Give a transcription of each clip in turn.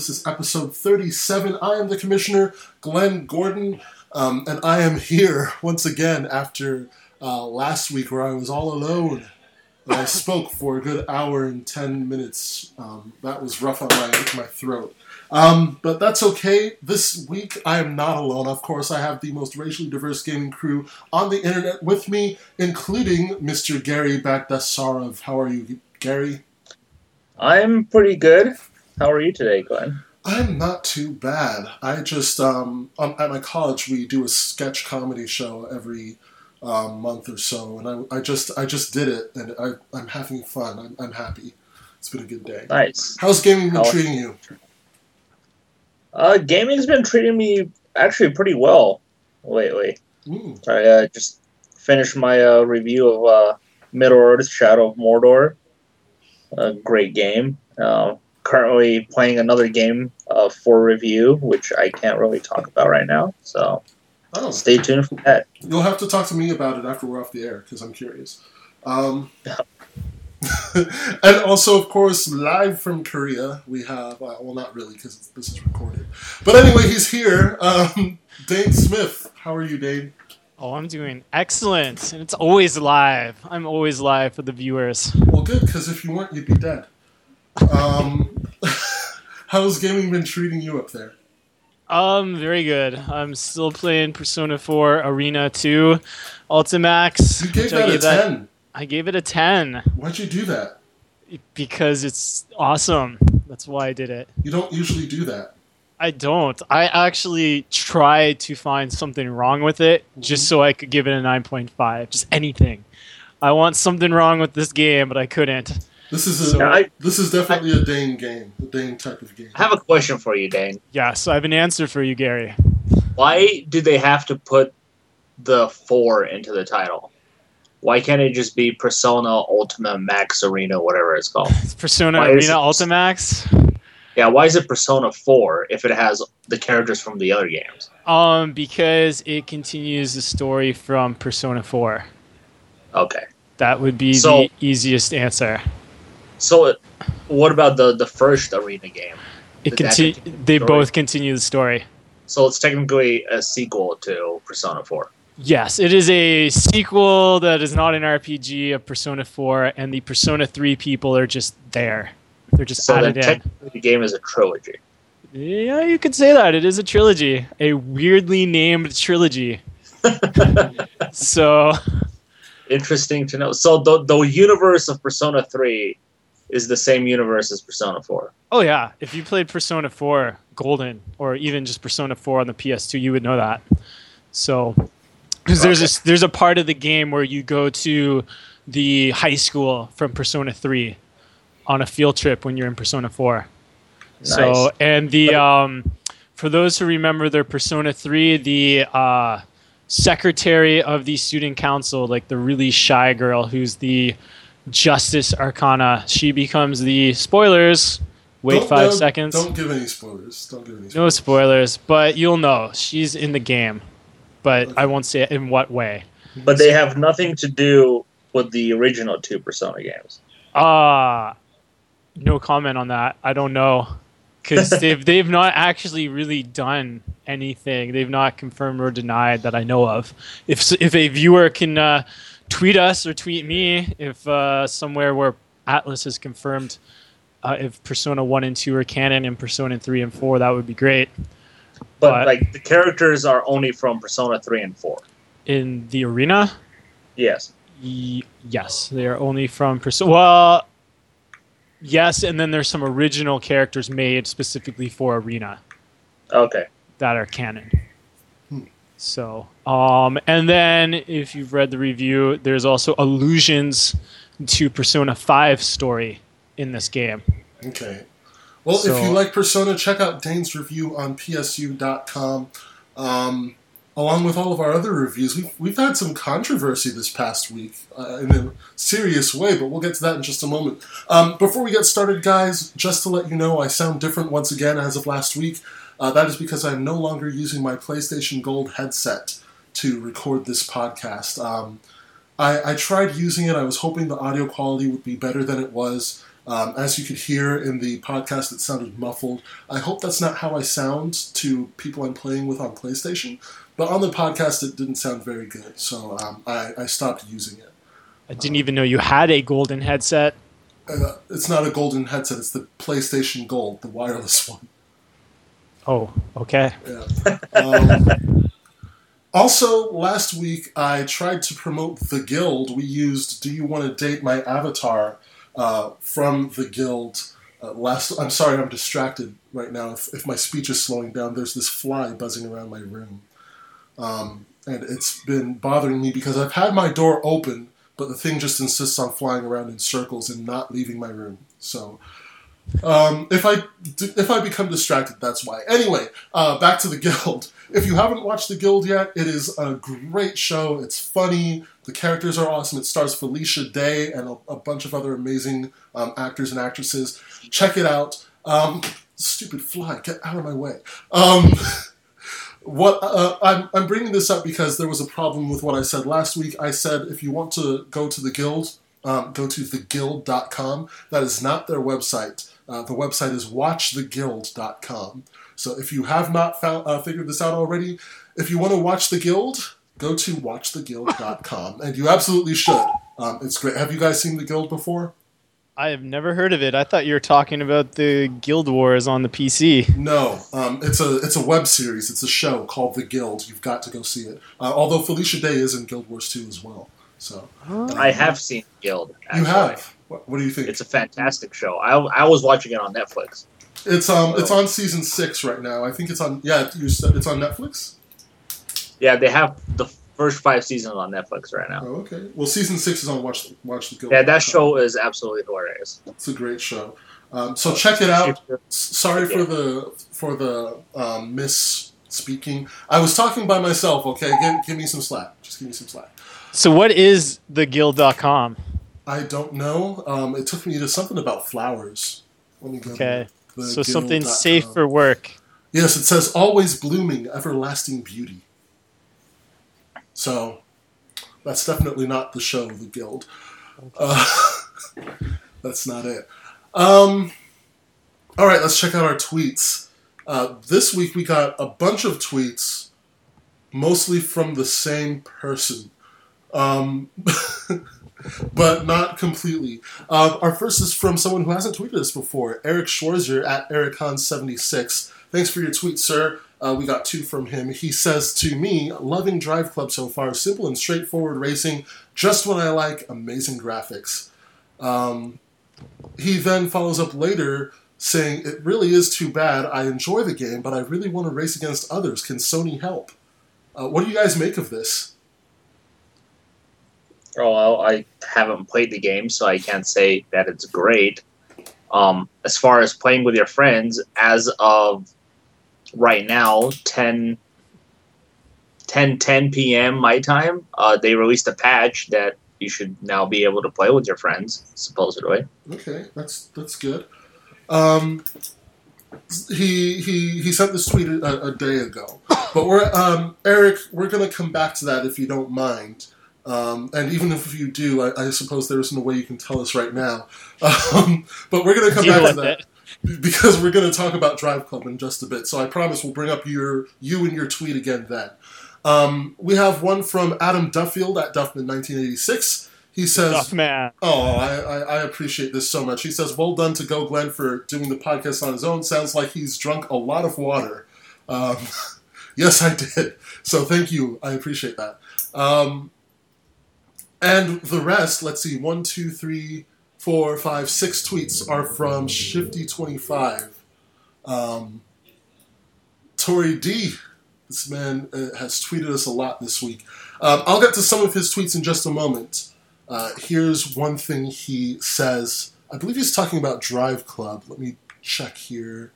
This is episode 37. I am the Commissioner, Glenn Gordon, um, and I am here once again after uh, last week where I was all alone. And I spoke for a good hour and 10 minutes. Um, that was rough on my, my throat. Um, but that's okay. This week I am not alone. Of course, I have the most racially diverse gaming crew on the internet with me, including Mr. Gary Bagdasarov. How are you, Gary? I'm pretty good. How are you today, Glenn? I'm not too bad. I just um, um, at my college we do a sketch comedy show every um, month or so, and I, I just I just did it, and I, I'm having fun. I'm, I'm happy. It's been a good day. Nice. How's gaming been How- treating you? Uh, gaming's been treating me actually pretty well lately. Mm, I uh, just finished my uh, review of uh, Middle Earth: Shadow of Mordor. A great game. Uh, currently playing another game uh, for review, which I can't really talk about right now. So oh, stay tuned for that. You'll have to talk to me about it after we're off the air because I'm curious. Um, and also, of course, live from Korea, we have, uh, well, not really because this is recorded. But anyway, he's here. Um, Dane Smith. How are you, Dane? Oh, I'm doing excellent, and it's always live. I'm always live for the viewers. Well, good because if you weren't, you'd be dead. Um, how's gaming been treating you up there? Um, very good. I'm still playing Persona 4 Arena 2 Ultimax. You gave that I a gave 10. I gave it a 10 Why'd you do that? because it's awesome. That's why I did it. You don't usually do that. I don't. I actually tried to find something wrong with it just so I could give it a 9.5. Just anything. I want something wrong with this game, but I couldn't. This is a So- I- this is definitely a Dane game, a Dane type of game. I have a question for you, Dane. Yeah, so I have an answer for you, Gary. Why do they have to put the four into the title? Why can't it just be Persona Ultima Max Arena, whatever it's called? It's Persona Why Arena is it- Ultimax. Yeah, why is it Persona 4 if it has the characters from the other games? Um, because it continues the story from Persona 4. Okay. That would be So- the easiest answer. So, what about the the first arena game? It conti- continue they story? both continue the story. So it's technically a sequel to Persona 4. Yes, it is a sequel that is not an RPG of Persona 4, and the Persona 3 people are just there. They're just So added in. technically the game is a trilogy. Yeah, you could say that. It is a trilogy. A weirdly named trilogy. so, Interesting to know. So the the universe of Persona 3 is the same universe as Persona 4. oh yeah, if you played Persona 4 Golden, or even just Persona 4 on the PS2, you would know that. So, because there's Okay. a, there's a part of the game where you go to the high school from Persona 3 on a field trip when you're in Persona 4. Nice. So, and the um, for those who remember their Persona 3, the uh, secretary of the student council, like the really shy girl who's the Justice Arcana, she becomes the spoilers. Wait Don't- five no, seconds. Don't give any spoilers. Don't give any spoilers. No spoilers, but you'll know she's in the game. But Okay. I won't say in what way. But they have nothing to do with the original two Persona games. Uh no comment on that. I don't know because they've they've not actually really done anything. They've not confirmed or denied that I know of. If if a viewer can uh, tweet us or tweet me if uh, somewhere where Atlus has confirmed uh, if Persona One and Two are canon and Persona Three and Four, that would be great. But But- like the characters are only from Persona 3 and 4. In the arena, Yes. Y- yes, they are only from Persona. Well, yes, and then there's some original characters made specifically for Arena Okay. that are canon. So, um, and then if you've read the review, there's also allusions to Persona 5 story in this game. Okay. Well, if you like Persona, check out Dane's review on PSU.com. Um, along with all of our other reviews, we've, we've had some controversy this past week uh, in a serious way, but we'll get to that in just a moment. Um, before we get started, guys, just to let you know, I sound different once again as of last week. Uh, that is because I'm no longer using my PlayStation Gold headset to record this podcast. Um, I, I tried using it. I was hoping the audio quality would be better than it was. Um, as you could hear in the podcast, it sounded muffled. I hope that's not how I sound to people I'm playing with on PlayStation, but on the podcast, it didn't sound very good, so um, I, I stopped using it. I didn't even know you had a golden headset. Uh, it's not a golden headset, it's the PlayStation Gold, the wireless one. Oh, okay. Yeah. Um, also, last week I tried to promote the Guild. We used "Do You Want to Date My Avatar" uh, from the Guild. Uh, last, I'm sorry, I'm distracted right now. If, if, my speech is slowing down, there's this fly buzzing around my room, um, and it's been bothering me because I've had my door open, but the thing just insists on flying around in circles and not leaving my room. So um, if I if I become distracted, that's why. Anyway, uh, back to the Guild. If you haven't watched the Guild yet, it is a great show. It's funny. The characters are awesome. It stars Felicia Day and a, a bunch of other amazing um, actors and actresses. Check it out. Um, stupid fly, get out of my way. Um, what uh, I'm, I'm bringing this up because there was a problem with what I said last week. I said if you want to go to the Guild, um, go to theguild.com. That is not their website. Uh, the website is watchtheguild.com. So if you have not found, uh, figured this out already, if you want to watch the Guild, go to watchtheguild.com, and you absolutely should. Um, it's great. Have you guys seen the Guild before? I have never heard of it. I thought you were talking about the Guild Wars on the PC. No, um, it's a it's a web series. It's a show called The Guild. You've got to go see it. Uh, although Felicia Day is in Guild Wars 2 as well. So I have seen Guild. Actually. You have. What, what, do you think? It's a fantastic show. I, I was watching it on Netflix. It's um it's on season six right now. I think it's on yeah you said it's on Netflix. Yeah, they have the first five seasons on Netflix right now. Oh, okay. Well, season six is on Watch Watch the Guild. Yeah, that show is absolutely hilarious. It's a great show. Um, so check it out. Sorry for the for the um, miss speaking. I was talking by myself. Okay, give, give me some slack. Just give me some slack. So what is the guild.com? I don't know. Um, it took me to something about flowers. Let me go. Okay. So something safe for work. Yes, it says always blooming, everlasting beauty. So that's definitely not the show, the guild. Uh, that's not it. Um, all right, let's check out our tweets. Uh, this week we got a bunch of tweets, mostly from the same person. Um, but not completely. Uh, our first is from someone who hasn't tweeted us before, Eric Schwarzer at EricCon76. Thanks for your tweet, sir. Uh, we got two from him. He says to me, loving Drive Club so far, simple and straightforward racing, just what I like, amazing graphics. Um, he then follows up later saying, It really is too bad. I enjoy the game, but I really want to race against others. Can Sony help? Uh, what do you guys make of this? Well, I haven't played the game, so I can't say that it's great. Um, as far as playing with your friends, as of right now, 10, 10, 10 p.m. my time, uh, they released a patch that you should now be able to play with your friends, supposedly. Okay, that's that's good. Um, he he he sent this tweet a, a day ago, but we're um, Eric. We're gonna come back to that if you don't mind. Um, and even if you do, I, I, suppose there isn't a way you can tell us right now. Um, but we're going to come back to that it. because we're going to talk about Drive Club in just a bit. So I promise we'll bring up your you and your tweet again then. Um, we have one from Adam Duffield at Duffman1986. He says, Duffman. "Oh, I, I, appreciate this so much." He says, "Well done to Go Glenn for doing the podcast on his own. Sounds like he's drunk a lot of water." Um, yes, I did. So thank you. I appreciate that. And the rest, let's see, one, two, three, four, five, six tweets are from Shifty25. Um, Tori D, this man uh, has tweeted us a lot this week. Um, I'll get to some of his tweets in just a moment. Uh, here's one thing he says. I believe he's talking about Drive Club. Let me check here.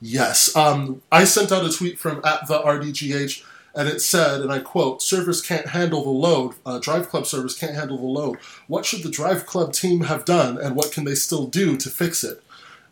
Yes. Um, I sent out a tweet from at the RDGH and it said, and I quote, servers can't handle the load, uh, Drive Club servers can't handle the load. What should the Drive Club team have done, and what can they still do to fix it?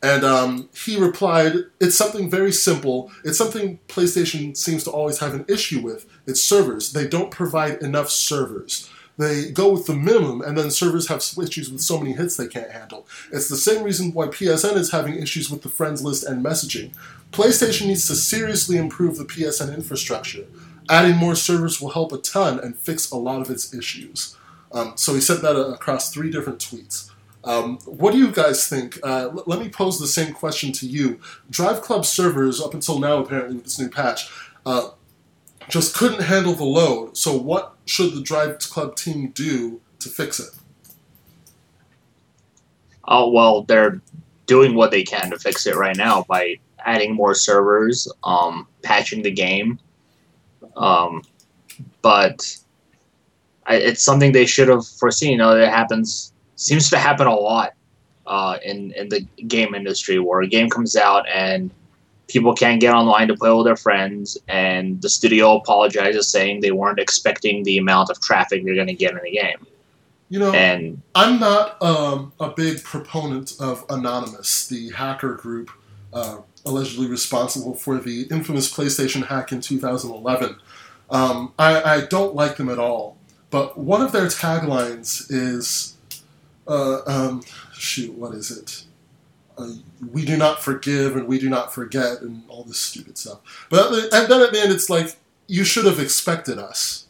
And um, he replied, It's something very simple. It's something PlayStation seems to always have an issue with. It's servers. They don't provide enough servers. they go with the minimum, and then servers have issues with so many hits they can't handle. It's the same reason why PSN is having issues with the friends list and messaging. PlayStation needs to seriously improve the PSN infrastructure. Adding more servers will help a ton and fix a lot of its issues. Um, so he sent that across three different tweets. Um, what do you guys think? Uh, l- let me pose the same question to you. Drive Club servers, up until now, apparently with this new patch, uh, just couldn't handle the load. So, what should the Drive Club team do to fix it? Oh well, they're doing what they can to fix it right now by adding more servers, um, patching the game. Um, but I, it's something they should have foreseen. You know, it happens seems to happen a lot uh, in in the game industry where a game comes out and people can't get online to play with their friends, and the studio apologizes saying they weren't expecting the amount of traffic they're going to get in the game. You know, And I'm not um, a big proponent of Anonymous, the hacker group uh, allegedly responsible for the infamous PlayStation hack in 2011. Um, I, I don't like them at all. But one of their taglines is, uh, um, shoot, what is it? Uh, we do not forgive and we do not forget and all this stupid stuff. But and then at the end, it's like, you should have expected us.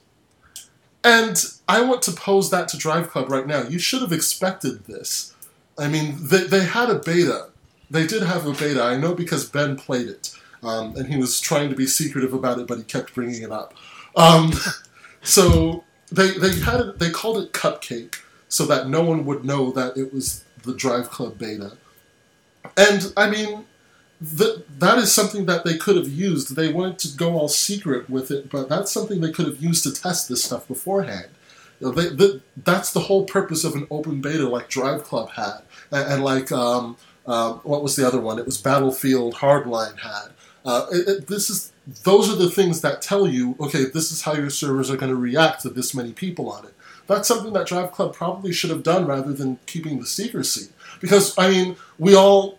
And I want to pose that to Drive Club right now. You should have expected this. I mean, they, they had a beta. They did have a beta. I know because Ben played it. Um, and he was trying to be secretive about it, but he kept bringing it up. Um, so they, they had it, they called it Cupcake so that no one would know that it was the Drive Club beta. And I mean, th- that is something that they could have used. They wanted to go all secret with it, but that's something they could have used to test this stuff beforehand. You know, they, they, that's the whole purpose of an open beta, like Drive Club had, and, and like um, uh, what was the other one? It was Battlefield Hardline had. Uh, it, it- this is those are the things that tell you, okay, this is how your servers are going to react to this many people on it. That's something that Drive Club probably should have done rather than keeping the secrecy. Because I mean, we all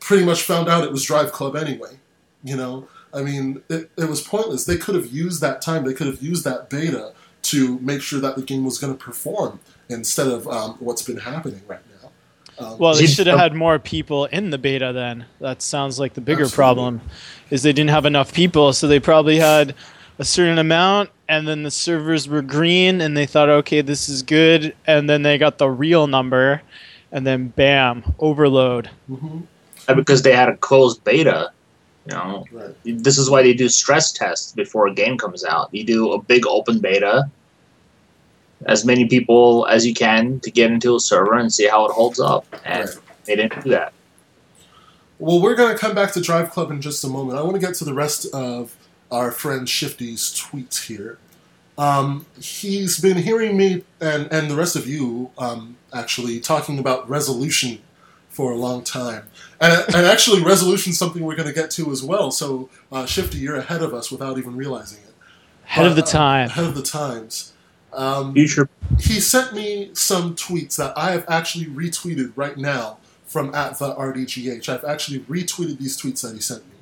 pretty much found out it was Drive Club anyway. You know, I mean, it, it was pointless. They could have used that time. They could have used that beta to make sure that the game was going to perform instead of um, what's been happening right. Um, Well, they should have had more people in the beta then. That sounds like the bigger Absolutely. problem is they didn't have enough people, so they probably had a certain amount and then the servers were green and they thought okay, this is good and then they got the real number and then bam, overload. mhm, uh, because they had a closed beta, you know, right. this is why they do stress tests before a game comes out. You do a big open beta, as many people as you can to get into a server and see how it holds up. And Right. they didn't do that. Well, we're going to come back to Drive Club in just a moment. I want to get to the rest of our friend Shifty's tweets here. Um, he's been hearing me and, and the rest of you um, actually talking about resolution for a long time. And, and actually, resolution is something we're going to get to as well. So, uh, Shifty, you're ahead of us without even realizing it. Ahead of the Uh, time. Ahead of the times. Um, Future he sent me some tweets that I have actually retweeted right now from at the RDGH. I've actually retweeted these tweets that he sent me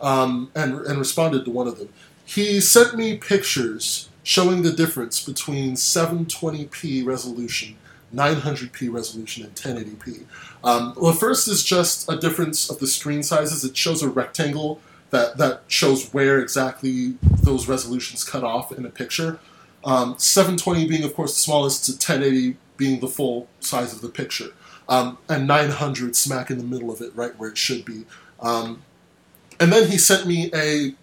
um, and, and responded to one of them. He sent me pictures showing the difference between 720p resolution, 900p resolution, and 1080p. Um, well, the first is just a difference of the screen sizes. It shows a rectangle that, that shows where exactly those resolutions cut off in a picture. Um, 720 being, of course, the smallest, to 1080 being the full size of the picture, um, and 900 smack in the middle of it, right where it should be. Um, and then he sent me a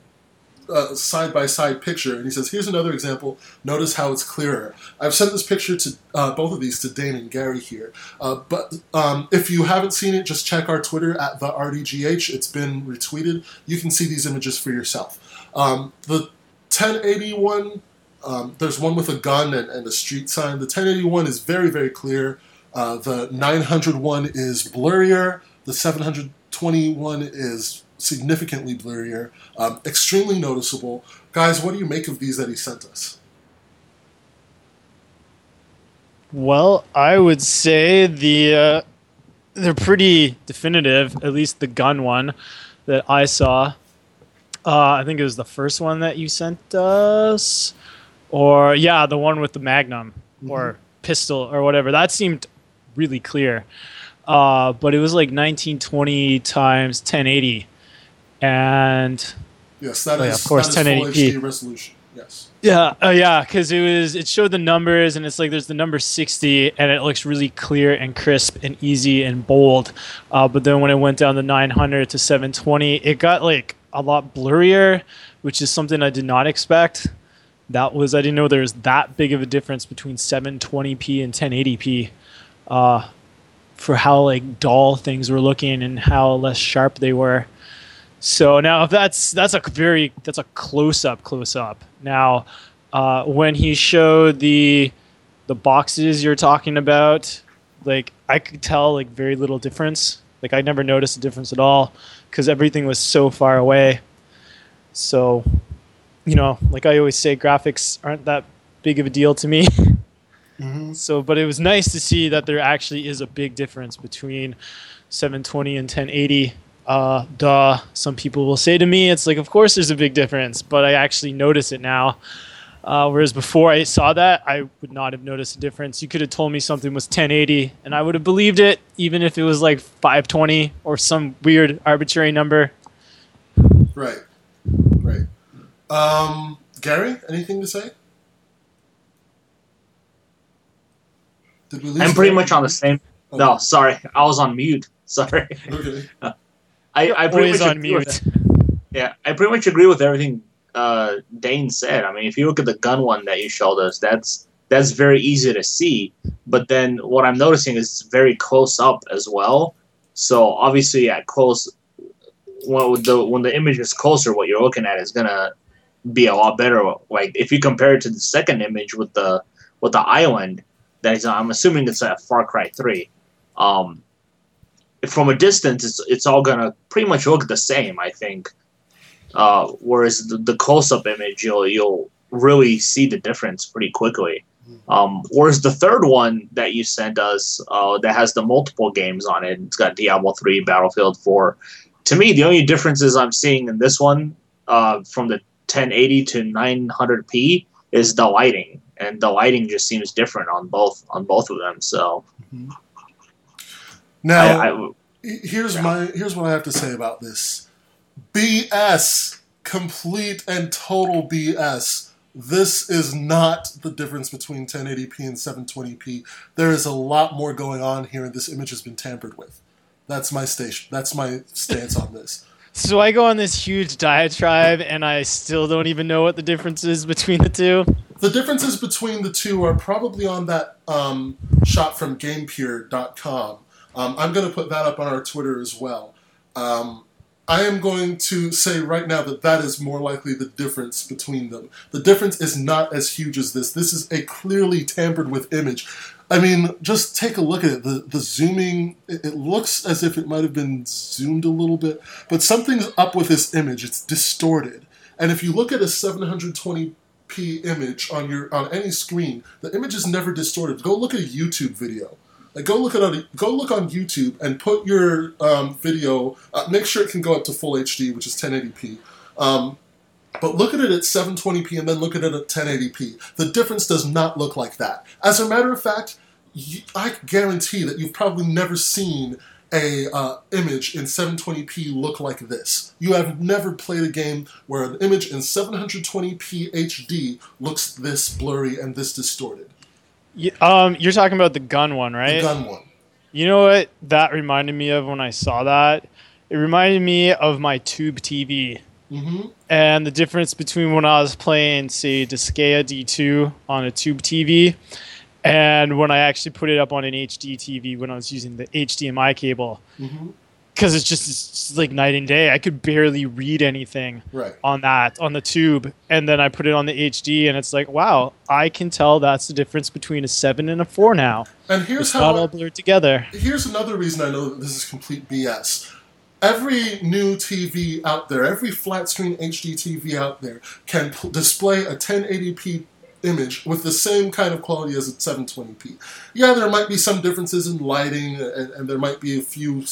side by side picture, and he says, "Here's another example. Notice how it's clearer." I've sent this picture to uh, both of these to Dane and Gary here. Uh, but um, if you haven't seen it, just check our Twitter at the RDGH. It's been retweeted. You can see these images for yourself. Um, the 1081 um, there's one with a gun and, and a street sign. The 1081 is very, very clear. Uh, the 901 is blurrier. The 721 is significantly blurrier. Um, extremely noticeable. Guys, what do you make of these that he sent us? Well, I would say the uh, they're pretty definitive. At least the gun one that I saw. Uh, I think it was the first one that you sent us, or yeah, the one with the Magnum. or pistol or whatever. That seemed really clear. Uh, but it was like 1920 times 1080, and Yes, that is Oh, yeah, of course, that is 1080p. HD resolution. Yes. yeah, uh, yeah, because it was it showed the numbers and it's like there's the number 60 and it looks really clear and crisp and easy and bold. Uh, but then when it went down to 900 to 720, it got like a lot blurrier, which is something I did not expect. That was I didn't know there was that big of a difference between 720p and 1080p. Uh, for how like dull things were looking and how less sharp they were. So now if that's that's a very that's a close up close up. Now uh, when he showed the the boxes you're talking about, like I could tell like very little difference. Like I never noticed a difference at all because everything was so far away. So, you know, like I always say, graphics aren't that big of a deal to me. hmm So, but it was nice to see that there actually is a big difference between 720 and 1080. Uh, duh. Some people will say to me, it's like, of course there's a big difference, but I actually notice it now. Uh, whereas before I saw that, I would not have noticed a difference. You could have told me something was 1080, and I would have believed it, even if it was like 520 or some weird arbitrary number. Right. Um, Gary, anything to say? Did we lose I'm pretty much on the same. Oh, No, sorry, I was on mute. Sorry, Okay. I, I pretty Always much on agree with mute. Yeah, I pretty much agree with everything uh, Dane said. I mean, if you look at the gun one that you showed us, that's that's very easy to see. But then what I'm noticing is it's very close up as well. So obviously, at close, when the when the image is closer, what you're looking at is gonna be a lot better. Like if you compare it to the second image with the with the island, that is, I'm assuming it's a Far Cry Three. Um, from a distance, it's it's all gonna pretty much look the same. I think. Uh, whereas the, the close-up image, you'll you'll really see the difference pretty quickly. Um, whereas the third one that you sent us, uh, that has the multiple games on it, it's got Diablo three, Battlefield four. To me, the only differences I'm seeing in this one, uh, from the 1080 to 900p, is the lighting, and the lighting just seems different on both on both of them. So mm-hmm. Now, I, I, here's Yeah. my here's what I have to say about this. BS, complete and total BS. This is not the difference between 1080p and 720p. There is a lot more going on here, and this image has been tampered with. That's my station. That's my stance on this. So I go on this huge diatribe, and I still don't even know what the difference is between the two. The differences between the two are probably on that um, shot from GamePur.com. Um, I'm going to put that up on our Twitter as well. Um, I am going to say right now that that is more likely the difference between them. The difference is not as huge as this. This is a clearly tampered with image. I mean, just take a look at it. The the zooming, it, looks as if it might have been zoomed a little bit, but something's up with this image. It's distorted. And if you look at a 720p image on your on any screen, the image is never distorted. Go look at a YouTube video. Like go look at a, go look on YouTube and put your um, video. Uh, make sure it can go up to full HD, which is 1080p. Um, but look at it at 720p and then look at it at 1080p. The difference does not look like that. As a matter of fact, I guarantee that you've probably never seen a uh, image in 720p look like this. You have never played a game where an image in 720p HD looks this blurry and this distorted. Y- Um, you're talking about the gun one, right? The gun one. You know what that reminded me of when I saw that? It reminded me of my tube TV hmm and the difference between when I was playing, say, Disgaea D2 on a tube TV and when I actually put it up on an HD TV when I was using the HDMI cable. hmm Because it's just it's like night and day. I could barely read anything Right. on that, on the tube. And then I put it on the HD and it's like, wow, I can tell that's the difference between a 7 and a 4 now. And here's It's how not all blurred together. here's another reason I know that this is complete BS. Every new TV out there, every flat screen HD TV out there, can p- display a 1080p image with the same kind of quality as a 720p. Yeah, there might be some differences in lighting, and, and there might be a few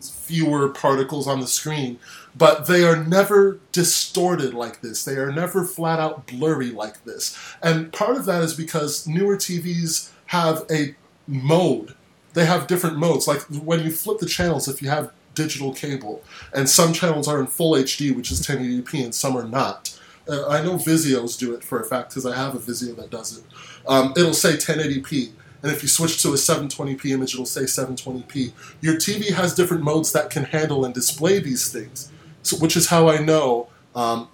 fewer particles on the screen, but they are never distorted like this. They are never flat out blurry like this. And part of that is because newer TVs have a mode. They have different modes. Like when you flip the channels, if you have digital cable, and some channels are in full HD, which is 1080p, and some are not. Uh, I know Vizios do it for a fact because I have a Vizio that does it. Um, it'll say 1080p, and if you switch to a 720p image, it'll say 720p. Your TV has different modes that can handle and display these things, so, which is how I know, um,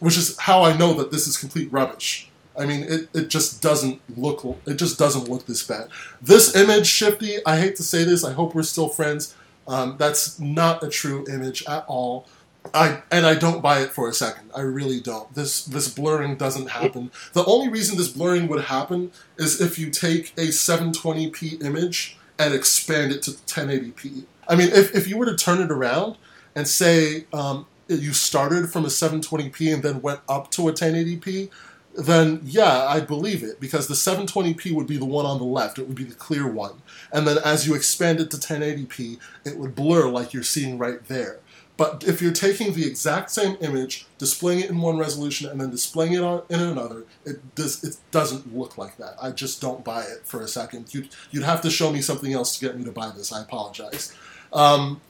which is how I know that this is complete rubbish. I mean, it, it just doesn't look it just doesn't look this bad. This image, Shifty, I hate to say this, I hope we're still friends. Um, that's not a true image at all. I and I don't buy it for a second. I really don't. This this blurring doesn't happen. The only reason this blurring would happen is if you take a 720p image and expand it to 1080p. I mean, if, if you were to turn it around and say um, you started from a 720p and then went up to a 1080p, then yeah, I'd believe it because the 720p would be the one on the left. It would be the clear one. And then as you expand it to 1080p, it would blur like you're seeing right there. But if you're taking the exact same image, displaying it in one resolution, and then displaying it on, in another, it does it doesn't look like that. I just don't buy it for a second. You'd you'd have to show me something else to get me to buy this. I apologize. Um,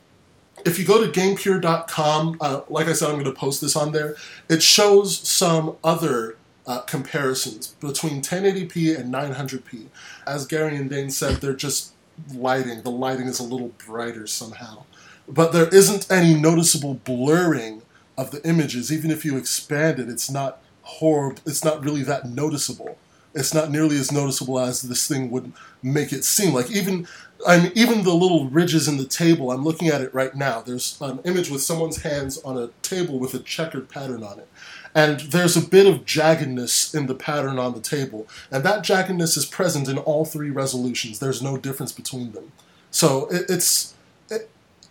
if you go to GamePur.com, uh, like I said, I'm going to post this on there. It shows some other uh, comparisons between 1080p and 900p. As Gary and Dane said, they're just lighting. The lighting is a little brighter somehow but there isn't any noticeable blurring of the images. Even if you expand it, it's not horrible. It's not really that noticeable. It's not nearly as noticeable as this thing would make it seem. Like even, I mean, even the little ridges in the table. I'm looking at it right now. There's an image with someone's hands on a table with a checkered pattern on it, and there's a bit of jaggedness in the pattern on the table, and that jaggedness is present in all three resolutions. There's no difference between them. So it, it's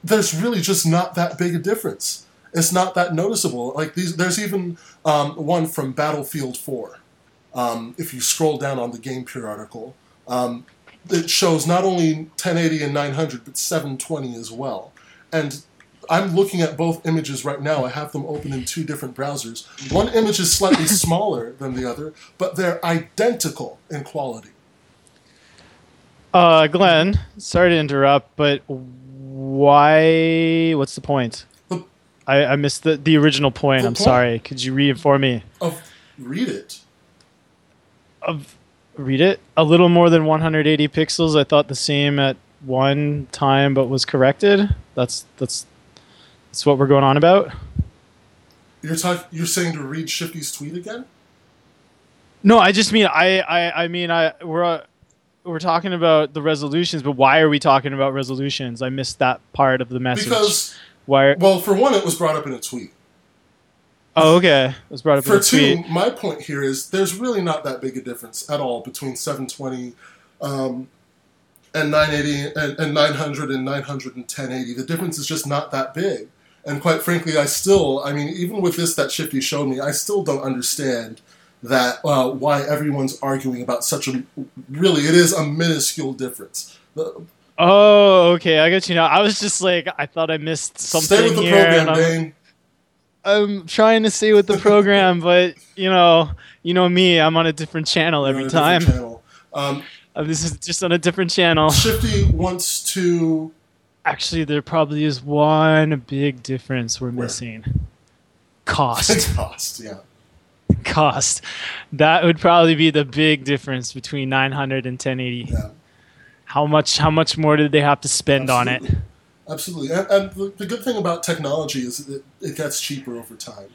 there's really just not that big a difference. It's not that noticeable. Like these, there's even um, one from Battlefield 4. Um, if you scroll down on the GamePur article, um, it shows not only 1080 and 900, but 720 as well. And I'm looking at both images right now. I have them open in two different browsers. One image is slightly smaller than the other, but they're identical in quality. Uh, Glenn, sorry to interrupt, but why? What's the point? I, I missed the, the original point. The I'm point sorry. Could you re-inform me? Of read it. Of read it. A little more than 180 pixels. I thought the same at one time, but was corrected. That's that's that's what we're going on about. You're talking. You're saying to read Shifty's tweet again? No, I just mean I I I mean I we're. Uh, we're talking about the resolutions, but why are we talking about resolutions? I missed that part of the message. Because why? Are, well, for one, it was brought up in a tweet. Oh, okay. It was brought up for two. Tweet. My point here is there's really not that big a difference at all between 720 um, and 980 and, and 900 and 900 and 1080. The difference is just not that big. And quite frankly, I still, I mean, even with this that Shifty showed me, I still don't understand that uh, why everyone's arguing about such a really it is a minuscule difference. The, oh, okay, I got you now. I was just like I thought I missed something Stay with the here, program, I'm, Dane. I'm trying to stay with the program, but you know, you know me, I'm on a different channel every time. Channel. Um, uh, this is just on a different channel. Shifty wants to. Actually, there probably is one big difference we're Where? missing. Cost. Cost, yeah cost. That would probably be the big difference between 900 and 1080. Yeah. How much? How much more did they have to spend Absolutely. on it? Absolutely, and, and the, good thing about technology is it, it gets cheaper over time.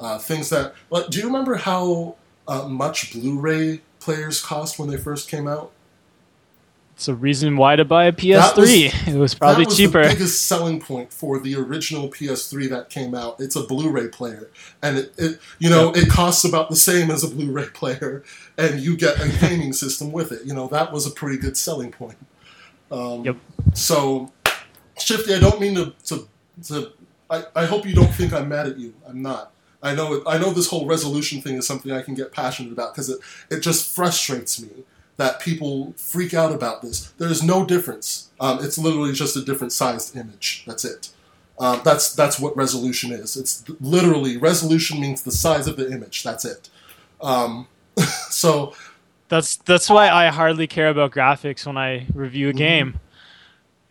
Uh, things that, like, do you remember how uh, much Blu-ray players cost when they first came out? It's a reason why to buy a PS3. Was, it was probably that was cheaper. The biggest selling point for the original PS3 that came out. It's a Blu-ray player, and it, it you know it costs about the same as a Blu-ray player, and you get a gaming system with it. You know that was a pretty good selling point. Um, yep. So, Shifty, I don't mean to to, to I, I hope you don't think I'm mad at you. I'm not. I know it, I know this whole resolution thing is something I can get passionate about because it, it just frustrates me that people freak out about this. There is no difference. Um, it's literally just a different sized image. That's it. Um, that's that's what resolution is. It's literally resolution means the size of the image. That's it. Um, so That's that's why I hardly care about graphics when I review a Mhm. game,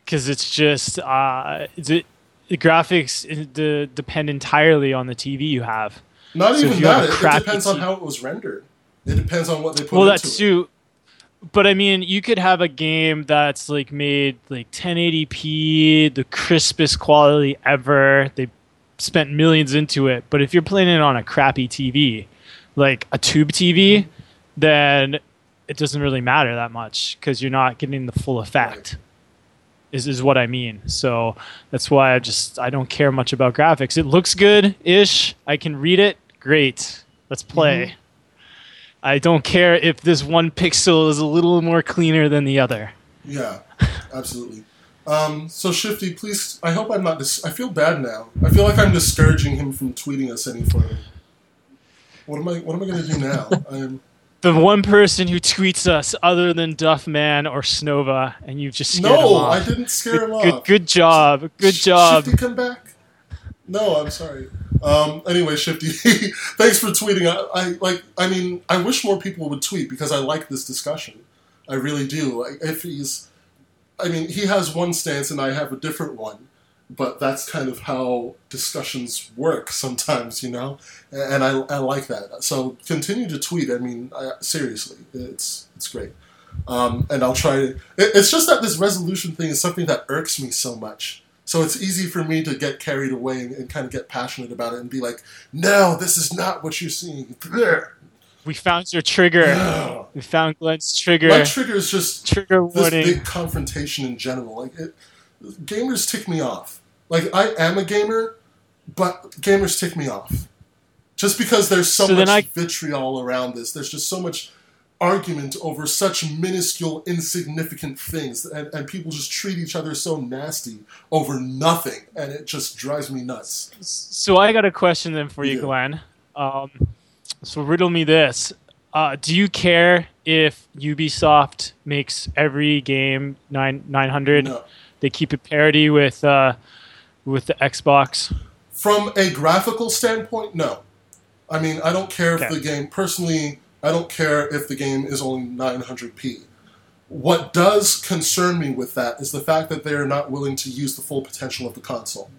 because it's just uh, the, the graphics uh, de- depend entirely on the TV you have. not So even that. It, depends on how it was rendered. It depends on what they put well, that's it. But I mean, you could have a game that's like made like 1080p, the crispest quality ever. They spent millions into it. But if you're playing it on a crappy TV, like a tube TV, then it doesn't really matter that much because you're not getting the full effect. Is is what I mean. So that's why I just I don't care much about graphics. It looks good ish. I can read it. Great. Let's play. Mm-hmm. I don't care if this one pixel is a little more cleaner than the other. Yeah, absolutely. Um, so Shifty, please. I hope I'm not. Dis- I feel bad now. I feel like I'm discouraging him from tweeting us any further. What am I? What am I going to do now? I'm. The one person who tweets us other than Duffman or Snova, and you've just scared him No. I didn't scare him Good, off. good job. Good job. Shifty, come back. No, I'm sorry. Um, anyway, Shifty, thanks for tweeting. I, I like. I mean, I wish more people would tweet because I like this discussion. I really do. If he's, I mean, he has one stance and I have a different one, but that's kind of how discussions work sometimes, you know. And I, I like that. So continue to tweet. I mean, I, seriously, it's it's great. Um, and I'll try to. It, it's just that this resolution thing is something that irks me so much. So it's easy for me to get carried away and, and kind of get passionate about it and be like, "No, this is not what you're seeing." We found your trigger. No. We found Glenn's trigger. My trigger is just trigger this warning. big confrontation in general. Like, it, gamers tick me off. Like, I am a gamer, but gamers tick me off. Just because there's so, So much I- vitriol around this, there's just so much argument over such minuscule, insignificant things, and, and people just treat each other so nasty over nothing, and it just drives me nuts. So I got a question then for you, Yeah. Glenn. Um, so riddle me this: uh, Do you care if Ubisoft makes every game nine nine hundred? No. They keep it parity with uh, with the Xbox. From a graphical standpoint, no. I mean, I don't care if the game, personally, I don't care if the game is only 900p. What does concern me with that is the fact that they are not willing to use the full potential of the console.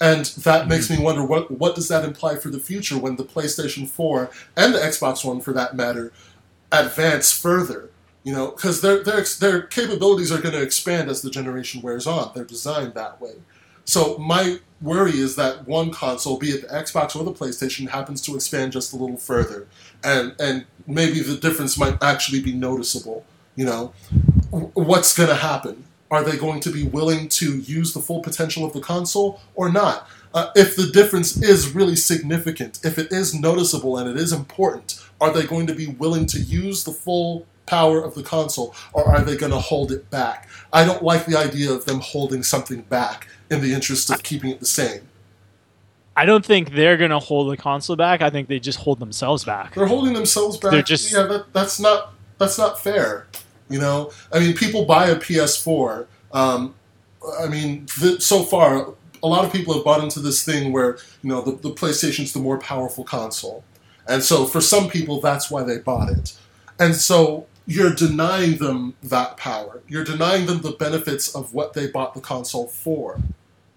And that mm-hmm. makes me wonder what, what does that imply for the future when the PlayStation 4 and the Xbox One, for that matter, advance further? You know, because their, their, their capabilities are going to expand as the generation wears on. They're designed that way. So my worry is that one console, be it the Xbox or the PlayStation, happens to expand just a little further, and and maybe the difference might actually be noticeable. You know, what's going to happen? Are they going to be willing to use the full potential of the console or not? Uh, if the difference is really significant, if it is noticeable and it is important, are they going to be willing to use the full power of the console or are they going to hold it back? I don't like the idea of them holding something back in the interest of keeping it the same. I don't think they're gonna hold the console back. I think they just hold themselves back. They're holding themselves back. They're just- yeah, that, that's not that's not fair. You know, I mean, people buy a PS4. Um, I mean, th- so far, a lot of people have bought into this thing where you know the, the PlayStation's the more powerful console, and so for some people, that's why they bought it. And so you're denying them that power. You're denying them the benefits of what they bought the console for.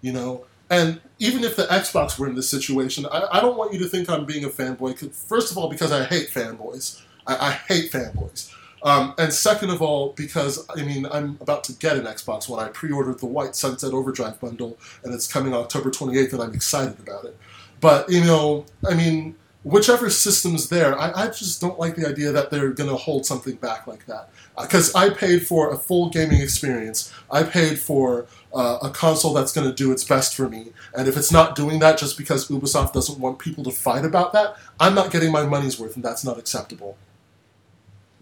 You know, and even if the Xbox were in this situation, I, I don't want you to think I'm being a fanboy. First of all, because I hate fanboys. I, I hate fanboys. Um, and second of all, because I mean, I'm about to get an Xbox One. I pre-ordered the white Sunset Overdrive bundle, and it's coming October 28th, and I'm excited about it. But you know, I mean, whichever system's there, I, I just don't like the idea that they're going to hold something back like that. Because I paid for a full gaming experience. I paid for uh, a console that's going to do its best for me. And if it's not doing that just because Ubisoft doesn't want people to fight about that, I'm not getting my money's worth, and that's not acceptable.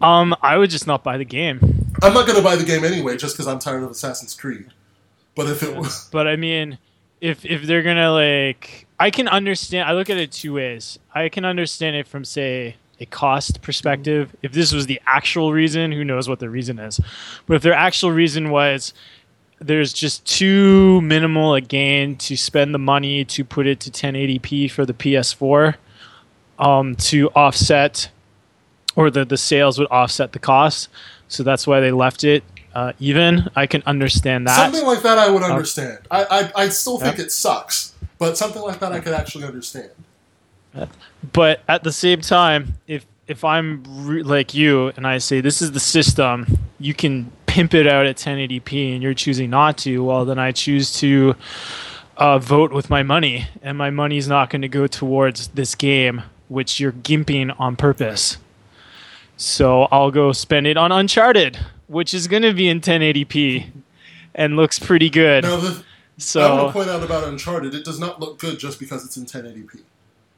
Um, I would just not buy the game. I'm not going to buy the game anyway, just because I'm tired of Assassin's Creed. But if it was, But I mean, if if they're gonna like, I can understand. I look at it two ways. I can understand it from say a cost perspective. If this was the actual reason, who knows what the reason is? But if their actual reason was there's just too minimal a gain to spend the money to put it to 1080p for the PS4 um, to offset, or the, the sales would offset the cost. So that's why they left it uh, even. I can understand that. Something like that I would understand. I, I, I still think it sucks, but something like that I could actually understand. but at the same time, if if I'm re- like you and I say this is the system, you can pimp it out at 1080p, and you're choosing not to. Well, then I choose to uh, vote with my money, and my money's not going to go towards this game, which you're gimping on purpose. So I'll go spend it on Uncharted, which is going to be in 1080p and looks pretty good. Now, the, I want so to point out about Uncharted, it does not look good just because it's in 1080p.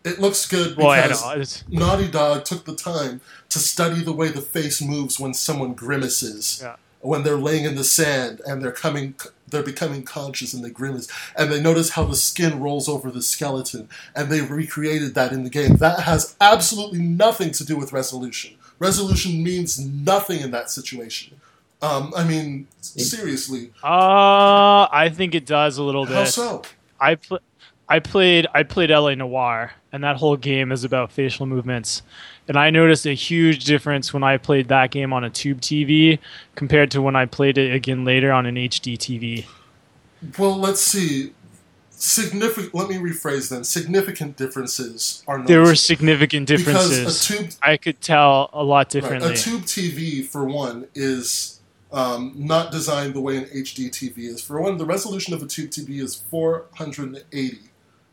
It looks good because. It's, Naughty Dog took the time to study the way the face moves when someone grimaces, Yeah. When they're laying in the sand and they're coming, they're becoming conscious and they grimace, and they notice how the skin rolls over the skeleton, and they recreated that in the game. That has absolutely nothing to do with resolution. Resolution means nothing in that situation. Um, I mean, seriously, uh, I think it does a little bit. how so? I pl- I played I played LA Noire, and that whole game is about facial movements. And I noticed a huge difference when I played that game on a tube TV compared to when I played it again later on an HD TV. Well, let's see. Significant. Let me rephrase then. Significant differences are There were significant because differences. a tube I could tell a lot Right. differently. A tube TV, for one, is um, not designed the way an HD TV is. For one, the resolution of a tube TV is 480.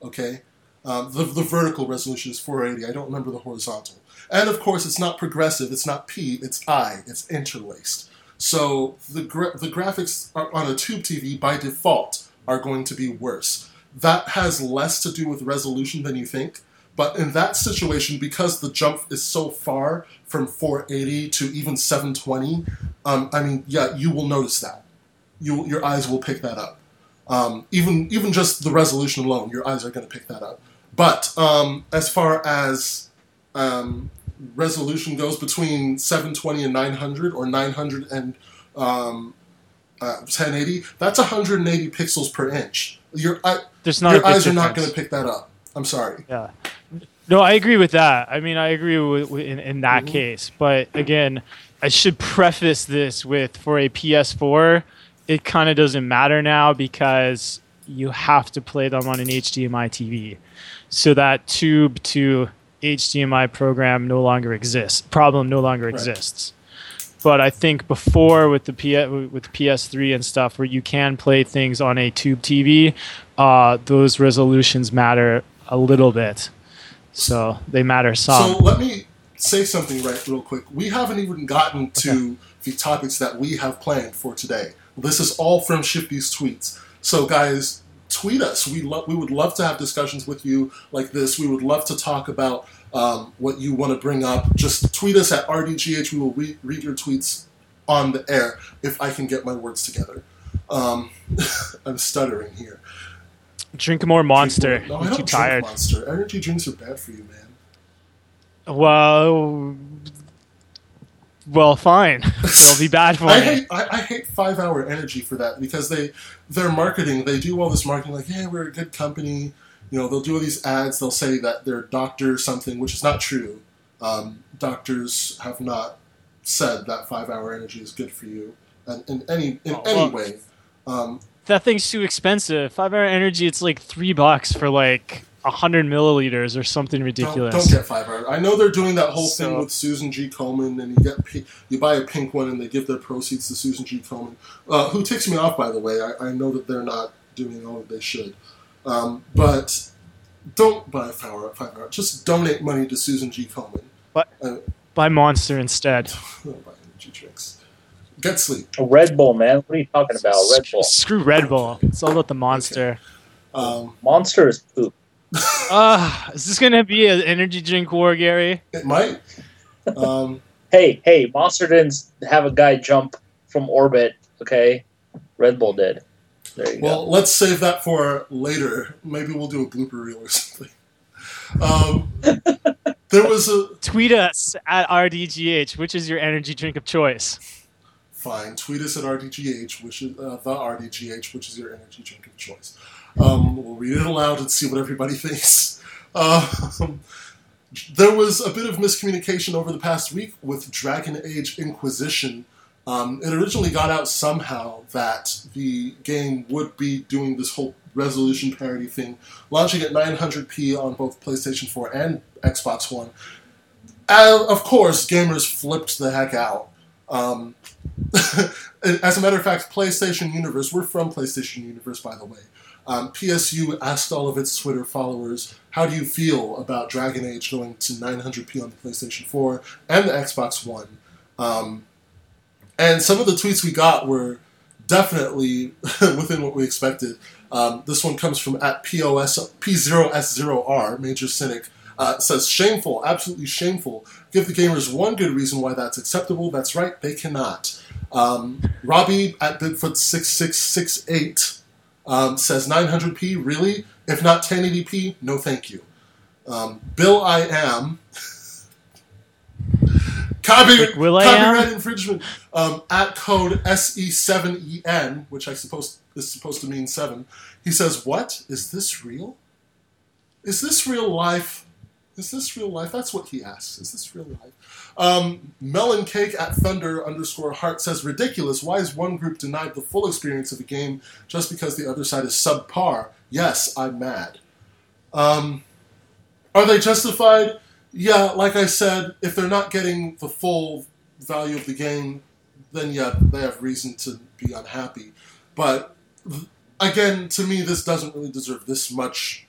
Okay, um, the the vertical resolution is 480. I don't remember the horizontal. And of course, it's not progressive. It's not P. It's I. It's interlaced. So the gra- the graphics on a tube TV by default are going to be worse. That has less to do with resolution than you think. But in that situation, because the jump is so far from 480 to even 720, um, I mean, yeah, you will notice that. You, your eyes will pick that up. Um, even even just the resolution alone, your eyes are going to pick that up. But um, as far as um, resolution goes between 720 and 900, or 900 and um, uh, 1080, that's 180 pixels per inch. Your, eye There's not your eyes are not going to pick that up. I'm sorry. Yeah. No, I agree with that. I mean, I agree with, with in, in that Mhm. case. But again, I should preface this with for a PS4, it kind of doesn't matter now because you have to play them on an HDMI TV. So that tube to HDMI program no longer exists. Problem no longer Right. exists. But I think before with the P- with PS3 and stuff, where you can play things on a tube TV, uh, those resolutions matter a little bit. So they matter some. So let me say something right real quick. We haven't even gotten to the topics that we have planned for today. This is all from Shifty's tweets. So guys, tweet us. We lo- we would love to have discussions with you like this. We would love to talk about um, what you want to bring up. Just tweet us at RDGH. We will re- read your tweets on the air if I can get my words together. Um, I'm stuttering here. Drink more Monster. No, I I'm don't too drink tired. Monster. Energy drinks are bad for you, man. Well, well, fine. It'll be bad for I me. hate I, I hate five hour energy for that because they their marketing they do all this marketing like yeah we're a good company you know they'll do all these ads they'll say that they're doctor something which is not true um, doctors have not said that five hour energy is good for you and in any in Oh, any well- way um, That thing's too expensive. Five hour energy, it's like three bucks for like hundred milliliters or something don't, ridiculous. don't get five hour I know they're doing that whole thing with Susan G Komen and you get you buy a pink one and they give their proceeds to Susan G Komen uh, who ticks me off by the way I, I know that they're not doing all that they should um, but don't buy five hour five hour just donate money to Susan G Komen But- uh, Buy Monster instead. don't buy energy drinks get sleep A Red Bull, man. What are you talking about? Red Bull. Screw Red Bull. It's all about the Monster. um, Monster is poop. Ah, is this gonna be an energy drink war, Gary? it might um, Hey, hey, Monster didn't have a guy jump from orbit. Okay, Red Bull did. There you Well, let's save that for later. Maybe we'll do a blooper reel or something. Um, there was a Tweet us at RDGH, which is your energy drink of choice. fine. Tweet us at RDGH, which is uh, the RDGH, which is your energy drink of choice. Um, we'll read it aloud and see what everybody thinks. Um, there was a bit of miscommunication over the past week with Dragon Age Inquisition. Um, it originally got out somehow that the game would be doing this whole resolution parity thing, launching at 900p on both PlayStation 4 and Xbox One. And of course, gamers flipped the heck out. Um, as a matter of fact, PlayStation Universe, we're from PlayStation Universe, by the way. Um, PSU asked all of its Twitter followers, how do you feel about Dragon Age going to 900p on the PlayStation 4 and the Xbox One? Um, and some of the tweets we got were definitely within what we expected. Um, this one comes from at POS, P0S0R, Major Cynic. Uh, says shameful, absolutely shameful. Give the gamers one good reason why that's acceptable. That's right, they cannot. Um, Robbie at Bigfoot6668 um, says 900p, really? If not 1080p, no thank you. Um, Bill I am. Copy, Will I copyright Am? infringement um, at code SE7EN, which I suppose is supposed to mean seven. He says, "What is this real? Is this real life? Is this real life?" That's what he asks. Is this real life? Um, Melon Cake at Thunder underscore Heart says, "Ridiculous. Why is one group denied the full experience of a game just because the other side is subpar? Yes, I'm mad." Um, are they justified? Yeah, like I said, if they're not getting the full value of the game, then yeah, they have reason to be unhappy. But again, to me, this doesn't really deserve this much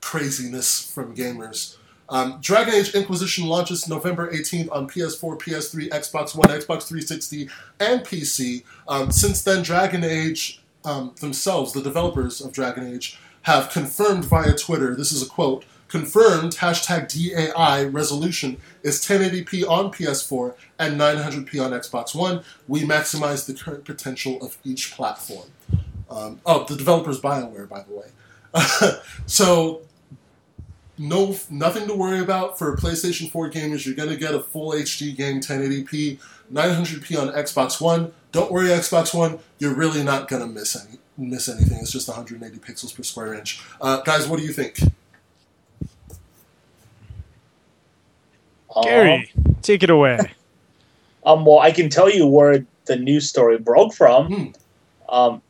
craziness from gamers. Um, Dragon Age Inquisition launches November 18th on PS4, PS3, Xbox One, Xbox 360, and PC. Um, since then, Dragon Age um, themselves, the developers of Dragon Age, have confirmed via Twitter this is a quote confirmed hashtag DAI resolution is 1080p on PS4 and 900p on Xbox One. We maximize the current potential of each platform. Um, oh, the developer's BioWare, by the way. so, no, nothing to worry about for PlayStation 4 gamers. You're going to get a full HD game, 1080p, 900p on Xbox One. Don't worry, Xbox One. You're really not going to miss any miss anything. It's just 180 pixels per square inch. Uh, guys, what do you think? Um, Gary, take it away. Um, well, I can tell you where the news story broke from. Hmm. Um,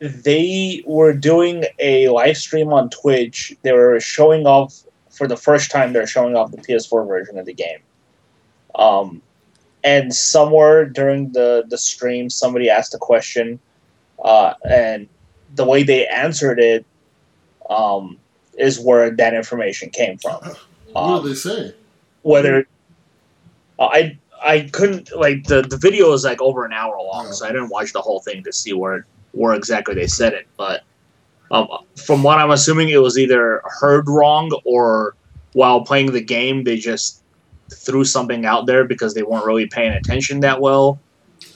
they were doing a live stream on Twitch. They were showing off for the first time. They're showing off the PS4 version of the game. Um, and somewhere during the the stream, somebody asked a question, uh, and the way they answered it um, is where that information came from. What Um, do they say? whether uh, I I couldn't like the the video is like over an hour long, Yeah. so I didn't watch the whole thing to see where where exactly they said it. But um, from what I'm assuming, it was either heard wrong or while playing the game they just threw something out there because they weren't really paying attention that well.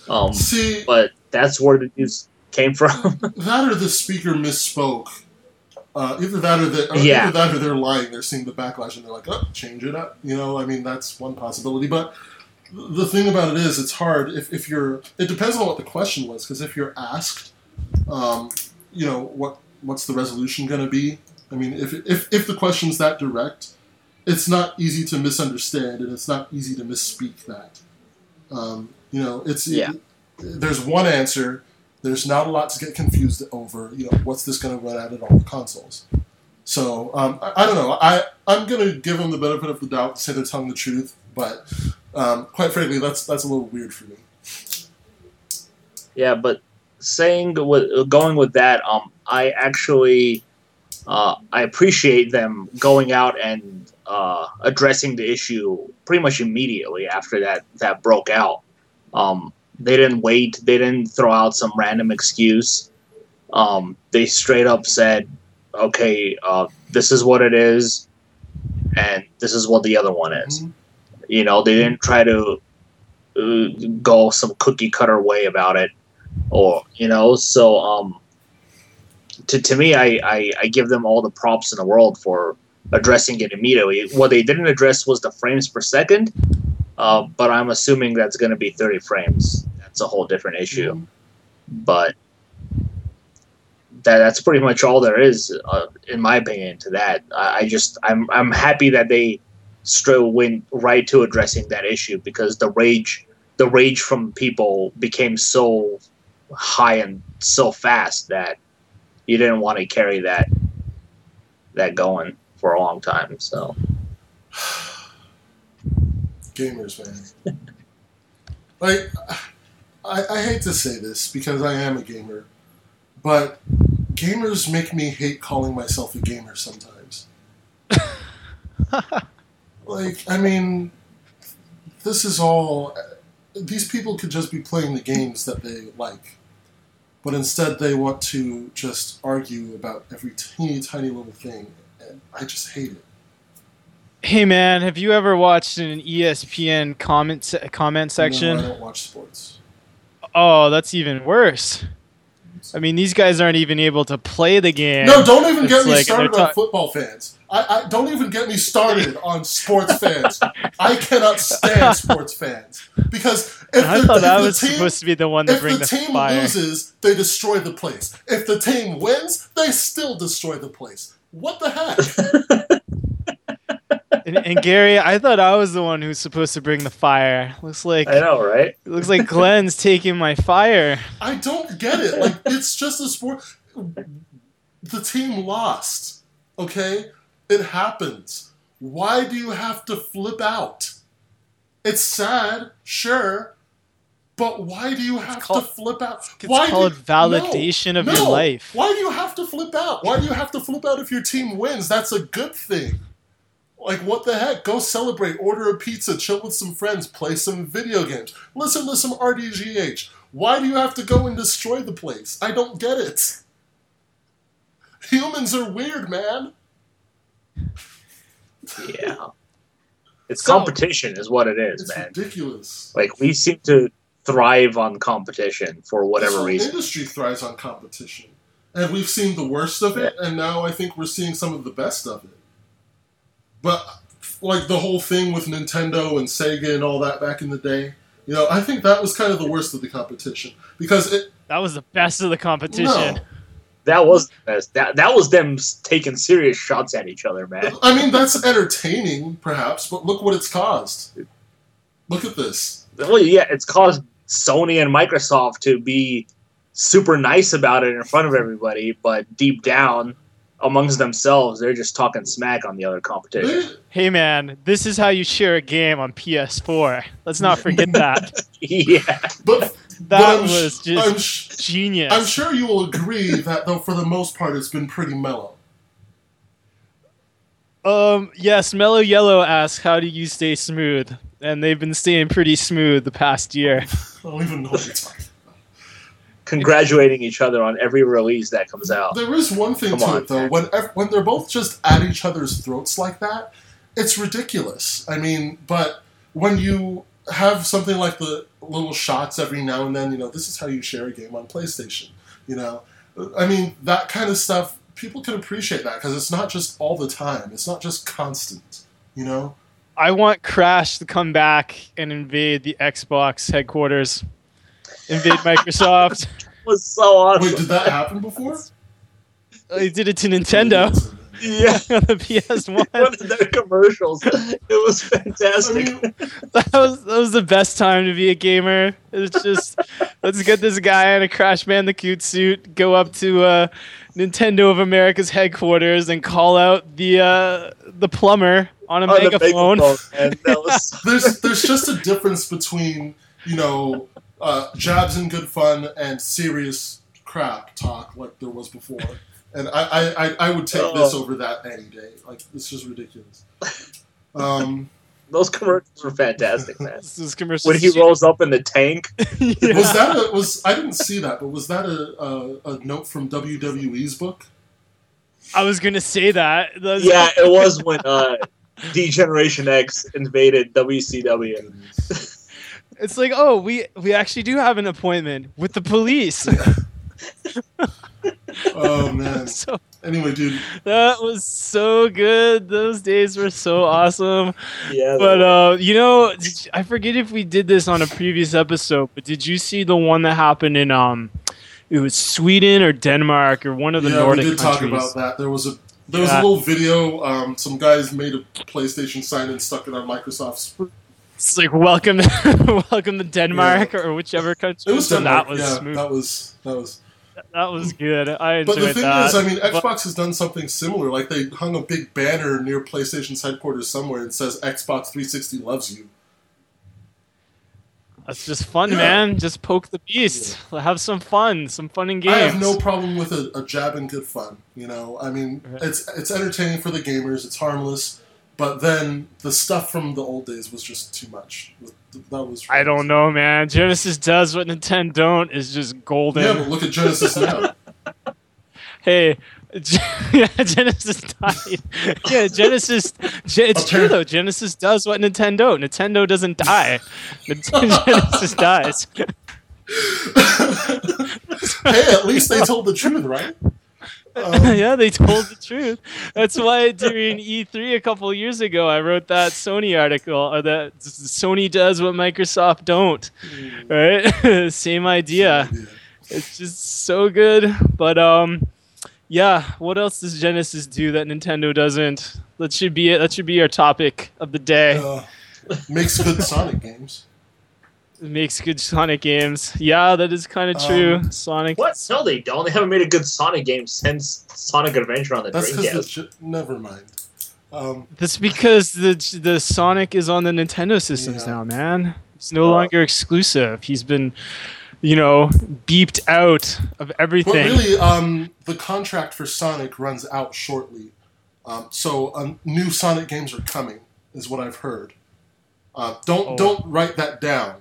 Um, See, but that's where the news came from. that or the speaker misspoke. Uh, either that or the, or Yeah. either that or they're lying. They're seeing the backlash and they're like, "Oh, change it up." You know, I mean, that's one possibility. But the thing about it is, it's hard if, if you're. It depends on what the question was, because if you're asked, um, you know, what what's the resolution going to be? I mean, if, if if the question's that direct, it's not easy to misunderstand, and it's not easy to misspeak that. Um, you know, it's Yeah. there's one answer. There's not a lot to get confused over. You know, what's this going to run out at all the consoles? So um, I, I don't know. I I'm going to give them the benefit of the doubt, say they're telling the truth, but um, quite frankly, that's that's a little weird for me. Yeah, but saying with going with that, um, I actually uh, I appreciate them going out and uh, addressing the issue pretty much immediately after that that broke out. Um, they didn't wait. They didn't throw out some random excuse. Um, they straight up said, "Okay, uh, this is what it is, and this is what the other one is." Mhm. You know, they didn't try to uh, go some cookie cutter way about it, or you know. So, um, to to me, I, I I give them all the props in the world for addressing it immediately. What they didn't address was the frames per second, uh, but I'm assuming that's going to be 30 frames. That's a whole different issue. Mhm. But that that's pretty much all there is, uh, in my opinion, to that. I, I just I'm I'm happy that they straight went right to addressing that issue because the rage the rage from people became so high and so fast that you didn't want to carry that that going for a long time. So Gamers, man. like, I, I hate to say this because I am a gamer, but gamers make me hate calling myself a gamer sometimes. like, I mean, this is all. These people could just be playing the games that they like, but instead they want to just argue about every teeny tiny little thing, and I just hate it. Hey man, have you ever watched an ESPN comment se- comment section? No, I don't watch sports. Oh, that's even worse. I mean, these guys aren't even able to play the game. No, don't even get me like- started they're on ta- football fans. I, I don't even get me started on sports fans. I cannot stand sports fans because if I the, thought if that the was team, supposed to be the one to bring the the, team fire. loses, they destroy the place. If the team wins, they still destroy the place. What the heck? And, and Gary, I thought I was the one who's supposed to bring the fire. Looks like I know, right? it looks like Glenn's taking my fire. I don't get it. Like it's just a sport. The team lost. Okay, it happens. Why do you have to flip out? It's sad, sure, but why do you have called- to flip out? It's why called do, validation no, of your life. Why do you have to flip out? Why do you have to flip out if your team wins? That's a good thing. Like what the heck? Go celebrate, order a pizza, chill with some friends, play some video games, listen to some RDGH. Why do you have to go and destroy the place? I don't get it. Humans are weird, man. Yeah. It's So- competition, is what it is, It's man. ridiculous. Like we seem to thrive on competition for This whatever whole reason. industry thrives on competition, and we've seen the worst of it, and now I think we're seeing some of the best of it. But like the whole thing with Nintendo and Sega and all that back in the day, you know, I think that was kind of the worst of the competition because it. That was the best of the competition. No, That was the best. That that was them taking serious shots at each other, man. I mean that's entertaining, perhaps, but look what it's caused. Look at this. Well, yeah, it's caused Sony and Microsoft to be super nice about it in front of everybody, but deep down, amongst themselves, they're just talking smack on the other competition. Hey man, this is how you share a game on PS4. Let's not forget that. yeah, but That but was just I'm sh- genius. I'm sure you will agree that, though, for the most part, it's been pretty mellow. Um, yes, Mellow Yellow asks, "How do you stay smooth?" And they've been staying pretty smooth the past year. I don't even know what you're talking congratulating each other on every release that comes out. There is one thing Come to on, it, though. When when they're both just at each other's throats like that, it's ridiculous. I mean, but when you have something like the little shots every now and then, you know, this is how you share a game on PlayStation. You know, I mean, that kind of stuff. People can appreciate that because it's not just all the time. It's not just constant. You know. I want Crash to come back and invade the Xbox headquarters, invade Microsoft. Was so awesome. Wait, did that happen before? They did it to Nintendo yeah, on the PS1. one of their commercials. It was I fantastic. mean, That was that was the best time to be a gamer. It's just let's get this guy in a Crash Bandicoot suit, go up to uh, Nintendo of America's headquarters, and call out the uh, the plumber on a On the megaphone. megaphone, and that was there's there's just a difference between you know uh, jabs and good fun and serious crap talk like there was before, and I I, I, I would take this Oh. over that any day. Like it's just ridiculous. Um, those commercials were fantastic, man. This is. When he rolls up in the tank, Yeah. was that a was I didn't see that, but was that a, a, a note from WWE's book? I was gonna say that. That yeah, it was when uh, D Generation X invaded WCW. Goodness. It's like, oh, we we actually do have an appointment with the police. Oh man. so Anyway, dude. That was so good. Those days were so awesome. Yeah. But uh, you know, you- I forget if we did this on a previous episode, but did you see the one that happened in um, it was Sweden or Denmark or one of the yeah, Nordic we did countries? talk about that. There was a there was Yeah. a little video. Um, some guys made a PlayStation sign and stuck it on Microsoft's. It's like welcome, welcome to Denmark or whichever country. It was So Denmark. that was yeah, smooth. that was that was. That was good. I enjoyed that. But the thing that. is, I mean, But- Xbox has done something similar. Like they hung a big banner near PlayStation's headquarters somewhere and says Xbox 360 loves you. That's just fun, Yeah. man. Just poke the beast. Have some fun. Some fun in games. I have no problem with a, a jab and good fun. You know, I mean, Right. it's it's entertaining for the gamers. It's harmless. But then the stuff from the old days was just too much. That was. I don't know, man. Genesis does what Nintendo don't is just golden. Yeah, but look at Genesis now. Hey, yeah, Genesis died. yeah, Genesis. Ge- it's true though. Genesis does what Nintendo. Nintendo doesn't die. Genesis dies. hey, at least they told the truth, right? Um, yeah, they told the truth. That's why during E3 a couple years ago, I wrote that Sony article, or that Sony does what Microsoft don't. Right? Same idea. It's just so good. But um, yeah. What else does Genesis do that Nintendo doesn't? That should be it. That should be our topic of the day. Uh, makes good Sonic games. It makes good Sonic games. Yeah, that is kind of true. Um, Sonic. What? No, they don't. They haven't made a good Sonic game since Sonic Adventure on the That's Dreamcast. the never mind. Um, That's because the the Sonic is on the Nintendo systems Yeah. now, man. It's no Uh, longer exclusive. He's been, you know, beeped out of but everything. really, um, the contract for Sonic runs out shortly. Um, so um, new Sonic games are coming, is what I've heard. Uh, don't Oh. don't write that down.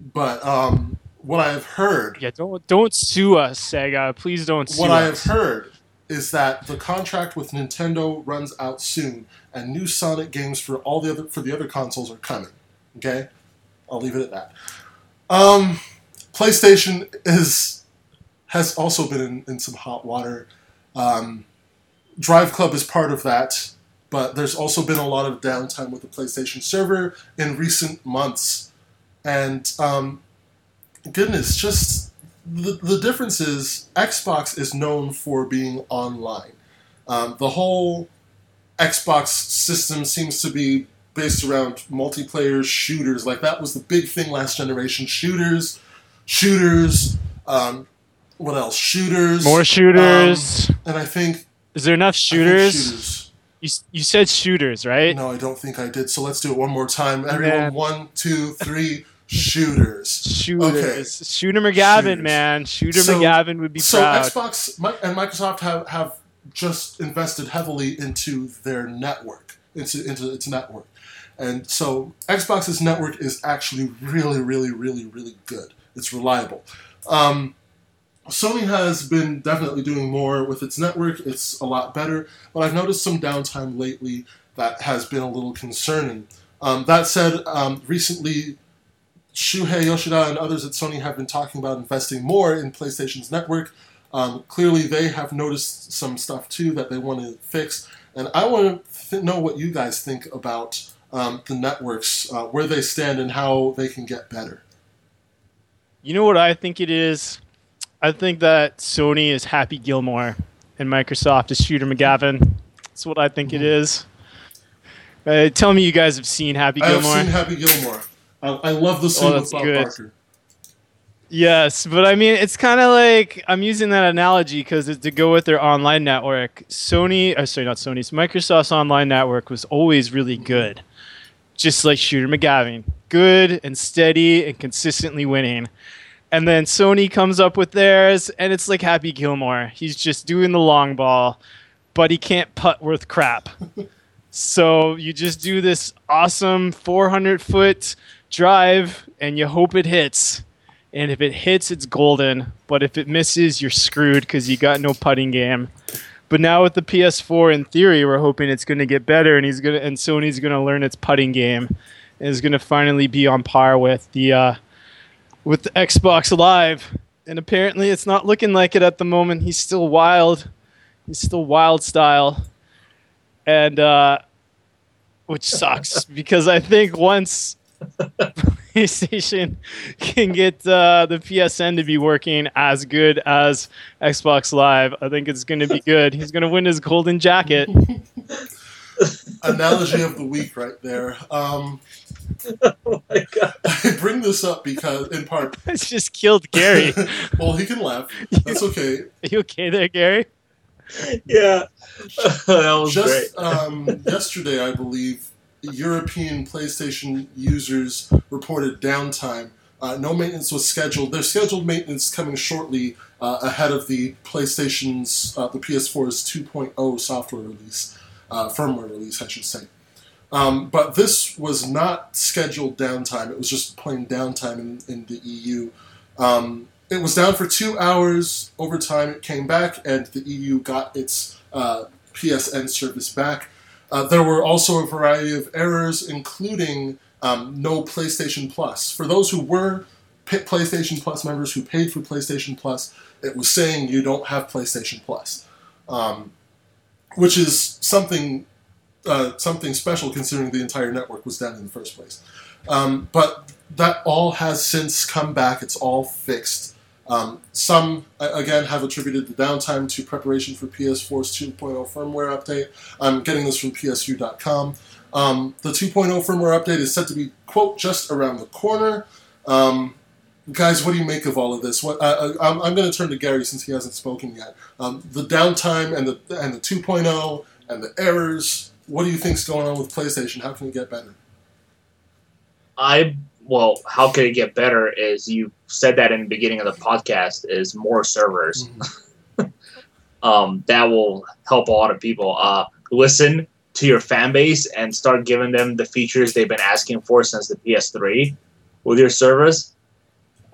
But um, what I have heard, yeah, don't don't sue us, Sega. Please don't sue what I have heard is that the contract with Nintendo runs out soon, and new Sonic games for all the other for the other consoles are coming. Okay, I'll leave it at that. Um, PlayStation is has also been in, in some hot water. Um, Drive Club is part of that, but there's also been a lot of downtime with the PlayStation server in recent months, and um, goodness, just the, the difference is Xbox is known for being online. Um, the whole Xbox system seems to be based around multiplayer shooters. Like that was the big thing last generation: shooters, shooters. Um, what else? Shooters. More shooters. And I think is there enough shooters? shooters. You you said shooters, right? No, I don't think I did. So let's do it one more time. Everyone, one, two, three. Shooters. Shooters. Shooter McGavin, Shooters. man. Shooter So- McGavin would be So proud. Xbox and Microsoft have, have just invested heavily into their network, into into its network, and so Xbox's network is actually really, really, really, really good. It's reliable. Um, Sony has been definitely doing more with its network. It's a lot better, but I've noticed some downtime lately that has been a little concerning. Um, that said, um, recently Shuhei Yoshida and others at Sony have been talking about investing more in PlayStation's network. Um, clearly, they have noticed some stuff too that they want to fix, and I want to th- know what you guys think about um, the networks, uh, where they stand, and how they can get better. You know what I think it is? I think that Sony is Happy Gilmore and Microsoft is Shooter McGavin. That's what I think it is. Uh, tell me you guys have seen Happy Gilmore. I have seen Happy Gilmore. I, I love the scene Oh, with that's Bob good. Barker. Yes, but I mean, it's kind of like I'm using that analogy because to go with their online network, Sony, uh, sorry, not Sony's, Microsoft's online network was always really good, just like Shooter McGavin, good and steady and consistently winning. And then Sony comes up with theirs, and it's like Happy Gilmore. He's just doing the long ball, but he can't putt worth crap. so you just do this awesome 400 foot drive, and you hope it hits. And if it hits, it's golden. But if it misses, you're screwed because you got no putting game. But now with the PS4, in theory, we're hoping it's going to get better, and he's gonna and Sony's going to learn its putting game, and is going to finally be on par with the uh, with the Xbox Live. And apparently, it's not looking like it at the moment. He's still wild. He's still wild style, and uh, which sucks because I think once PlayStation can get uh, the PSN to be working as good as Xbox Live, I think it's going to be good. He's going to win his golden jacket. Analogy of the week, right there. Um, oh my god. I bring this up because, in part, it's just killed Gary. well, he can laugh. That's okay. Are you okay there, Gary? Yeah. that was great. Just um, yesterday, I believe, European PlayStation users reported downtime. Uh, no maintenance was scheduled. There's scheduled maintenance coming shortly uh, ahead of the PlayStation's, uh, the PS4's 2.0 software release, uh, firmware release, I should say. Um, but this was not scheduled downtime. It was just plain downtime in, in the EU. Um, it was down for two hours. Over time, it came back, and the EU got its uh, PSN service back. Uh, there were also a variety of errors, including um, no PlayStation Plus. For those who were PlayStation Plus members who paid for PlayStation Plus, it was saying you don't have PlayStation Plus, um, which is something uh, something special considering the entire network was down in the first place. Um, but that all has since come back. It's all fixed. Um, some, again, have attributed the downtime to preparation for PS4's 2.0 firmware update. I'm getting this from PSU.com. Um, the 2.0 firmware update is set to be, quote, just around the corner. Um, guys, what do you make of all of this? What, uh, I'm, I'm going to turn to Gary since he hasn't spoken yet. Um, the downtime and the, and the 2.0 and the errors, what do you think's going on with PlayStation? How can it get better? I well, how could it get better? Is you said that in the beginning of the podcast is more servers. Um, that will help a lot of people. Uh, listen to your fan base and start giving them the features they've been asking for since the PS3 with your service.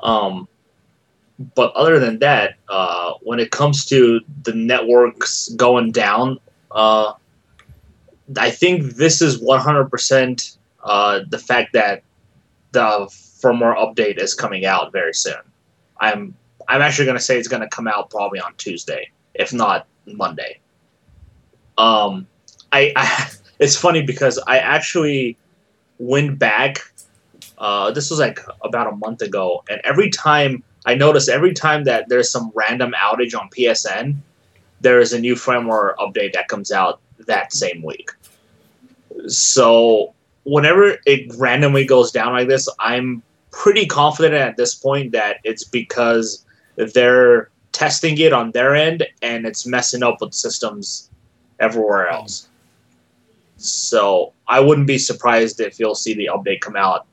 Um, but other than that, uh, when it comes to the networks going down, uh, I think this is 100% uh, the fact that the firmware update is coming out very soon. I'm I'm actually going to say it's going to come out probably on Tuesday, if not Monday. Um, I, I it's funny because I actually went back. Uh, this was like about a month ago, and every time I notice every time that there's some random outage on PSN, there is a new firmware update that comes out that same week. So whenever it randomly goes down like this, I'm pretty confident at this point that it's because they're testing it on their end and it's messing up with systems everywhere hmm. else. So I wouldn't be surprised if you'll see the update come out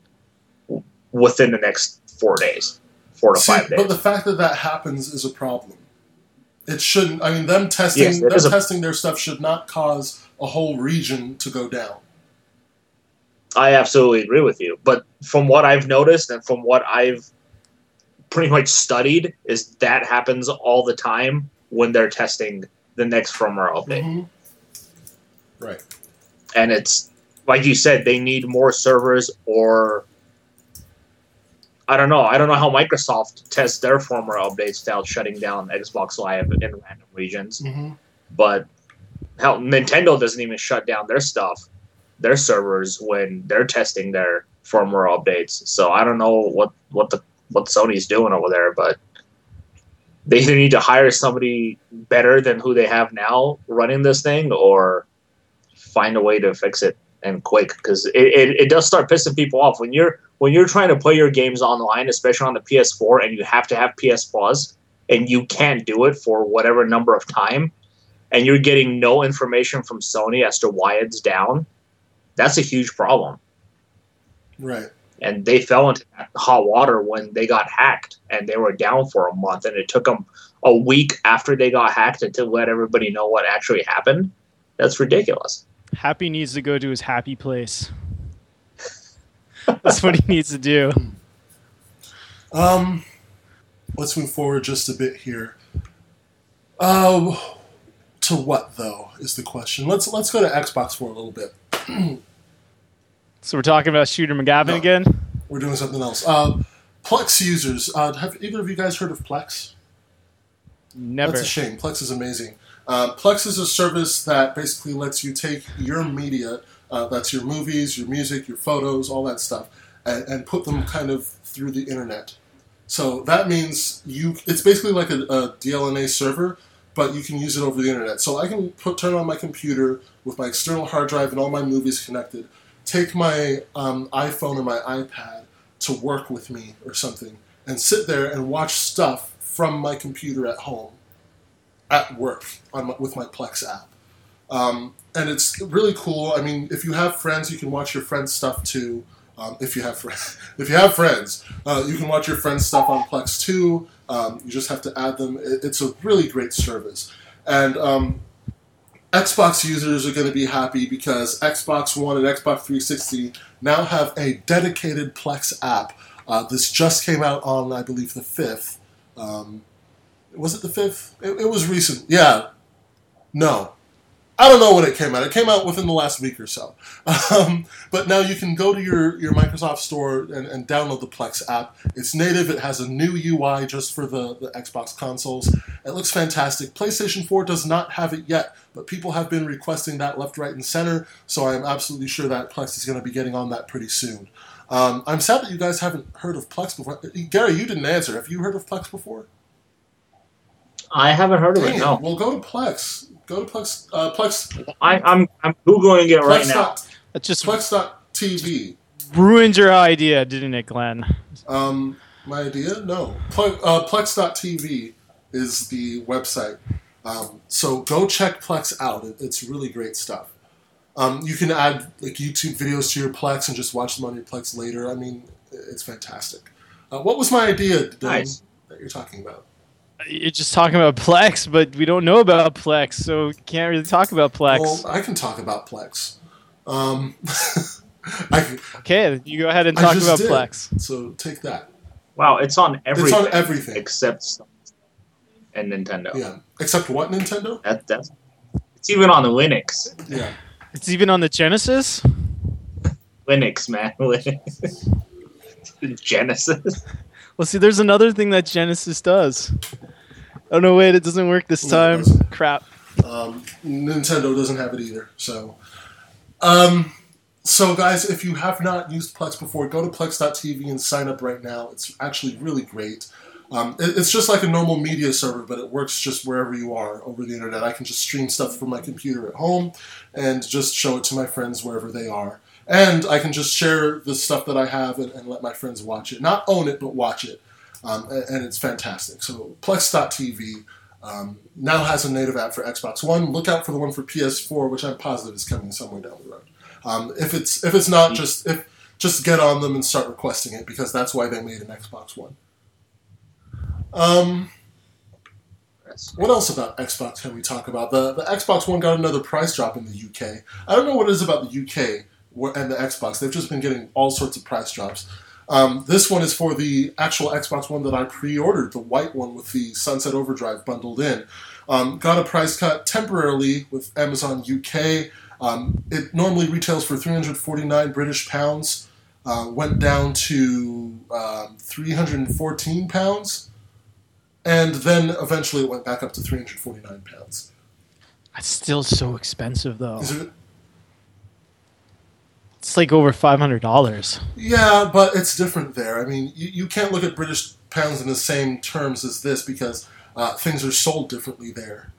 within the next four days, four to See, five days. But the fact that that happens is a problem. It shouldn't. I mean, them testing Yes, them a- testing their stuff should not cause a whole region to go down. I absolutely agree with you. But from what I've noticed and from what I've pretty much studied, is that happens all the time when they're testing the next firmware update. Mhm. Right. And it's like you said, they need more servers or I don't know. I don't know how Microsoft tests their firmware updates without shutting down Xbox Live in random regions. hmm But hell, Nintendo doesn't even shut down their stuff, their servers when they're testing their firmware updates. So I don't know what what the what Sony's doing over there, but they either need to hire somebody better than who they have now running this thing, or find a way to fix it and quick because it, it, it does start pissing people off when you're when you're trying to play your games online, especially on the PS4, and you have to have PS Plus, and you can't do it for whatever number of time, and you're getting no information from Sony as to why it's down. That's a huge problem Right. and they fell into that hot water when they got hacked and they were down for a month and it took them a week after they got hacked to let everybody know what actually happened that's ridiculous Happy needs to go to his happy place. That's what he needs to do. Um, let's move forward just a bit here. Uh, to what though is the question. Let's let's go to Xbox for a little bit. So we're talking about Shooter McGavin No. again. We're doing something else. Uh, Plex users. Uh, have either of you guys heard of Plex? Never. That's a shame. Plex is amazing. Uh, Plex is a service that basically lets you take your media, uh, that's your movies, your music, your photos, all that stuff, and, and put them kind of through the internet. So that means you. It's basically like a, a DLNA server, but you can use it over the internet. So I can put turn on my computer with my external hard drive and all my movies connected. Take my um, iPhone or my iPad to work with me or something, and sit there and watch stuff from my computer at home, at work my, with my Plex app. Um, and it's really cool. I mean, if you have friends, you can watch your friends' stuff too. Um, if you have friends, if you have friends, uh, you can watch your friends' stuff on Plex too. Um, you just have to add them. It, it's a really great service, and um, Xbox users are going to be happy because Xbox One and Xbox 360 now have a dedicated Plex app. Uh, this just came out on, I believe, the fifth. Um, was it the fifth? It, it was recent. Yeah. No, I don't know when it came out. It came out within the last week or so. Um, but now you can go to your, your Microsoft Store and, and, download the Plex app. It's native. It has a new UI just for the, the Xbox consoles. It looks fantastic. PlayStation 4 does not have it yet, but people have been requesting that left, right, and center. So I am absolutely sure that Plex is going to be getting on that pretty soon. Um, I'm sad that you guys haven't heard of Plex before. Gary, you didn't answer. Have you heard of Plex before? I haven't heard of it. No. Well, go to Plex. Go to Plex. Uh, Plex. I, I'm I'm googling it right Plex. now. Dot, That just Plex.tv. ruined your idea, didn't it, Glenn? Um, my idea? No. Ple- uh, Plex.tv is the website. Um, so go check Plex out. It, it's really great stuff. Um, you can add like YouTube videos to your Plex and just watch them on your Plex later. I mean, it's fantastic. Uh, what was my idea, Dylan, Nice. that you're talking about? You're just talking about Plex, but we don't know about Plex, so can't really talk about Plex. Well, I can talk about Plex. Um, I okay, you go ahead and I talk just about did. Plex. So take that. Wow, it's on everything. It's on everything. except Sony and Nintendo. Yeah. Except what Nintendo? That, that's it's even on the Linux. Yeah. It's even on the Genesis. Linux, man. Linux. Genesis. Well, see, there's another thing that Genesis does. Oh no, wait, it doesn't work this time. doesn't. Crap. Um, Nintendo doesn't have it either. So, um, so guys, if you have not used Plex before, go to Plex.tv and sign up right now. It's actually really great. Um, it- it's just like a normal media server, but it works just wherever you are over the internet. I can just stream stuff from my computer at home and just show it to my friends wherever they are. And I can just share the stuff that I have and, and let my friends watch it. Not own it, but watch it. Um, and it's fantastic. So, Plex.tv um, now has a native app for Xbox One. Look out for the one for PS4, which I'm positive is coming somewhere down the road. Um, if it's if it's not, just if just get on them and start requesting it because that's why they made an Xbox One. Um, what else about Xbox can we talk about? The the Xbox One got another price drop in the UK. I don't know what it is about the UK and the Xbox. They've just been getting all sorts of price drops. Um, this one is for the actual Xbox One that I pre-ordered, the white one with the Sunset Overdrive bundled in. Um, got a price cut temporarily with Amazon UK. Um, it normally retails for 349 British pounds. Uh, went down to um, 314 pounds, and then eventually it went back up to 349 pounds. It's still so expensive, though. It's like over five hundred dollars. Yeah, but it's different there. I mean, you, you can't look at British pounds in the same terms as this because uh, things are sold differently there.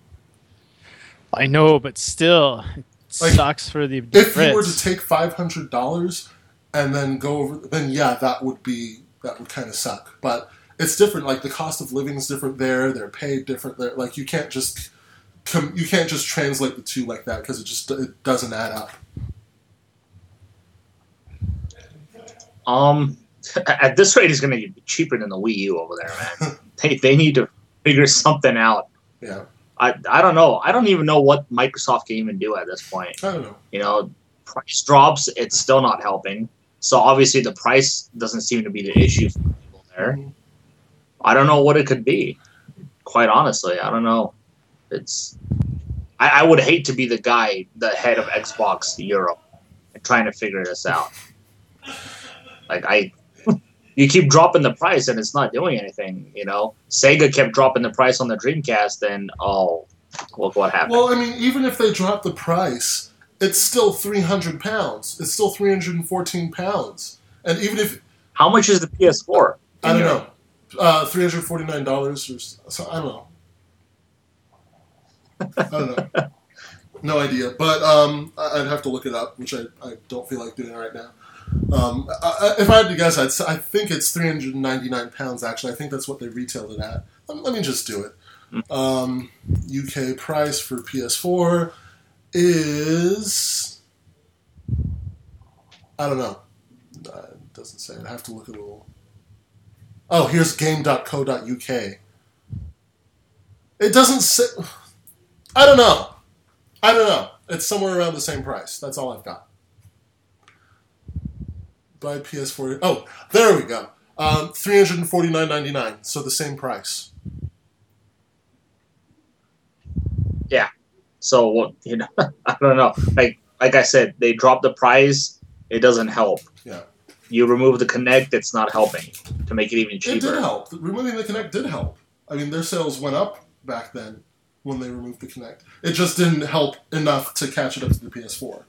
I know, but still, it Like, sucks for the If you were to take five hundred dollars and then go over, then yeah, that would be that would kind of suck. But it's different. Like the cost of living is different there. They're paid different there. Like you can't just you can't just translate the two like that because it just it doesn't add up. Um, at this rate, it's going to be cheaper than the Wii U over there, man. they they need to figure something out. Yeah, I I don't know. I don't even know what Microsoft can even do at this point. I don't know. You know, price drops. It's still not helping. So obviously, the price doesn't seem to be the issue for people there. I don't know what it could be. Quite honestly, I don't know. It's. I, I would hate to be the guy, the head of Xbox Europe, and trying to figure this out. Like I, you keep dropping the price and it's not doing anything. You know, Sega kept dropping the price on the Dreamcast, and oh, look what happened. Well, I mean, even if they drop the price, it's still 300 pounds. It's still 314 pounds. And even if, How much is the PS4? I don't know, uh, $349 or so, I don't know. I don't know. No idea. But um, I'd have to look it up, which I, I don't feel like doing right now. Um, I, if I had to guess, I'd, I think it's 399 pounds, actually. I think that's what they retailed it at. Let, let me just do it. Um, UK price for PS4 is. I don't know. Uh, it doesn't say. I have to look at a little. Oh, here's game.co.uk. It doesn't say. I don't know. I don't know. It's somewhere around the same price. That's all I've got. Buy PS4. Oh, there we go. Um, Three hundred and forty nine ninety nine. So the same price. Yeah. So what you know, I don't know. Like like I said, they dropped the price. It doesn't help. Yeah. You remove the Kinect, it's not helping to make it even cheaper. It did help. Removing the Kinect did help. I mean, their sales went up back then when they removed the Kinect. It just didn't help enough to catch it up to the PS4.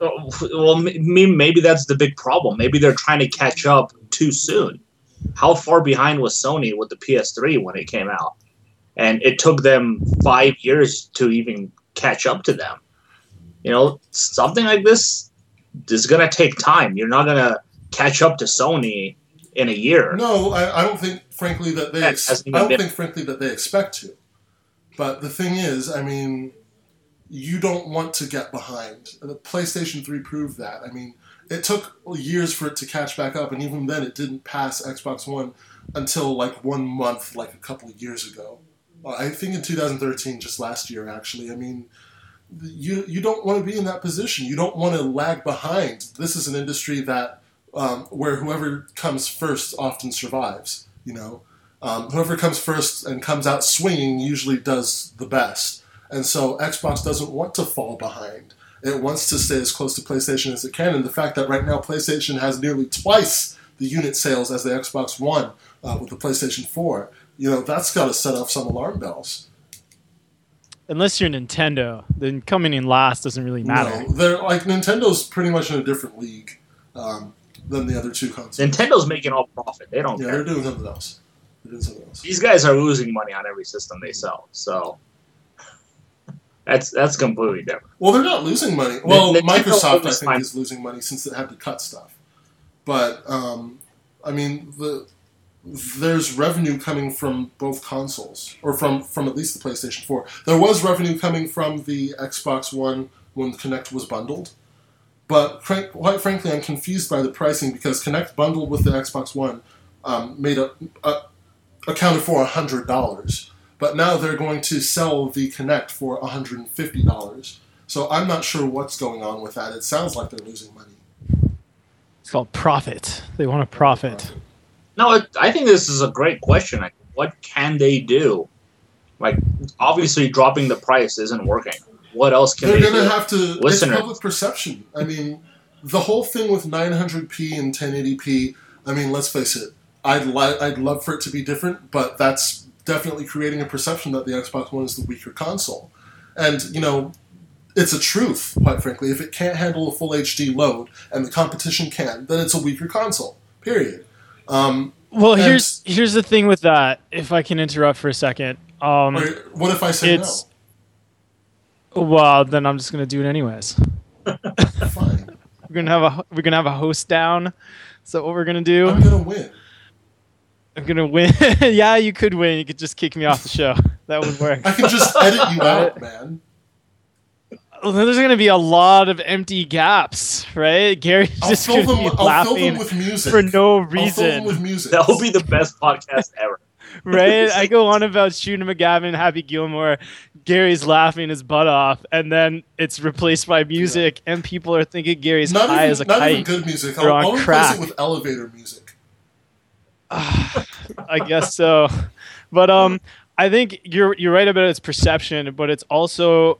Well, maybe that's the big problem. Maybe they're trying to catch up too soon. How far behind was Sony with the PS3 when it came out? And it took them five years to even catch up to them. You know, something like this is going to take time. You're not going to catch up to Sony in a year. No, I, I don't think, frankly, that they. That Ex- I don't been- think, frankly, that they expect to. But the thing is, I mean, you don't want to get behind. The PlayStation 3 proved that. I mean, it took years for it to catch back up, and even then, it didn't pass Xbox One until like one month, like a couple of years ago. Uh, I think in 2013, just last year, actually. I mean, you you don't want to be in that position. You don't want to lag behind. This is an industry that um, where whoever comes first often survives. You know, um, whoever comes first and comes out swinging usually does the best. And so Xbox doesn't want to fall behind. It wants to stay as close to PlayStation as it can. And the fact that right now PlayStation has nearly twice the unit sales as the Xbox One uh, with the PlayStation 4, you know, that's got to set off some alarm bells. Unless you're Nintendo, then coming in last doesn't really matter. No, they're like Nintendo's pretty much in a different league um, than the other two consoles. Nintendo's making all profit. They don't yeah, care. they're doing something else. They're doing something else. These guys are losing money on every system they sell. So that's that's completely different. Well, they're not losing money. Well, Microsoft, I think, is losing money since it had to cut stuff. But um, I mean, the there's revenue coming from both consoles, or from from at least the PlayStation Four. There was revenue coming from the Xbox One when Kinect was bundled. But quite frankly, I'm confused by the pricing because Kinect bundled with the Xbox One um, made a, a accounted for hundred dollars. But now they're going to sell the Kinect for $150. So I'm not sure what's going on with that. It sounds like they're losing money. It's called profit. They want to profit. No, it, I think this is a great question. Like, what can they do? Like, obviously, dropping the price isn't working. What else can They're they going to do? have to. It's Listeners. public perception. I mean, the whole thing with 900p and 1080p. I mean, let's face it. I'd li- I'd love for it to be different, but that's definitely creating a perception that the Xbox One is the weaker console. And you know, it's a truth, quite frankly. If it can't handle a full HD load and the competition can, then it's a weaker console. Period. Um, Well, And- here's here's the thing with that. If I can interrupt for a second. Um, what if I say it's well, then I'm just gonna do it anyways. Fine. We're gonna have a we're gonna have a host down. So what we're gonna do? I'm gonna win. I'm gonna win. yeah, you could win. You could just kick me off the show. That would work. I can just edit you out, man. Well, then there's gonna be a lot of empty gaps, right? Gary's I'll just fill gonna them. be I'll fill laughing them with music for no I'll fill them reason, with music. That will be the best podcast ever. right? I go on about shooting McGavin, Happy Gilmore, Gary's laughing his butt off, and then it's replaced by music, and people are thinking Gary's not high even, as a not even good music. They're I'll, on I'll replace it with elevator music. I guess so. But um, I think you're you're right about its perception, but it's also,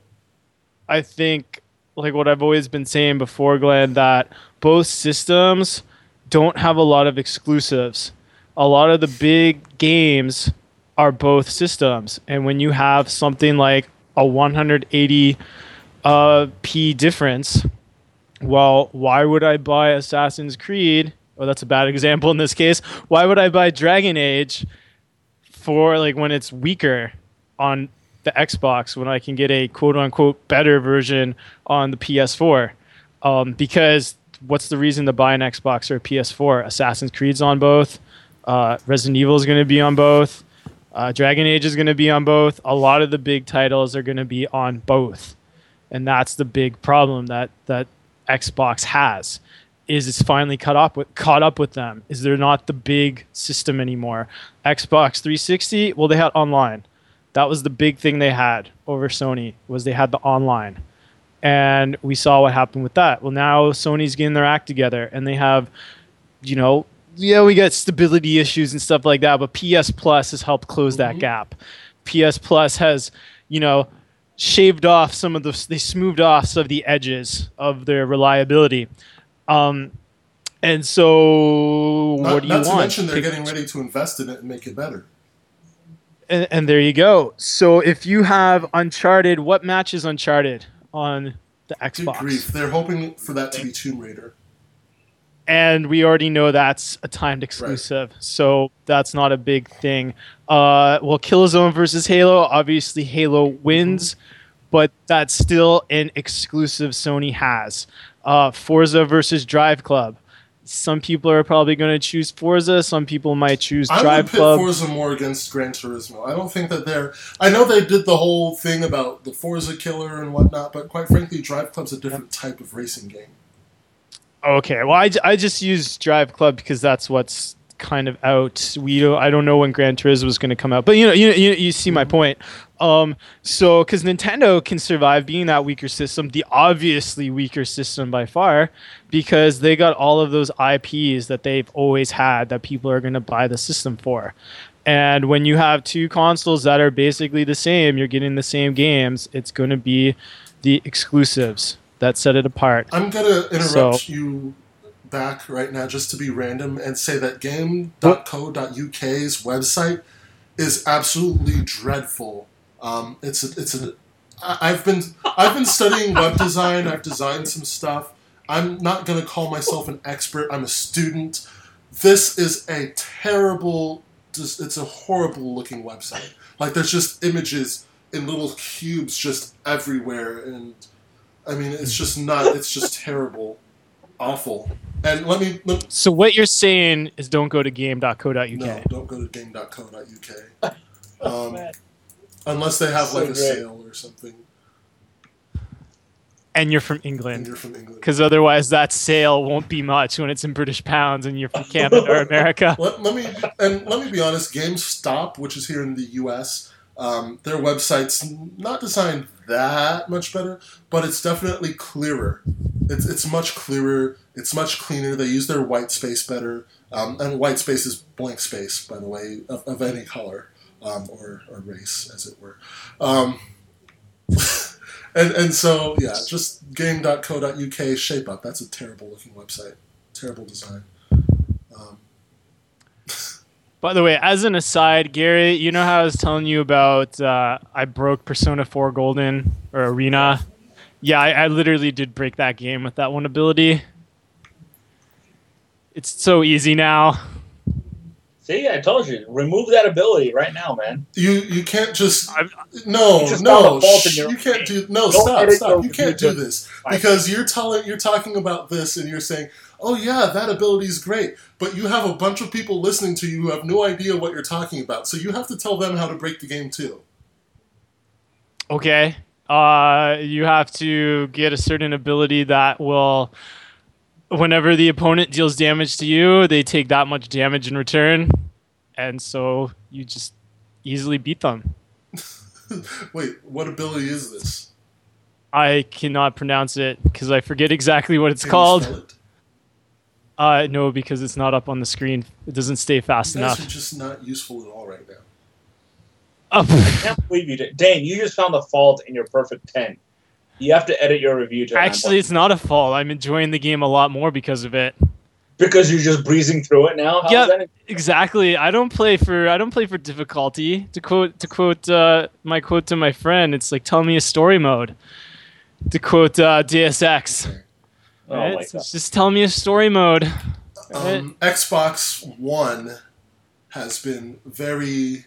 I think, like what I've always been saying before, Glenn, that both systems don't have a lot of exclusives. A lot of the big games are both systems. And when you have something like a 180 uh, p difference, well, why would I buy Assassin's Creed? Oh, that's a bad example in this case. Why would I buy Dragon Age for like when it's weaker on the Xbox when I can get a quote unquote better version on the PS4? Um, because what's the reason to buy an Xbox or a PS4? Assassin's Creed's on both. Uh, Resident Evil is going to be on both. Uh, Dragon Age is going to be on both. A lot of the big titles are going to be on both, and that's the big problem that that Xbox has. Is it's finally caught up with caught up with them? Is they're not the big system anymore? Xbox 360, well, they had online. That was the big thing they had over Sony was they had the online, and we saw what happened with that. Well, now Sony's getting their act together, and they have, you know, yeah, we got stability issues and stuff like that, but PS Plus has helped close that mm-hmm. gap. PS Plus has, you know, shaved off some of the, they smoothed off some of the edges of their reliability. Um, and so, Not, what do you not to want? mention they're Pick- getting ready to invest in it and make it better. and, and there you go. So, if you have Uncharted, what matches Uncharted on the Good Xbox? grief. They're hoping for that to be Tomb Raider. and we already know that's a timed exclusive, so that's not a big thing. Uh, well, Killzone versus Halo, obviously Halo wins, but that's still an exclusive Sony has. Uh, Forza versus Drive Club. Some people are probably going to choose Forza. Some people might choose I would Drive pit Club. Forza more against Gran Turismo. I don't think that they're. I know they did the whole thing about the Forza killer and whatnot, but quite frankly, Drive Club's a different type of racing game. Okay, well, I, I just use Drive Club because that's what's kind of out. We don't, I don't know when Gran Turismo was going to come out, but you know, you, you you see my point. Um, so because Nintendo can survive being that weaker system, the obviously weaker system by far, because they got all of those IPs that they've always had that people are going to buy the system for. And when you have two consoles that are basically the same, you're getting the same games. It's going to be the exclusives that set it apart. I'm gonna interrupt So- you back right now just to be random and say that game.co.uk's website is absolutely dreadful. Um, it's a, it's a I've been I've been studying web design. I've designed some stuff. I'm not gonna call myself an expert. I'm a student. This is a terrible. It's a horrible looking website. Like there's just images in little cubes just everywhere, and I mean it's just not. It's just terrible, awful. And let me let, So what you're saying is don't go to game.co.uk. no, don't go to game.co.uk. Um, unless they have So like a sale or something, And you're from England. and England. you're from England. Because otherwise that sale won't be much when it's in British pounds and you're from Canada or America. Let, let me and let me be honest. GameStop, which is here in the U.S., um, their website's not designed that much better, but it's definitely clearer. It's it's much clearer. It's much cleaner. They use their white space better, um, and white space is blank space, by the way, of, of any color um, or or race, as it were. Um, and and so yeah, just game.co.uk shape up. That's a terrible looking website. Terrible design. Um, By the way, as an aside, Gary, you know how I was telling you about uh, I broke Persona 4 Golden or Arena? Yeah, I, I literally did break that game with that one ability. It's so easy now. See, I told you, remove that ability right now, man. You you can't just I'm- no just no found a fault in shh, your- you can't do no Don't stop stop you can't do this because you're telling you're talking about this and you're saying oh yeah that ability is great but you have a bunch of people listening to you who have no idea what you're talking about so you have to tell them how to break the game too Okay. Uh, you have to get a certain ability that will, whenever the opponent deals damage to you, they take that much damage in return, and so you just easily beat them. wait what ability is this I cannot pronounce it because I forget exactly what it's Can called. it? Uh, no, because it's not up on the screen. It doesn't stay fast you guys enough. are just not useful at all right now Oh, I can't believe you did. Dane, you just found a fault in your perfect 10. You have to edit your review to actually, it's not a fault. I'm enjoying the game a lot more because of it. because you're just breezing through it now. How's Yeah. that? Exactly. I don't play for I don't play for difficulty. To quote to quote uh, my quote to my friend, it's like tell me a story mode. To quote uh, Deus Ex, Oh right? my It's god. just tell me a story mode. Um, Xbox One has been very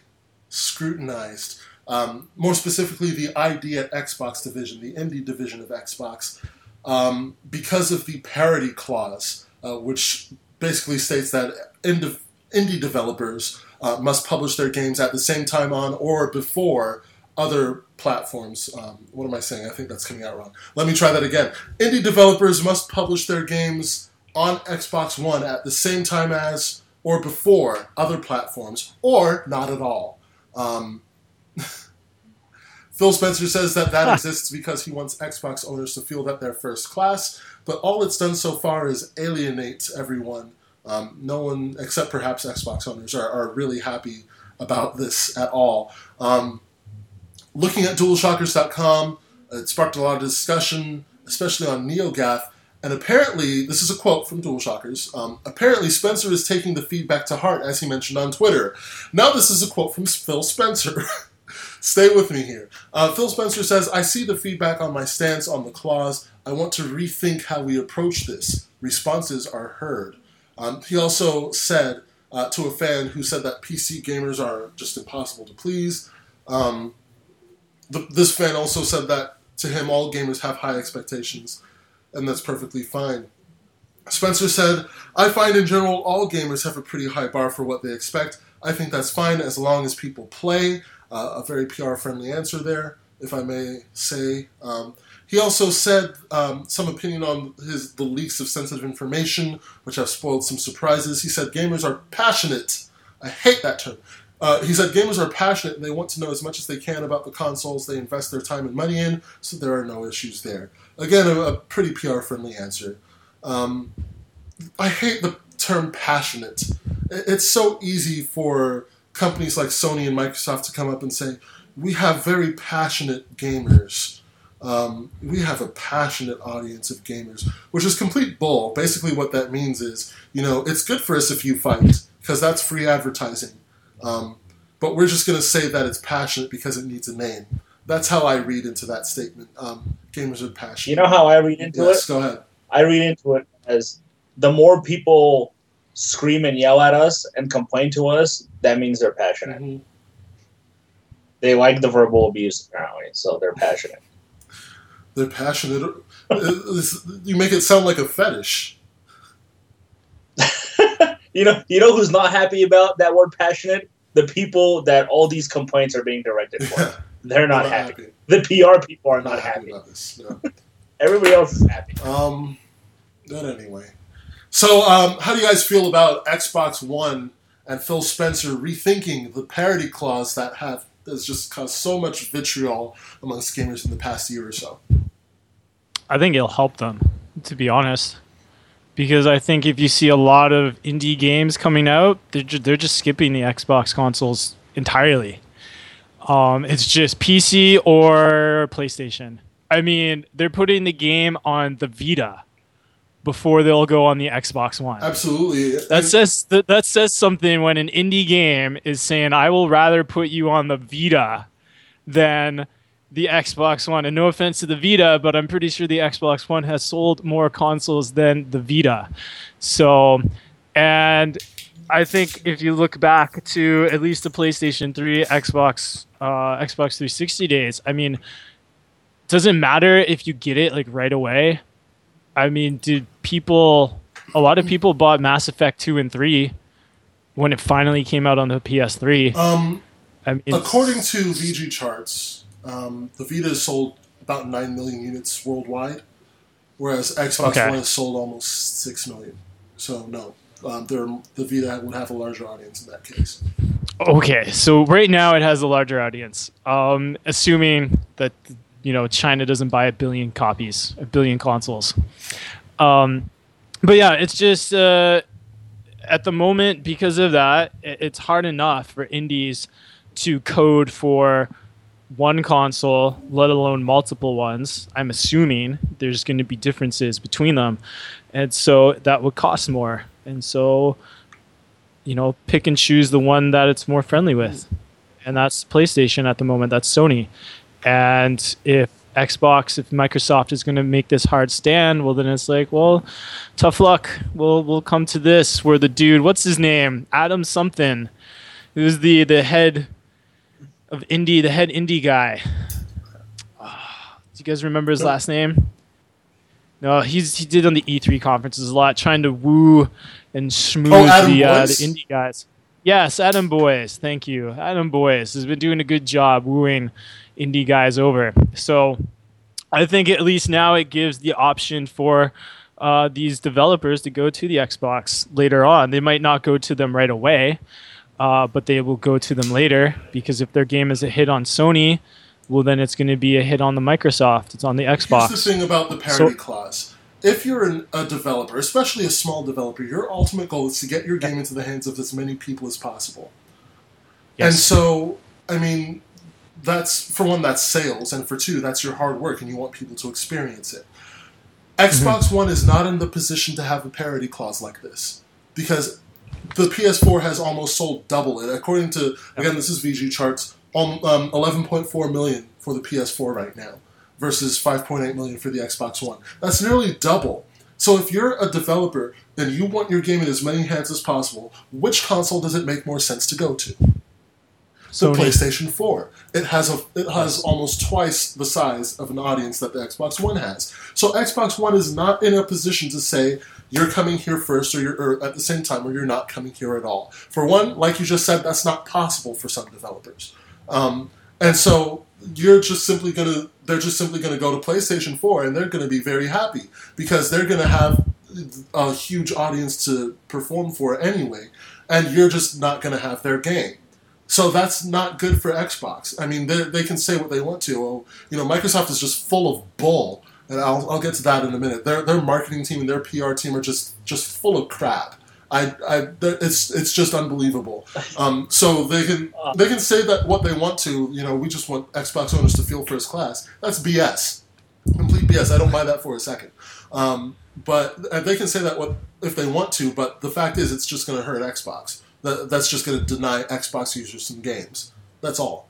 scrutinized. Um, more specifically, the ID at Xbox division, the indie division of Xbox, um, because of the parity clause, uh, which basically states that indie, developers uh, must publish their games at the same time on or before other platforms. Um, what am I saying? I think that's coming out wrong. Let me try that again. Indie developers must publish their games on Xbox One at the same time as or before other platforms, or not at all. Um, Phil Spencer says that that exists because he wants Xbox owners to feel that they're first class, but all it's done so far is alienate everyone. Um, no one, except perhaps Xbox owners, are, are really happy about this at all. Um, looking at DualShockers.com, it sparked a lot of discussion, especially on NeoGAF. And apparently, this is a quote from DualShockers. Um, apparently, Spencer is taking the feedback to heart, as he mentioned on Twitter. Now, this is a quote from Phil Spencer. Stay with me here. Uh, Phil Spencer says, I see the feedback on my stance on the clause. I want to rethink how we approach this. Responses are heard. Um, he also said uh, to a fan who said that PC gamers are just impossible to please. Um, the, this fan also said that to him, all gamers have high expectations, and that's perfectly fine. Spencer said, I find in general all gamers have a pretty high bar for what they expect. I think that's fine as long as people play. Uh, a very PR friendly answer there, if I may say. Um, he also said um, some opinion on his the leaks of sensitive information, which have spoiled some surprises. He said gamers are passionate. I hate that term. Uh, he said gamers are passionate and they want to know as much as they can about the consoles they invest their time and money in, so there are no issues there. Again, a, a pretty PR friendly answer. Um, I hate the term passionate. It's so easy for companies like Sony and Microsoft to come up and say, we have very passionate gamers. Um, we have a passionate audience of gamers, which is complete bull. Basically, what that means is, you know, it's good for us if you fight, because that's free advertising. Um, but we're just going to say that it's passionate because it needs a name. That's how I read into that statement. Um, gamers are passionate. You know how I read into yes, it? go ahead. I read into it as the more people scream and yell at us and complain to us, that means they're passionate. Mhm. They like the verbal abuse apparently, so they're passionate. They're passionate. You make it sound like a fetish. You know, you know who's not happy about that word passionate? The people that all these complaints are being directed for. Yeah, They're not Not happy. happy. The PR people are not happy. about this. no. Everybody else is happy. Um, but anyway. So, um, how do you guys feel about Xbox One and Phil Spencer rethinking the parity clause that have that's just caused so much vitriol amongst gamers in the past year or so? I think it'll help them, to be honest. Because I think if you see a lot of indie games coming out, they're, ju- they're just skipping the Xbox consoles entirely. Um, it's just PC or PlayStation. I mean, they're putting the game on the Vita before they'll go on the Xbox One. Absolutely. That says that, that says something when an indie game is saying, "I will rather put you on the Vita than the Xbox One." And no offense to the Vita, but I'm pretty sure the Xbox One has sold more consoles than the Vita. So, and I think if you look back to at least the PlayStation 3, Xbox, uh, Xbox 360 days, I mean, doesn't matter if you get it like right away. I mean, did people? A lot of people bought Mass Effect two and three when it finally came out on the PS3. um, I mean, according to VGChartz, um, the Vita has sold about nine million units worldwide, whereas Xbox Okay. One has sold almost six million. So no, um, they're, the Vita would have a larger audience in that case. Okay, so right now it has a larger audience. Um, assuming that you know China doesn't buy a billion copies, a billion consoles. Um, but yeah, it's just uh, at the moment because of that, it's hard enough for indies to code for one console, let alone multiple ones. I'm assuming there's going to be differences between them, and so that would cost more. And so you know pick and choose the one that it's more friendly with, and that's PlayStation at the moment. That's Sony, and if Xbox, if Microsoft is going to make this hard stand, well then it's like, well, tough luck. We'll we'll come to this where the dude, what's his name, Adam something, who's the the head of indie, the head indie guy. Ah, do you guys remember his last name? No, he's he did on the E3 conferences a lot, trying to woo and schmooze Oh, the uh, the indie guys. Yes, Adam Boyes. Thank you. Adam Boyes has been doing a good job wooing indie guys over. So I think at least now it gives the option for uh, these developers to go to the Xbox later on. They might not go to them right away, uh, but they will go to them later because if their game is a hit on Sony, well, then it's going to be a hit on the Microsoft. It's on the Xbox. Here's the thing about the parity So- clause. If you're an, a developer, especially a small developer, your ultimate goal is to get your game into the hands of as many people as possible. Yes. And so, I mean, that's for one, that's sales, and for two, that's your hard work, and you want people to experience it. Mm-hmm. Xbox One is not in the position to have a parity clause like this because the PS4 has almost sold double it. According to again, this is VGChartz, um, 11.4 million for the PS4 right now versus 5.8 million for the Xbox One. That's nearly double. So if you're a developer and you want your game in as many hands as possible, which console does it make more sense to go to? the Sony. PlayStation 4. It has a it has almost twice the size of an audience that the Xbox One has. So Xbox One is not in a position to say you're coming here first or you're or at the same time or you're not coming here at all. For one, like you just said, that's not possible for some developers. Um, and so you're just simply gonna they're just simply gonna go to PlayStation 4 and they're gonna be very happy because they're gonna have a huge audience to perform for anyway, and you're just not gonna have their game. So that's not good for Xbox. I mean, they, can say what they want to. Oh, you know, Microsoft is just full of bull, and I'll, I'll get to that in a minute. Their their marketing team and their PR team are just just full of crap. I, I it's it's just unbelievable. Um, so they can they can say that what they want to. You know, we just want Xbox owners to feel first class. That's BS, complete BS. I don't buy that for a second. Um, but they can say that what if they want to. But the fact is, it's just going to hurt Xbox. That, that's just going to deny Xbox users some games. That's all.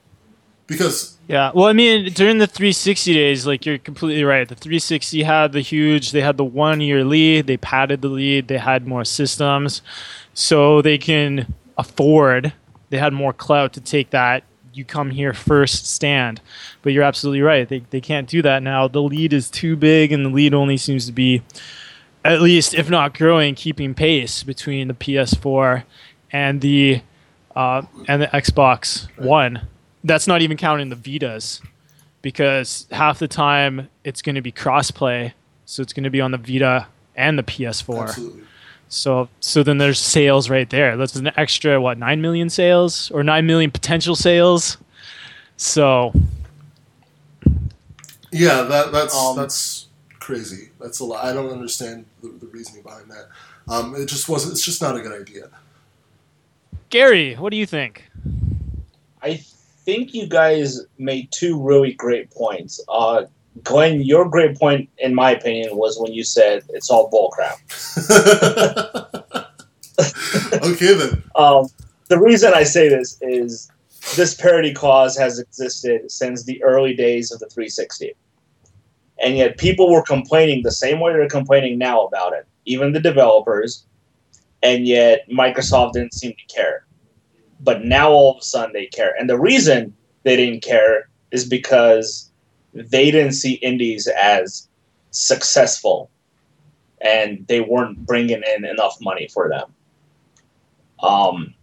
Because Yeah, well, I mean, during the 360 days, like you're completely right. The 360 had the huge, they had the one year lead, they padded the lead, they had more systems, so they can afford, they had more clout to take that you come here first stand. But you're absolutely right. They, they can't do that now. The lead is too big, and the lead only seems to be, at least, if not growing, keeping pace between the PS4 and the uh, and the Xbox One. That's not even counting the Vitas, because half the time it's going to be crossplay, so it's going to be on the Vita and the PS4. absolutely, So so then there's sales right there. That's an extra what nine million sales or nine million potential sales. So yeah, that that's Um, that's crazy. That's a lot. I don't understand the, the reasoning behind that. Um, it just wasn't. It's just not a good idea. Gary, what do you think? I think you guys made two really great points. Uh, Glenn, your great point, in my opinion, was when you said it's all bullcrap. okay then. Um, the reason I say this is this parity clause has existed since the early days of the 360. And yet people were complaining the same way they're complaining now about it, even the developers, and yet Microsoft didn't seem to care. But now all of a sudden they care. And the reason they didn't care is because they didn't see indies as successful and they weren't bringing in enough money for them. Um,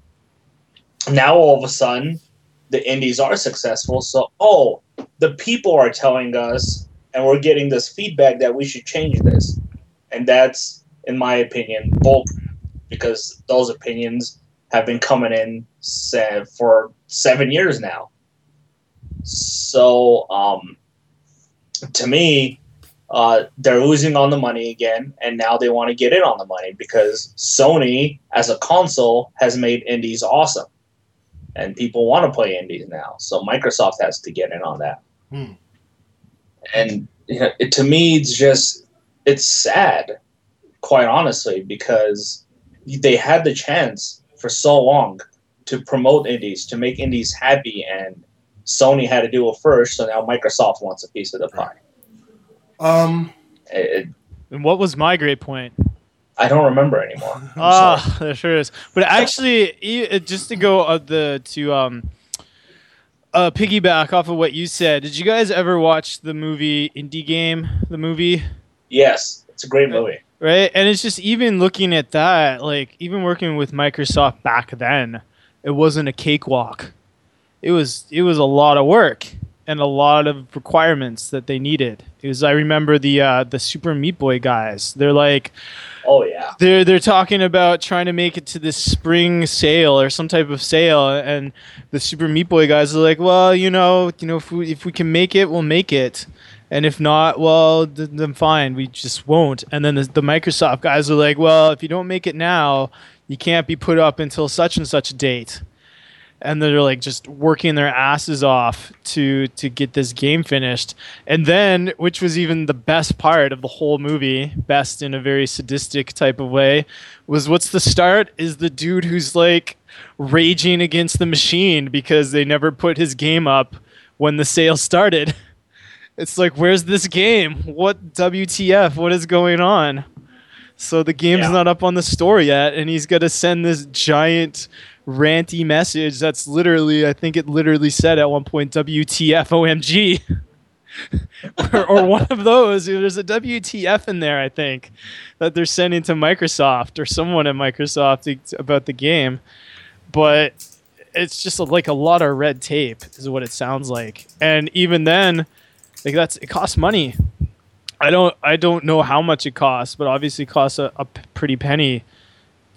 now all of a sudden, the indies are successful. So, oh, the people are telling us, and we're getting this feedback that we should change this, and that's, in my opinion, bull. Because those opinions have been coming in se- for seven years now. So, um, to me, uh, they're losing on the money again, and now they want to get in on the money because Sony, as a console, has made indies awesome, and people want to play indies now. So Microsoft has to get in on that. Hmm. And you know, it, to me, it's just it's sad, quite honestly, because they had the chance for so long to promote indies, to make indies happy, and Sony had to do it first. So now Microsoft wants a piece of the pie. Um, It, And what was my great point? I don't remember anymore. I'm. Ah, there sure is. But actually, e- uh, just to go uh, the to um, uh, piggyback off of what you said, did you guys ever watch the movie Indie Game? The movie, yes, it's a great movie. Right? And it's just even looking at that, like even working with Microsoft back then, it wasn't a cakewalk. It was it was a lot of work and a lot of requirements that they needed. It was I remember the uh, the Super Meat Boy guys. They're like Oh yeah, they're they're talking about trying to make it to this spring sale or some type of sale, and the Super Meat Boy guys are like, well, you know, you know, if we if we can make it, we'll make it, and if not, well, th- then fine, we just won't. And then the, the Microsoft guys are like, well, if you don't make it now, you can't be put up until such and such date. And they're like just working their asses off to to get this game finished. And then, which was even the best part of the whole movie, best in a very sadistic type of way, was what's the start is the dude who's like raging against the machine because they never put his game up when the sale started. It's like, where's this game? What WTF? What is going on? So the game's Yeah. not up on the store yet, and he's got to send this giant ranty message that's literally, I think it literally said at one point, WTF OMG. or, or one of those. There's a WTF in there, I think, that they're sending to Microsoft or someone at Microsoft about the game. But it's just like a lot of red tape, is what it sounds like. And even then, like that's it costs money. I don't I don't know how much it costs, but obviously it costs a pretty penny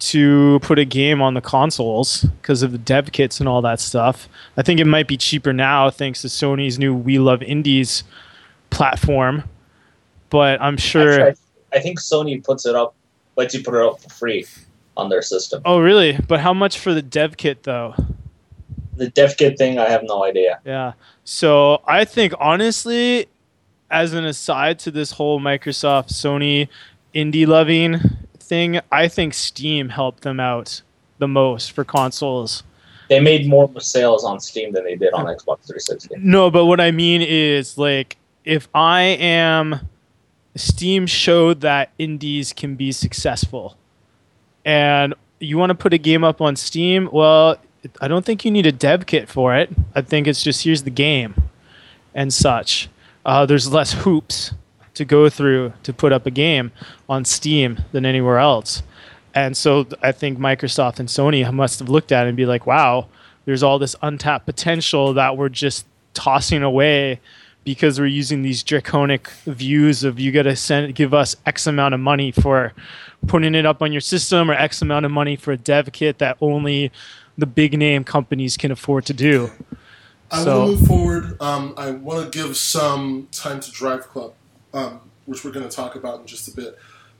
to put a game on the consoles because of the dev kits and all that stuff. I think it might be cheaper now thanks to Sony's new We Love Indies platform. But I'm sure. Actually, I, I think Sony puts it up, lets you put it up for free on their system. Oh, really? But how much for the dev kit though? The dev kit thing, I have no idea. Yeah. So I think honestly, as an aside to this whole Microsoft Sony indie loving thing, I think Steam helped them out the most for consoles. They made more sales on Steam than they did on Xbox 360. No, but what I mean is like if I am Steam showed that indies can be successful. And you want to put a game up on Steam? Well, I don't think you need a dev kit for it. I think it's just here's the game and such. Uh, there's less hoops to go through to put up a game on Steam than anywhere else. And so I think Microsoft and Sony must have looked at it and be like, wow, there's all this untapped potential that we're just tossing away because we're using these draconic views of you got to send give us X amount of money for putting it up on your system or X amount of money for a dev kit that only the big name companies can afford to do. I So- want to move forward. Um, I want to give some time to Drive Club, um, which we're going to talk about in just a bit.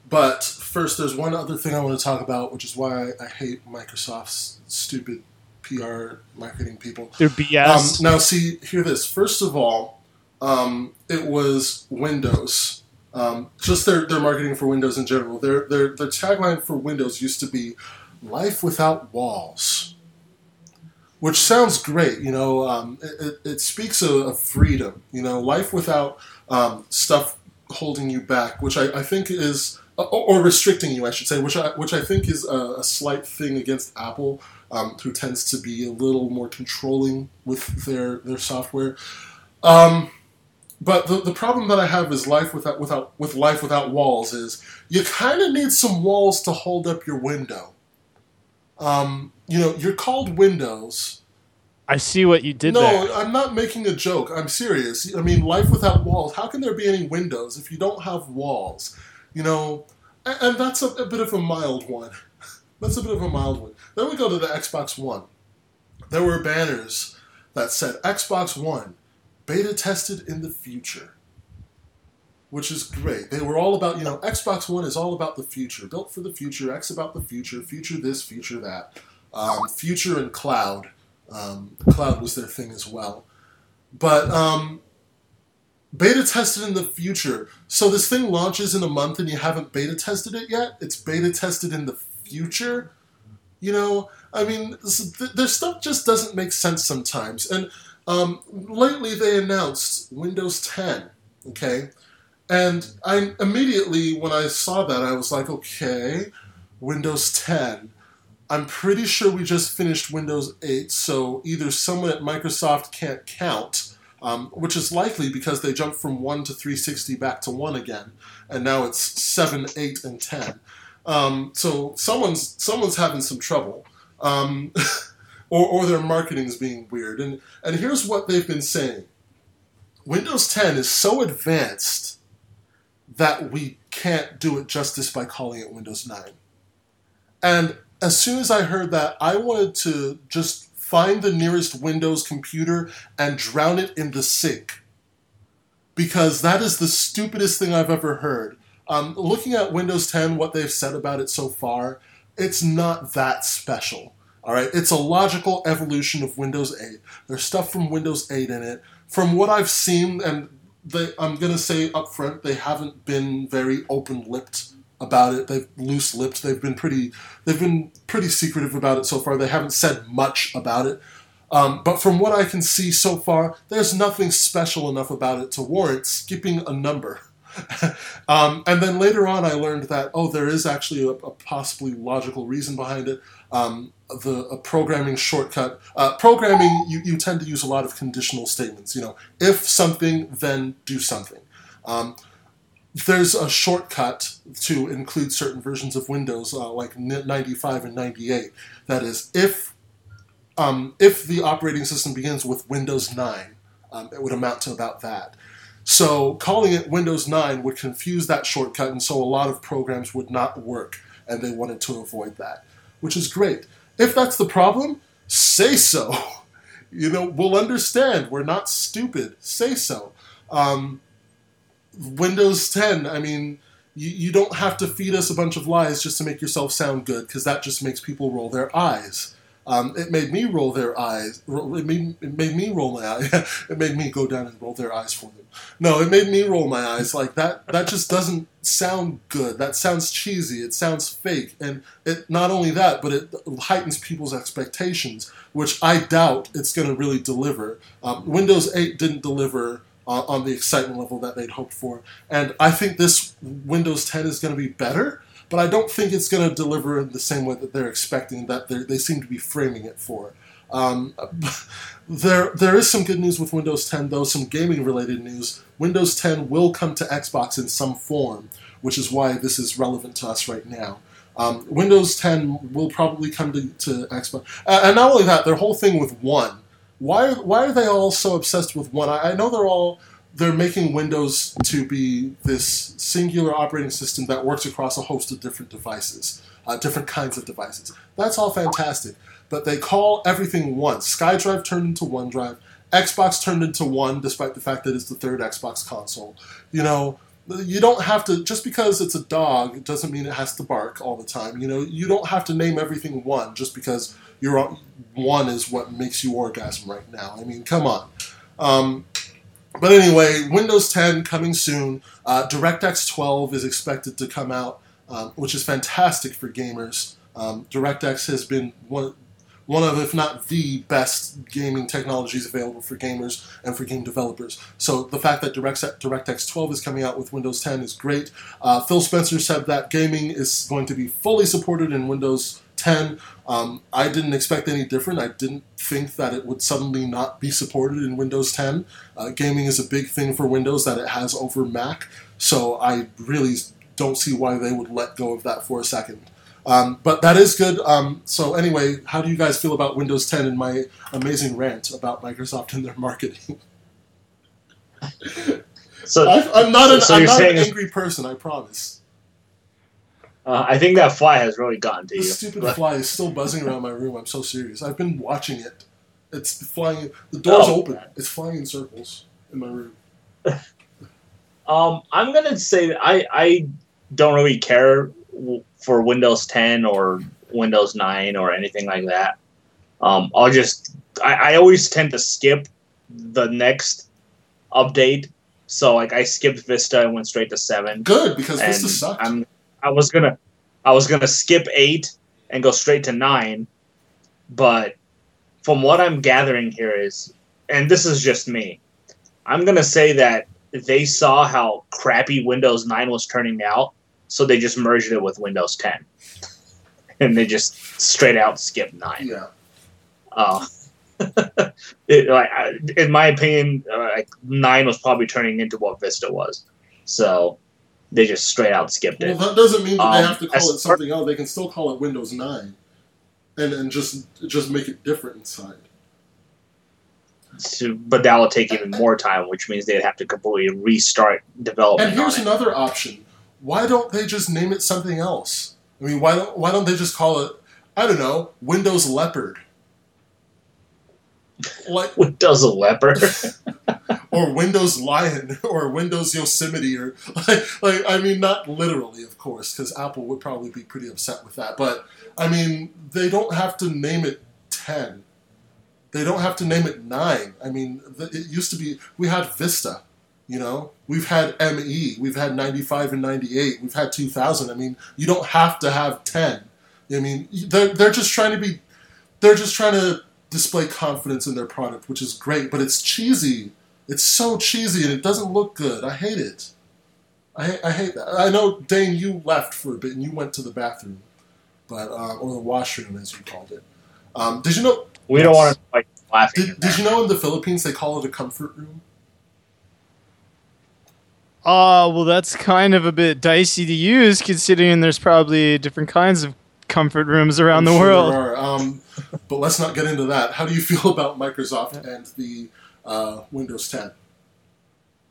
But first, there's one other thing I want to talk about, which is why I hate Microsoft's stupid PR marketing people. They're Um, BS. now, see, hear this. First of all, um, it was Windows. Um, just their, their marketing for Windows in general. Their, their, their tagline for Windows used to be "Life without walls," which sounds great. You know, um, it, it, speaks of, freedom. You know, life without um, stuff holding you back, which I, I think is or, or restricting you, I should say, which I which I think is a, a slight thing against Apple, um, who tends to be a little more controlling with their their software. Um, but the, the problem that I have is life without without with life without walls is you kind of need some walls to hold up your window. Um, you know, you're called Windows. I see what you did no, there. I'm not making a joke. I'm serious. I mean, life without walls. How can there be any windows if you don't have walls? You know, and, and that's a, a bit of a mild one. That's a bit of a mild one. Then we go to the Xbox One. There were banners that said Xbox One beta tested in the future, which is great. They were all about, you know, Xbox One is all about the future, built for the future, X about the future, future this, future that, um, future and cloud. Um, cloud was their thing as well. But um, beta tested in the future. So this thing launches in a month and you haven't beta tested it yet? It's beta tested in the future. You know, I mean, th- their stuff just doesn't make sense sometimes. And um, lately they announced Windows 10, okay? And I immediately, when I saw that, I was like, okay, Windows 10. I'm pretty sure we just finished Windows 8, so either someone at Microsoft can't count, um, which is likely because they jumped from 1 to 360 back to 1 again, and now it's 7, 8, and 10. Um, so someone's someone's having some trouble. Um, or, or their marketing is being weird. And, and here's what they've been saying Windows 10 is so advanced that we can't do it justice by calling it Windows 9. And as soon as I heard that, I wanted to just find the nearest Windows computer and drown it in the sink. Because that is the stupidest thing I've ever heard. Um, looking at Windows 10, what they've said about it so far, it's not that special. All right, it's a logical evolution of Windows 8. There's stuff from Windows 8 in it. From what I've seen, and they, I'm gonna say up front, they haven't been very open-lipped about it. They've loose-lipped. They've been pretty. They've been pretty secretive about it so far. They haven't said much about it. Um, but from what I can see so far, there's nothing special enough about it to warrant skipping a number. um, and then later on, I learned that oh, there is actually a, a possibly logical reason behind it. Um, the a programming shortcut. Uh, programming, you, you tend to use a lot of conditional statements. You know, if something, then do something. Um, there's a shortcut to include certain versions of Windows, uh, like 95 and 98. That is, if um, if the operating system begins with Windows 9, um, it would amount to about that. So calling it Windows 9 would confuse that shortcut, and so a lot of programs would not work, and they wanted to avoid that, which is great. If that's the problem, say so. You know, we'll understand. We're not stupid. Say so. Um, Windows 10, I mean, you, you don't have to feed us a bunch of lies just to make yourself sound good, because that just makes people roll their eyes. Um, it made me roll their eyes. It made, it made me roll my eyes. it made me go down and roll their eyes for them. No, it made me roll my eyes. Like that. That just doesn't sound good. That sounds cheesy. It sounds fake. And it not only that, but it heightens people's expectations, which I doubt it's going to really deliver. Um, Windows 8 didn't deliver. Uh, on the excitement level that they'd hoped for. And I think this Windows 10 is going to be better, but I don't think it's going to deliver in the same way that they're expecting that they seem to be framing it for. Um, there, there is some good news with Windows 10, though, some gaming related news. Windows 10 will come to Xbox in some form, which is why this is relevant to us right now. Um, Windows 10 will probably come to, to Xbox. Uh, and not only that, their whole thing with One. Why, why are they all so obsessed with One? I, I know they're all they're making Windows to be this singular operating system that works across a host of different devices, uh, different kinds of devices. That's all fantastic. But they call everything one. SkyDrive turned into OneDrive. Xbox turned into one, despite the fact that it's the third Xbox console. You know, you don't have to just because it's a dog it doesn't mean it has to bark all the time. You know, you don't have to name everything one just because you're one is what makes you orgasm right now. I mean, come on. Um, but anyway, Windows 10 coming soon. Uh, DirectX 12 is expected to come out, um, which is fantastic for gamers. Um, DirectX has been one, one of, if not the best gaming technologies available for gamers and for game developers. So the fact that DirectX 12 is coming out with Windows 10 is great. Uh, Phil Spencer said that gaming is going to be fully supported in Windows 10. Um, I didn't expect any different. I didn't think that it would suddenly not be supported in Windows 10. Uh, gaming is a big thing for Windows that it has over Mac, so I really don't see why they would let go of that for a second. Um, but that is good. Um, so anyway, how do you guys feel about Windows 10 and my amazing rant about Microsoft and their marketing? so i am not an, so I'm not an angry person, I promise. Uh, I think that fly has really gotten to the you. The stupid fly is still buzzing around my room. I'm so serious. I've been watching it. It's flying. The door's oh, open. It's flying in circles in my room. um, I'm gonna say that I I don't really care for Windows 10 or Windows 9 or anything like that. Um, I'll just I, I always tend to skip the next update. So like I skipped Vista and went straight to seven. Good because Vista sucked. I'm I was gonna I was gonna skip eight and go straight to nine. But from what I'm gathering here is, and this is just me, I'm gonna say that they saw how crappy Windows 9 was turning out, so they just merged it with Windows 10, and they just straight out skipped nine. Yeah. Uh, it, like, I- in my opinion, uh, like nine was probably turning into what Vista was, so they just straight out skipped it. Well, that doesn't mean that they Um, have to call it something else. They can still call it Windows 9 and, and just just make it different inside. So, but that will take even more time, which means they'd have to completely restart development. And here's another option. Why don't they just name it something else? I mean, why don't why don't they just call it I don't know, Windows Leopard? Like Windows a leopard. or Windows Lion or Windows Yosemite or like, like I mean not literally of course because Apple would probably be pretty upset with that but I mean they don't have to name it 10 they don't have to name it 9 I mean it used to be we had Vista you know? We've had ME we've had 95 and 98 we've had 2000 I mean you don't have to have 10 I mean they're, they're just trying to be they're just trying to display confidence in their product which is great but it's cheesy it's so cheesy and it doesn't look good. I hate it. I, I hate that. I know, Dane, you left for a bit and you went to the bathroom, but uh, or the washroom as you called it. Um, did you know? we don't want to like laughing. Did, did you know in the Philippines they call it a comfort room? Uh, well, that's kind of a bit dicey to use, considering there's probably different kinds of comfort rooms around I'm the sure world. there are. Um, but let's not get into that. How do you feel about Microsoft and the uh, Windows 10?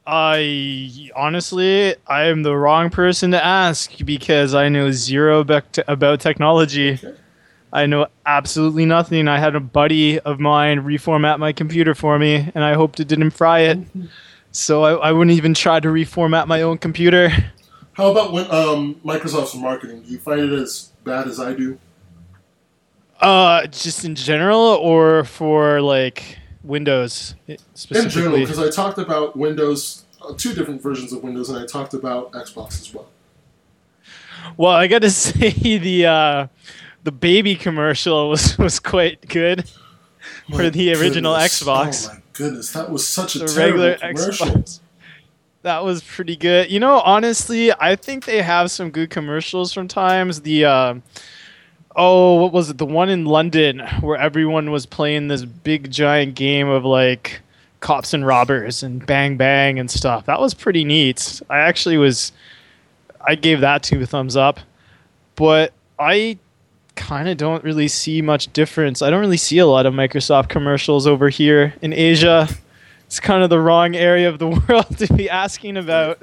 I honestly, I am the wrong person to ask because I know zero bec- about technology. Okay. I know absolutely nothing. I had a buddy of mine reformat my computer for me, and I hoped it didn't fry it. So I, I wouldn't even try to reformat my own computer. How about when um, Microsoft's marketing? Do you find it as bad as I do? Uh, just in general, or for like Windows In general, because I talked about Windows, uh, two different versions of Windows, and I talked about Xbox as well. Well, I got to say the uh, the baby commercial was was quite good. For the original goodness. Xbox. Oh my goodness, that was such a The regular commercial. Xbox. That was pretty good. You know, honestly, I think they have some good commercials sometimes. The uh, oh, what was it? The one in London where everyone was playing this big giant game of like cops and robbers and bang bang and stuff. That was pretty neat. I actually was I gave that two thumbs up. But I kind of don't really see much difference. I don't really see a lot of Microsoft commercials over here in Asia. It's kind of the wrong area of the world to be asking about.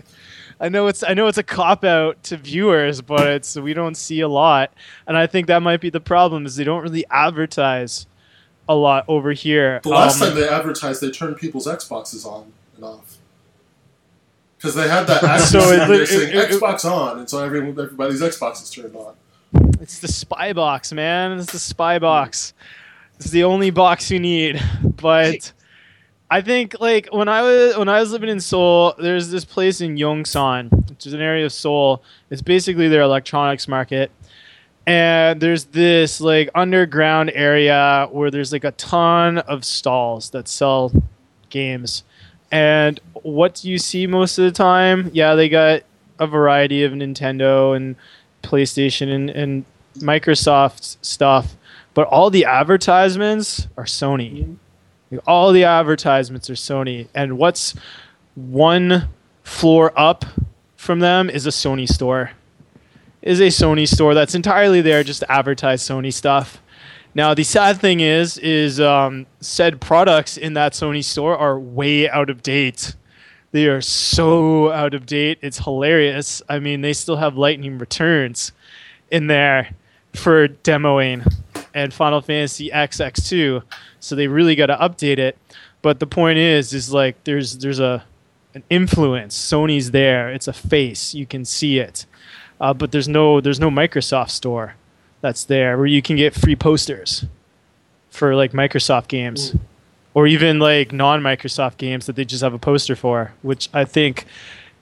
I know it's I know it's a cop out to viewers, but it's we don't see a lot, and I think that might be the problem is they don't really advertise a lot over here. The last Um, time they advertised, they turned people's Xboxes on and off. Because they had that access So it- where they're it- saying it- it- Xbox on, and so everyone, everybody's Xbox is turned on. It's the spy box, man. It's the spy box. It's the only box you need. But I think like when I was when I was living in Seoul, there's this place in Yongsan, which is an area of Seoul. It's basically their electronics market. And there's this like underground area where there's like a ton of stalls that sell games. And what do you see most of the time? Yeah, they got a variety of Nintendo and PlayStation and, and Microsoft stuff, but all the advertisements are Sony. Mm-hmm. All the advertisements are Sony, and what's one floor up from them is a Sony store. Is a Sony store that's entirely there just to advertise Sony stuff. Now the sad thing is, is um, said products in that Sony store are way out of date. They are so out of date. It's hilarious. I mean, they still have Lightning Returns in there for demoing and Final Fantasy XX2. So they really got to update it. But the point is, is like there's there's a an influence. Sony's there. It's a face. You can see it. Uh, but there's no there's no Microsoft store that's there where you can get free posters for like Microsoft games or even like non-Microsoft games that they just have a poster for, which I think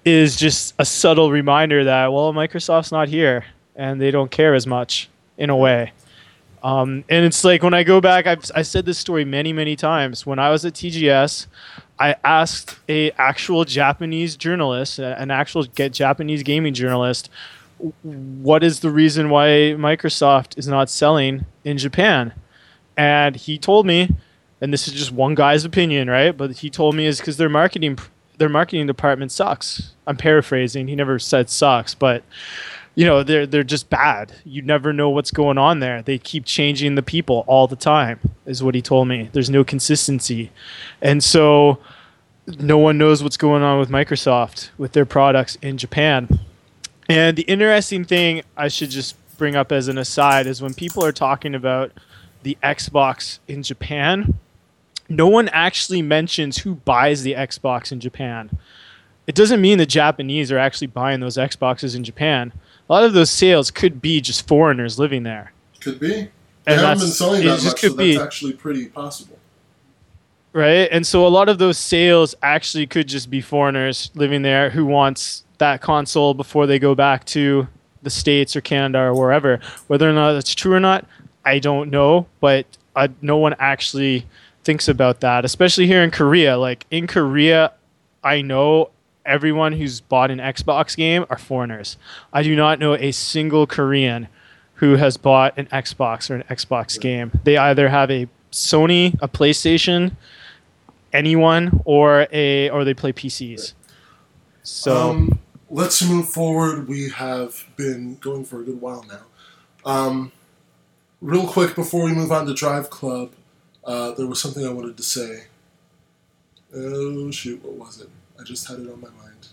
is just a subtle reminder that well, Microsoft's not here and they don't care as much in a way. Um, and it's like when I go back, I've I said this story many many times. When I was at TGS, I asked a actual Japanese journalist, an actual get Japanese gaming journalist, what is the reason why Microsoft is not selling in Japan? And he told me, and this is just one guy's opinion, right? But he told me is because their marketing their marketing department sucks. I'm paraphrasing. He never said sucks, but you know they're they're just bad. You never know what's going on there. They keep changing the people all the time, is what he told me. There's no consistency, and so no one knows what's going on with Microsoft with their products in Japan. And the interesting thing I should just bring up as an aside is when people are talking about the Xbox in Japan, no one actually mentions who buys the Xbox in Japan. It doesn't mean the Japanese are actually buying those Xboxes in Japan. A lot of those sales could be just foreigners living there. Could be. They and haven't been selling that much, so that's actually pretty possible. Right? And so a lot of those sales actually could just be foreigners living there who wants that console before they go back to the States or Canada or wherever. Whether or not that's true or not, I don't know, but uh, no one actually thinks about that, especially here in Korea. Like in Korea, I know everyone who's bought an Xbox game are foreigners. I do not know a single Korean who has bought an Xbox or an Xbox game. They either have a Sony, a PlayStation, anyone, or a or they play PCs. So um, let's move forward. We have been going for a good while now. Um, real quick before we move on to Drive Club, uh, there was something I wanted to say. Oh shoot, what was it? I just had it on my mind.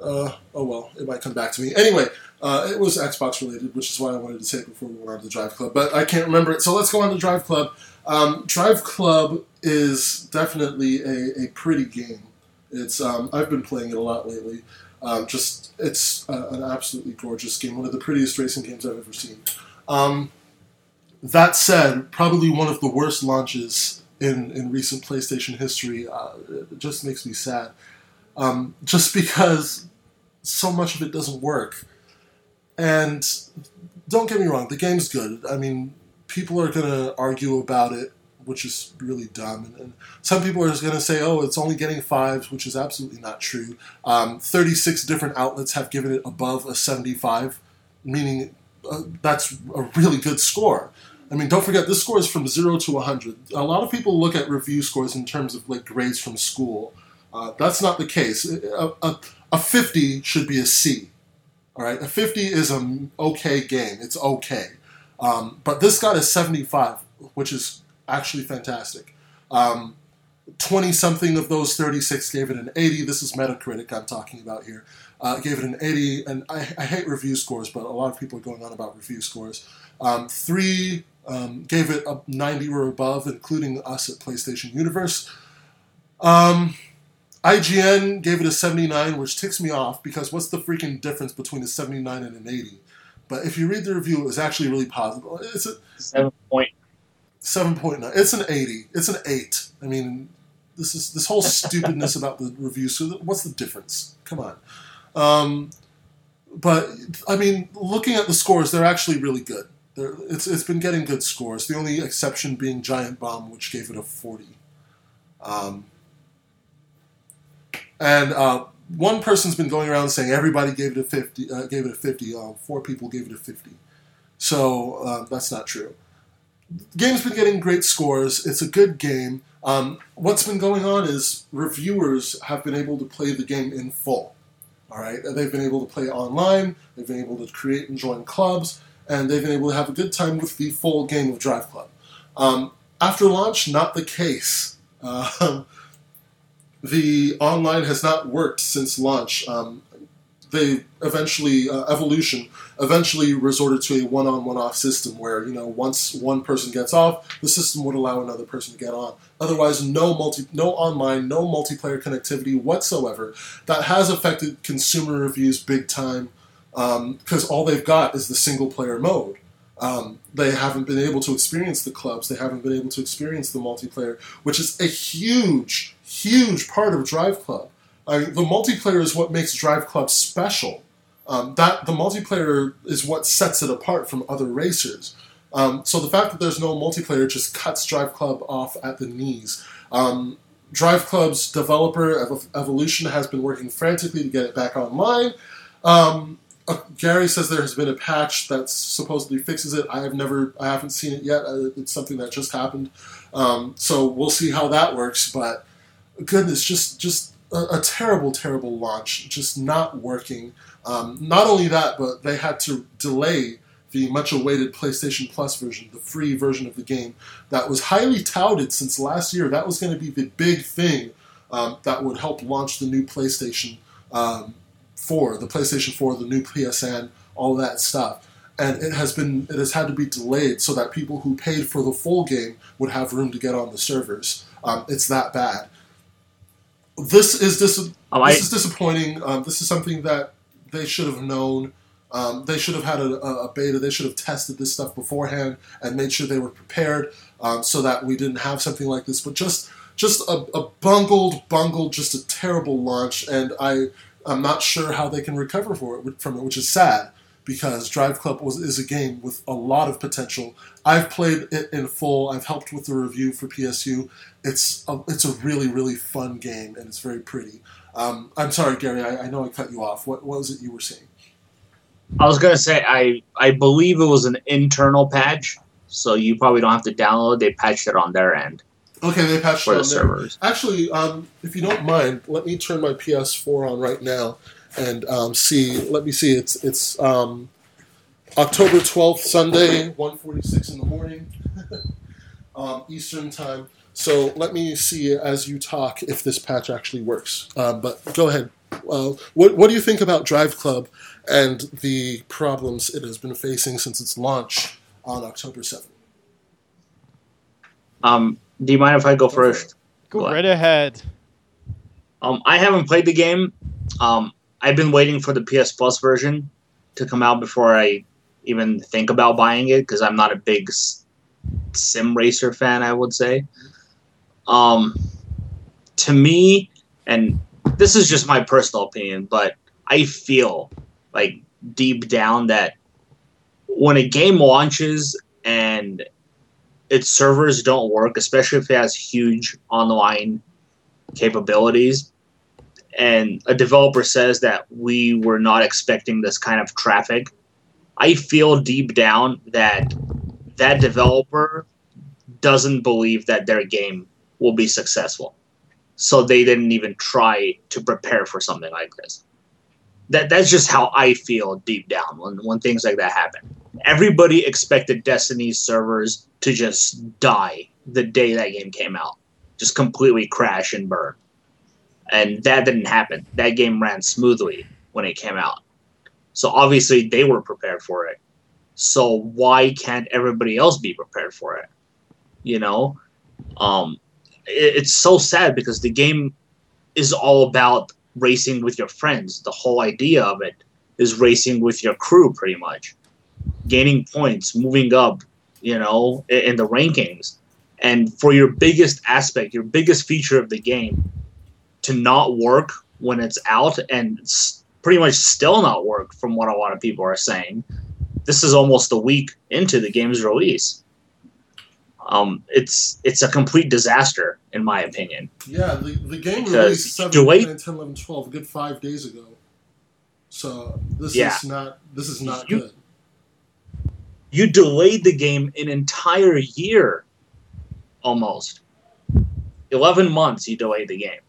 Uh, oh well, it might come back to me. Anyway, uh, it was Xbox related, which is why I wanted to say it before we went on to Drive Club, but I can't remember it. So let's go on to Drive Club. Um, Drive Club is definitely a, a pretty game. It's um, I've been playing it a lot lately. Um, just it's uh, an absolutely gorgeous game, one of the prettiest racing games I've ever seen. Um, that said, probably one of the worst launches in, in recent PlayStation history. Uh, it just makes me sad. Um, just because so much of it doesn't work. And don't get me wrong, the game's good. I mean, people are to argue about it which is really dumb. And, and some people are just to say, oh, it's only getting fives, which is absolutely not true. Um, 36 different outlets have given it above a 75, meaning uh, that's a really good score. I mean, don't forget, this score is from 0 to 100. A lot of people look at review scores in terms of like grades from school. Uh, that's not the case. A, a, a 50 should be a C. All right, a 50 is an okay game. It's okay. Um, but this got a 75, which is actually fantastic. Um, 20 something of those 36 gave it an 80. This is Metacritic I'm talking about here. Uh, gave it an 80, and I, I, hate review scores, but a lot of people are going on about review scores. Um, three um, gave it a 90 or above, including us at PlayStation Universe. Um, IGN gave it a 79, which ticks me off because what's the freaking difference between a 79 and an 80? But if you read the review, it was actually really positive. It's a seven point Seven point nine. It's an eighty. It's an eight. I mean, this is this whole stupidness about the review. So what's the difference? Come on. Um, but I mean, looking at the scores, they're actually really good. It's it's been getting good scores. The only exception being Giant Bomb, which gave it a forty. Um, and uh, one person's been going around saying everybody gave it a fifty. Uh, gave it a fifty. Uh, four people gave it a fifty. So uh, that's not true the game's been getting great scores. It's a good game. Um, what's been going on is reviewers have been able to play the game in full. All right, they've been able to play online. They've been able to create and join clubs, and they've been able to have a good time with the full game of Drive Club. Um, after launch, not the case. Uh, the online has not worked since launch. Um, they eventually uh, evolution eventually resorted to a one-on one-off system where you know once one person gets off the system would allow another person to get on otherwise no multi no online no multiplayer connectivity whatsoever that has affected consumer reviews big time because um, all they've got is the single player mode um, they haven't been able to experience the clubs they haven't been able to experience the multiplayer which is a huge huge part of drive club I mean, the multiplayer is what makes Drive Club special. Um, that the multiplayer is what sets it apart from other racers. Um, so the fact that there's no multiplayer just cuts Drive Club off at the knees. Um, Drive Club's developer Ev- Evolution has been working frantically to get it back online. Uh, Gary says there has been a patch that supposedly fixes it. I have never, I haven't seen it yet. Uh, it's something that just happened, um, so we'll see how that works. But goodness, just just a, a terrible, terrible launch, just not working. Um, not only that, but they had to delay the much awaited PlayStation Plus version, the free version of the game, that was highly touted since last year. That was going to be the big thing um, that would help launch the new PlayStation um, 4, the PlayStation 4, the new PSN, all that stuff. And it has been it has had to be delayed so that people who paid for the full game would have room to get on the servers. Um, it's that bad. This is dis- Oh, I- this is disappointing. Um, this is something that they should have known. Um, they should have had a, a beta. They should have tested this stuff beforehand and made sure they were prepared um, so that we didn't have something like this. But just just a, a bungled, bungled, just a terrible launch, and I I'm not sure how they can recover it from it, which is sad because Drive Club was is a game with a lot of potential. I've played it in full. I've helped with the review for PSU. It's a, it's a really really fun game and it's very pretty. Um, I'm sorry, Gary. I, I know I cut you off. What, what was it you were saying? I was gonna say I I believe it was an internal patch, so you probably don't have to download. They patched it on their end Okay, they patched for it the on there. servers. Actually, um, if you don't mind, let me turn my PS4 on right now and um, see. Let me see. It's it's um, October twelfth, Sunday, 1.46 in the morning, um, Eastern time. So let me see as you talk if this patch actually works. Um, but go ahead. Uh, what what do you think about Drive Club and the problems it has been facing since its launch on October seventh? Um, do you mind if I go first? Go Go right ahead. Um, I haven't played the game. Um, I've been waiting for the PS Plus version to come out before I even think about buying it because I'm not a big s- sim racer fan. I would say. Um, to me, and this is just my personal opinion, but I feel like deep down that when a game launches and its servers don't work, especially if it has huge online capabilities, and a developer says that we were not expecting this kind of traffic, I feel deep down that that developer doesn't believe that their game will be successful. So they didn't even try to prepare for something like this. That that's just how I feel deep down when, when things like that happen. Everybody expected Destiny's servers to just die the day that game came out. Just completely crash and burn and that didn't happen. That game ran smoothly when it came out. So obviously they were prepared for it. So why can't everybody else be prepared for it? You know, um, it, it's so sad because the game is all about racing with your friends. The whole idea of it is racing with your crew, pretty much, gaining points, moving up. You know, in, in the rankings, and for your biggest aspect, your biggest feature of the game to not work when it's out and it's pretty much still not work from what a lot of people are saying. This is almost a week into the game's release. Um, it's it's a complete disaster in my opinion. Yeah, the, the game Because released 7, Deloitte- 9, 10, 11, 12, a good five days ago. So this Yeah. is not this is not You- good. You delayed the game an entire year, almost. Eleven months you delayed the game,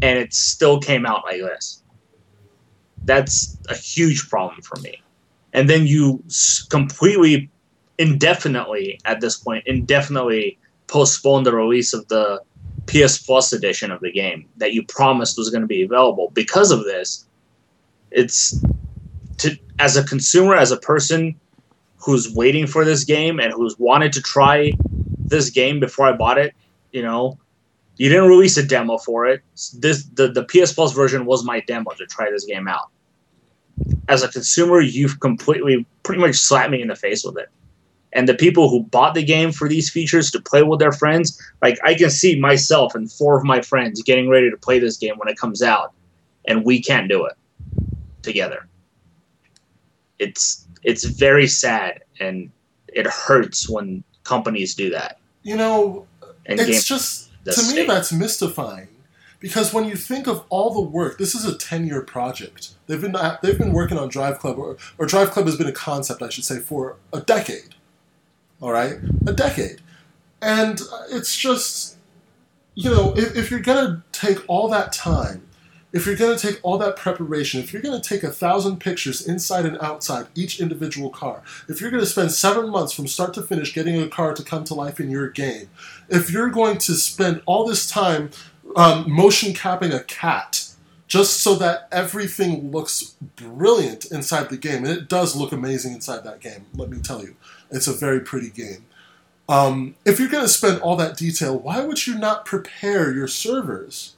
and it still came out like this. That's a huge problem for me. And then you completely, indefinitely at this point, indefinitely postponed the release of the PS Plus edition of the game that you promised was going to be available. Because of this, it's to as a consumer, as a person who's waiting for this game and who's wanted to try this game before I bought it, you know, you didn't release a demo for it. This the, the PS Plus version was my demo to try this game out. As a consumer, you've completely pretty much slapped me in the face with it. And the people who bought the game for these features to play with their friends, like I can see myself and four of my friends getting ready to play this game when it comes out, and we can't do it together. It's it's very sad and it, hurts when companies do that. You know, And it's just to me that's mystifying. Because when you think of all the work this is a 10-year project. They've been uh, they've been working on drive club or, or drive club has been a concept i should say for a decade. All right? A decade. And it's just you know if, if you're gonna take all that time if you're going to take all that preparation, if you're going to take a thousand pictures inside and outside each individual car, if you're going to spend seven months from start to finish getting a car to come to life in your game, if you're going to spend all this time um, motion capping a cat just so that everything looks brilliant inside the game, and it does look amazing inside that game, let me tell you. It's a very pretty game. Um, if you're going to spend all that detail, why would you not prepare your servers?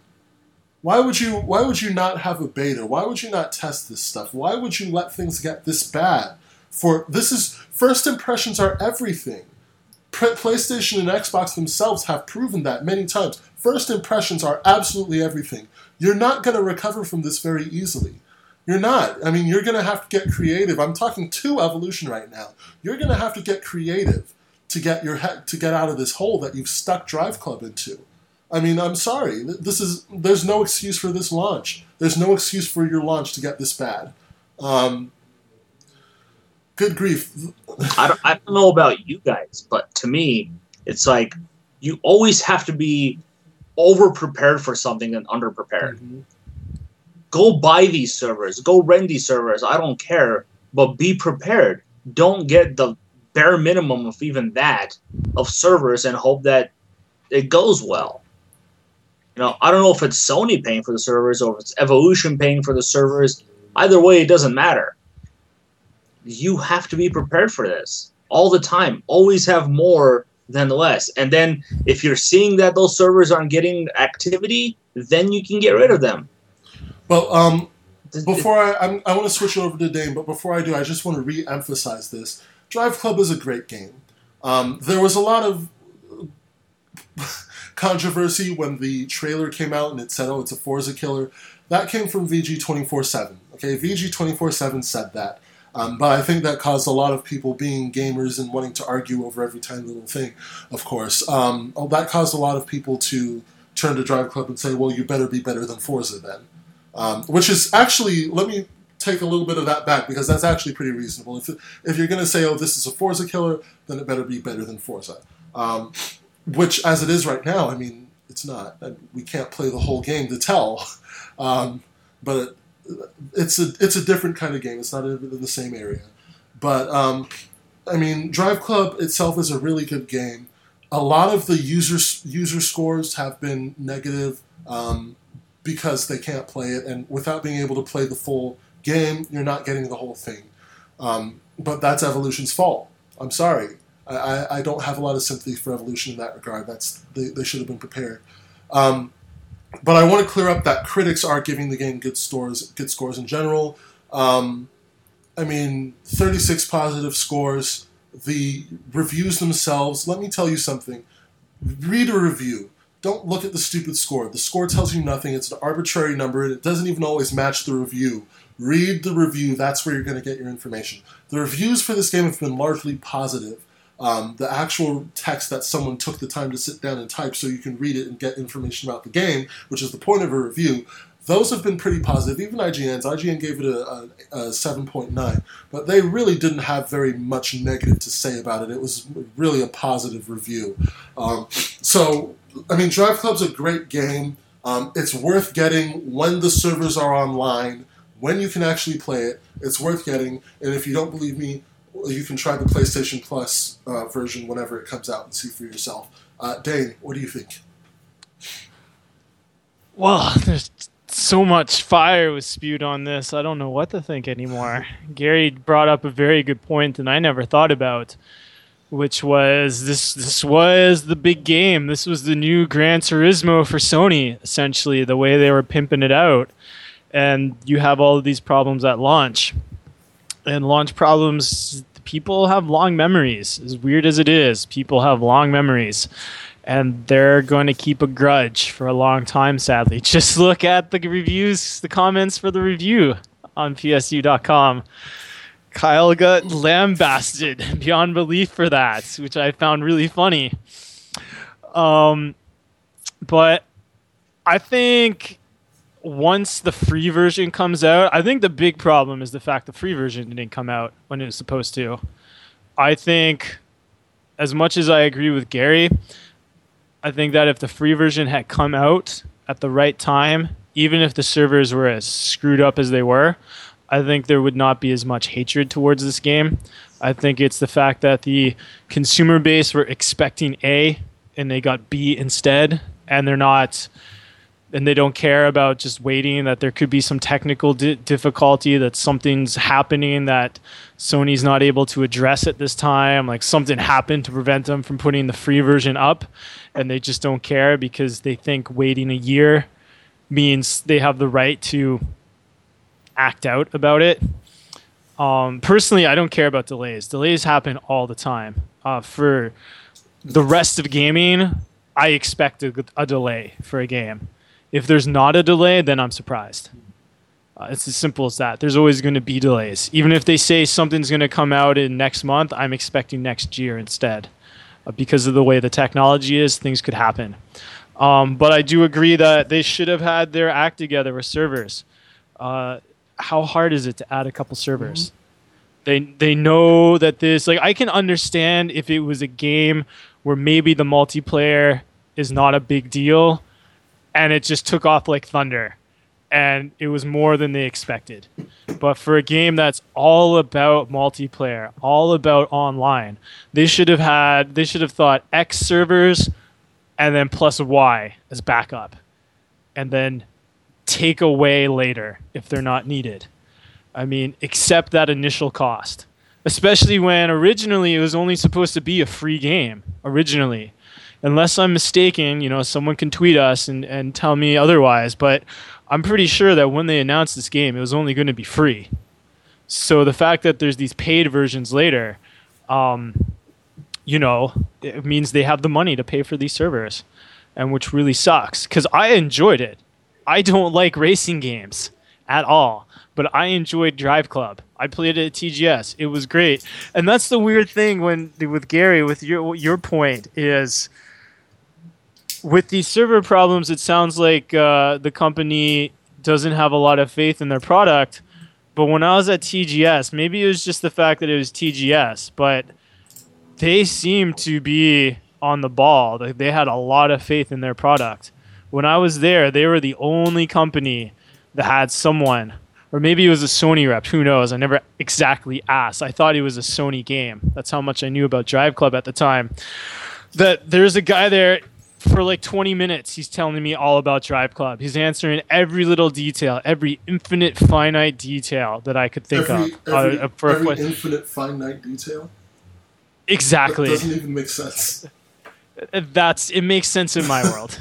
Why would you why would you not have a beta? Why would you not test this stuff? Why would you let things get this bad? For this is first impressions are everything. PlayStation and Xbox themselves have proven that many times. First impressions are absolutely everything. You're not going to recover from this very easily. You're not. I mean, you're going to have to get creative. I'm talking to evolution right now. You're going to have to get creative to get your he- to get out of this hole that you've stuck Drive Club into. I mean, I'm sorry. This is there's no excuse for this launch. There's no excuse for your launch to get this bad. Um, good grief. I don't, I don't know about you guys, but to me, it's like you always have to be over prepared for something and under prepared. Mhm. Go buy these servers, go rent these servers. I don't care, but be prepared. Don't get the bare minimum of even that of servers and hope that it goes well. You know, I don't know if it's Sony paying for the servers or if it's Evolution paying for the servers. Either way, it doesn't matter. You have to be prepared for this all the time. Always have more than less. And then if you're seeing that those servers aren't getting activity, then you can get rid of them. Well, um, before I, I'm, I want to switch over to Dane, but before I do, I just want to re-emphasize this. Drive Club is a great game. Um, there was a lot of controversy when the trailer came out and it said, "Oh, it's a Forza killer." That came from VG twenty four seven. Okay, VG twenty four seven said that, um, but I think that caused a lot of people being gamers and wanting to argue over every tiny little thing. Of course, um, oh, that caused a lot of people to turn to Drive Club and say, "Well, you better be better than Forza then." Um, which is actually, let me take a little bit of that back because that's actually pretty reasonable. If, if you're going to say, oh, this is a Forza killer, then it better be better than Forza. Which, as it is right now, I mean, it's not. We can't play the whole game to tell. Um, but it, it's a it's a different kind of game. It's not in the same area. But um, I mean, Drive Club itself is a really good game. A lot of the user user scores have been negative. Um, because they can't play it, and without being able to play the full game, you're not getting the whole thing. Um, but that's Evolution's fault. I'm sorry. I, I, don't have a lot of sympathy for Evolution in that regard. That's they, they should have been prepared. Um, but I want to clear up that critics are giving the game good scores, good scores in general. Um, I mean, 36 positive scores. The reviews themselves. Let me tell you something. Read a review don't look at the stupid score. The score tells you nothing. It's an arbitrary number, and it doesn't even always match the review. Read the review. That's where you're going to get your information. The reviews for this game have been largely positive. Um, the actual text that someone took the time to sit down and type so you can read it and get information about the game, which is the point of a review, those have been pretty positive. Even IGN's, IGN gave it a, a, a 7.9, but they really didn't have very much negative to say about it. It was really a positive review. Um, so I mean, Drive Club's a great game. Um, it's worth getting when the servers are online, when you can actually play it. It's worth getting. And if you don't believe me, you can try the PlayStation Plus uh, version whenever it comes out and see for yourself. Uh, Dane, what do you think? Well, there's so much fire was spewed on this. I don't know what to think anymore. Gary brought up a very good point, and I never thought about which was this this was the big game. This was the new Gran Turismo for Sony, essentially the way they were pimping it out. And you have all of these problems at launch. And launch problems people have long memories. As weird as it is, people have long memories. And they're going to keep a grudge for a long time, sadly. Just look at the reviews, the comments for the review on PSU.com Kyle got lambasted beyond belief for that, which I found really funny. Um, but I think once the free version comes out, I think the big problem is the fact the free version didn't come out when it was supposed to. I think, as much as I agree with Gary, I think that if the free version had come out at the right time, even if the servers were as screwed up as they were, I think there would not be as much hatred towards this game. I think it's the fact that the consumer base were expecting A and they got B instead, and they're not and they don't care about just waiting that there could be some technical di- difficulty that something's happening that Sony's not able to address at this time like something happened to prevent them from putting the free version up and they just don't care because they think waiting a year means they have the right to act out about it. Um, personally i don't care about delays. Delays happen all the time. Uh, for the rest of gaming i expect a, a delay for a game if there's not a delay, then I'm surprised. Uh, it's as simple as that. There's always going to be delays. Even if they say something's going to come out in next month, I'm expecting next year instead. Uh, because of the way the technology is, things could happen. Um, but I do agree that they should have had their act together with servers. Uh, how hard is it to add a couple servers? Mm-hmm. They they know that this like I can understand if it was a game where maybe the multiplayer is not a big deal and it just took off like thunder and it was more than they expected. But for a game that's all about multiplayer, all about online, they should have had they should have thought X servers and then plus Y as backup. And then take away later if they're not needed. I mean, accept that initial cost. Especially when originally it was only supposed to be a free game originally unless I'm mistaken, you know, someone can tweet us and, and tell me otherwise, but I'm pretty sure that when they announced this game, it was only going to be free. So the fact that there's these paid versions later, um, you know, it means they have the money to pay for these servers, and which really sucks because I enjoyed it. I don't like racing games at all, but I enjoyed Drive Club. I played it at TGS. It was great, and that's the weird thing when with Gary with your your point is with these server problems, it sounds like uh, the company doesn't have a lot of faith in their product. But when I was at TGS, maybe it was just the fact that it was TGS, but they seemed to be on the ball. They had a lot of faith in their product. When I was there, they were the only company that had someone, or maybe it was a Sony rep. Who knows? I never exactly asked. I thought it was a Sony game. That's how much I knew about Drive Club at the time. That there's a guy there for like 20 minutes he's telling me all about drive club he's answering every little detail every infinite finite detail that i could think every, of every, uh, for every infinite finite detail exactly that doesn't even make sense uh, that's it makes sense in my world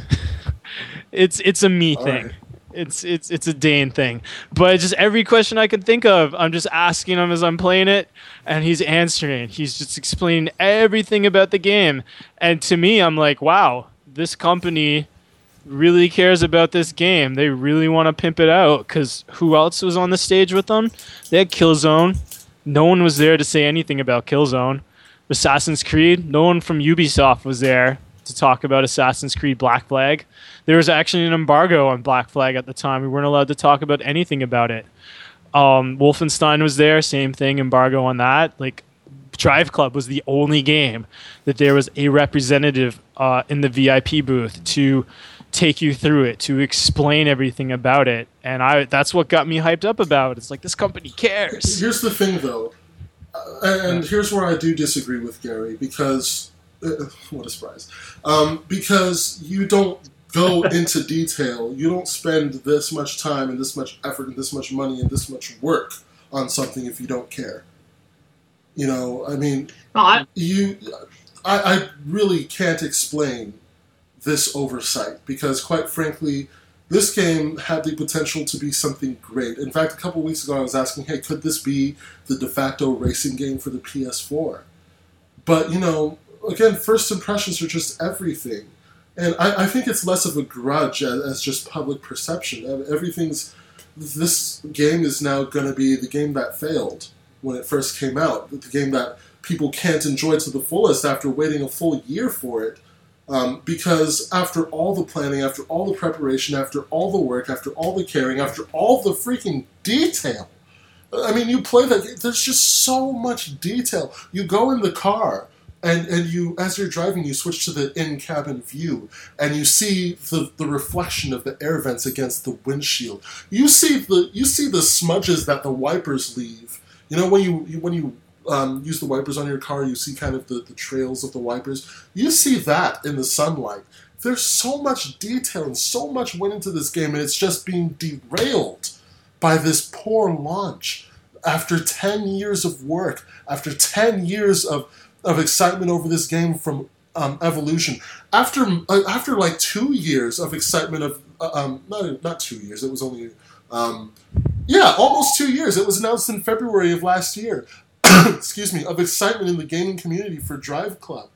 it's it's a me all thing right. it's it's it's a Dane thing. But just every question I could think of, I'm just asking him as I'm playing it, and he's answering. He's just explaining everything about the game. And to me, I'm like, wow, this company really cares about this game. They really want to pimp it out because who else was on the stage with them? They had Killzone. No one was there to say anything about Killzone. Assassin's Creed. No one from Ubisoft was there to talk about Assassin's Creed Black Flag. There was actually an embargo on Black Flag at the time. We weren't allowed to talk about anything about it. Um, Wolfenstein was there, same thing, embargo on that. Like Drive Club was the only game that there was a representative uh, in the VIP booth to take you through it, to explain everything about it, and I that's what got me hyped up about. It. It's like this company cares. Here's the thing, though, uh, and here's where I do disagree with Gary because uh, what a surprise, um, because you don't go into detail. You don't spend this much time and this much effort and this much money and this much work on something if you don't care. You know, I mean, no, I, you, I, I really can't explain this oversight because, quite frankly, this game had the potential to be something great. In fact, a couple weeks ago, I was asking, hey, could this be the de facto racing game for the PS4? But, you know, again, first impressions are just everything. And I, I think it's less of a grudge as, as just public perception. Everything's. This game is now going to be the game that failed when it first came out. The game that people can't enjoy to the fullest after waiting a full year for it. Um, because after all the planning, after all the preparation, after all the work, after all the caring, after all the freaking detail, I mean, you play that. There's just so much detail. You go in the car, and and you, as you're driving, you switch to the in cabin view, and you see the the reflection of the air vents against the windshield. You see the you see the smudges that the wipers leave. You know when you when you um, use the wipers on your car, you see kind of the, the trails of the wipers. You see that in the sunlight. There's so much detail and so much went into this game, and it's just being derailed by this poor launch. After 10 years of work, after 10 years of, of excitement over this game from um, Evolution, after uh, after like two years of excitement of uh, um, not not two years, it was only um, yeah almost two years. It was announced in February of last year. excuse me of excitement in the gaming community for Drive Club.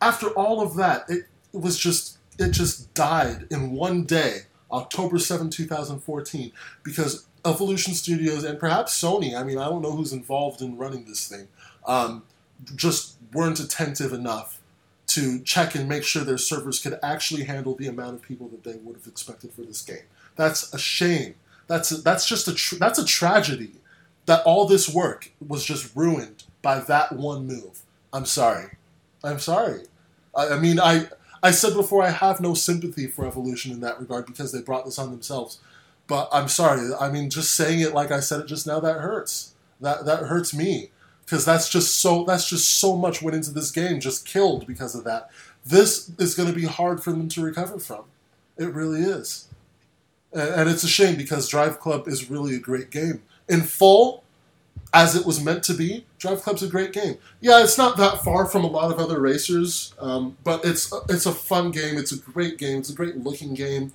After all of that, it, it was just it just died in one day October 7, 2014, because Evolution Studios and perhaps Sony, I mean, I don't know who's involved in running this thing, um, just weren't attentive enough to check and make sure their servers could actually handle the amount of people that they would have expected for this game. That's a shame. That's that's just a that's a tragedy that all this work was just ruined by that one move. I'm sorry. I'm sorry. I, I mean, I I said before I have no sympathy for evolution in that regard because they brought this on themselves. But I'm sorry. I mean, just saying it like I said it just now that hurts. That that hurts me because that's just so that's just so much went into this game just killed because of that. This is going to be hard for them to recover from. It really is. And, it's a shame because Drive Club is really a great game. In full, as it was meant to be, Drive Club's a great game. Yeah, it's not that far from a lot of other racers, um, but it's it's a fun game. It's a great game. It's a great looking game,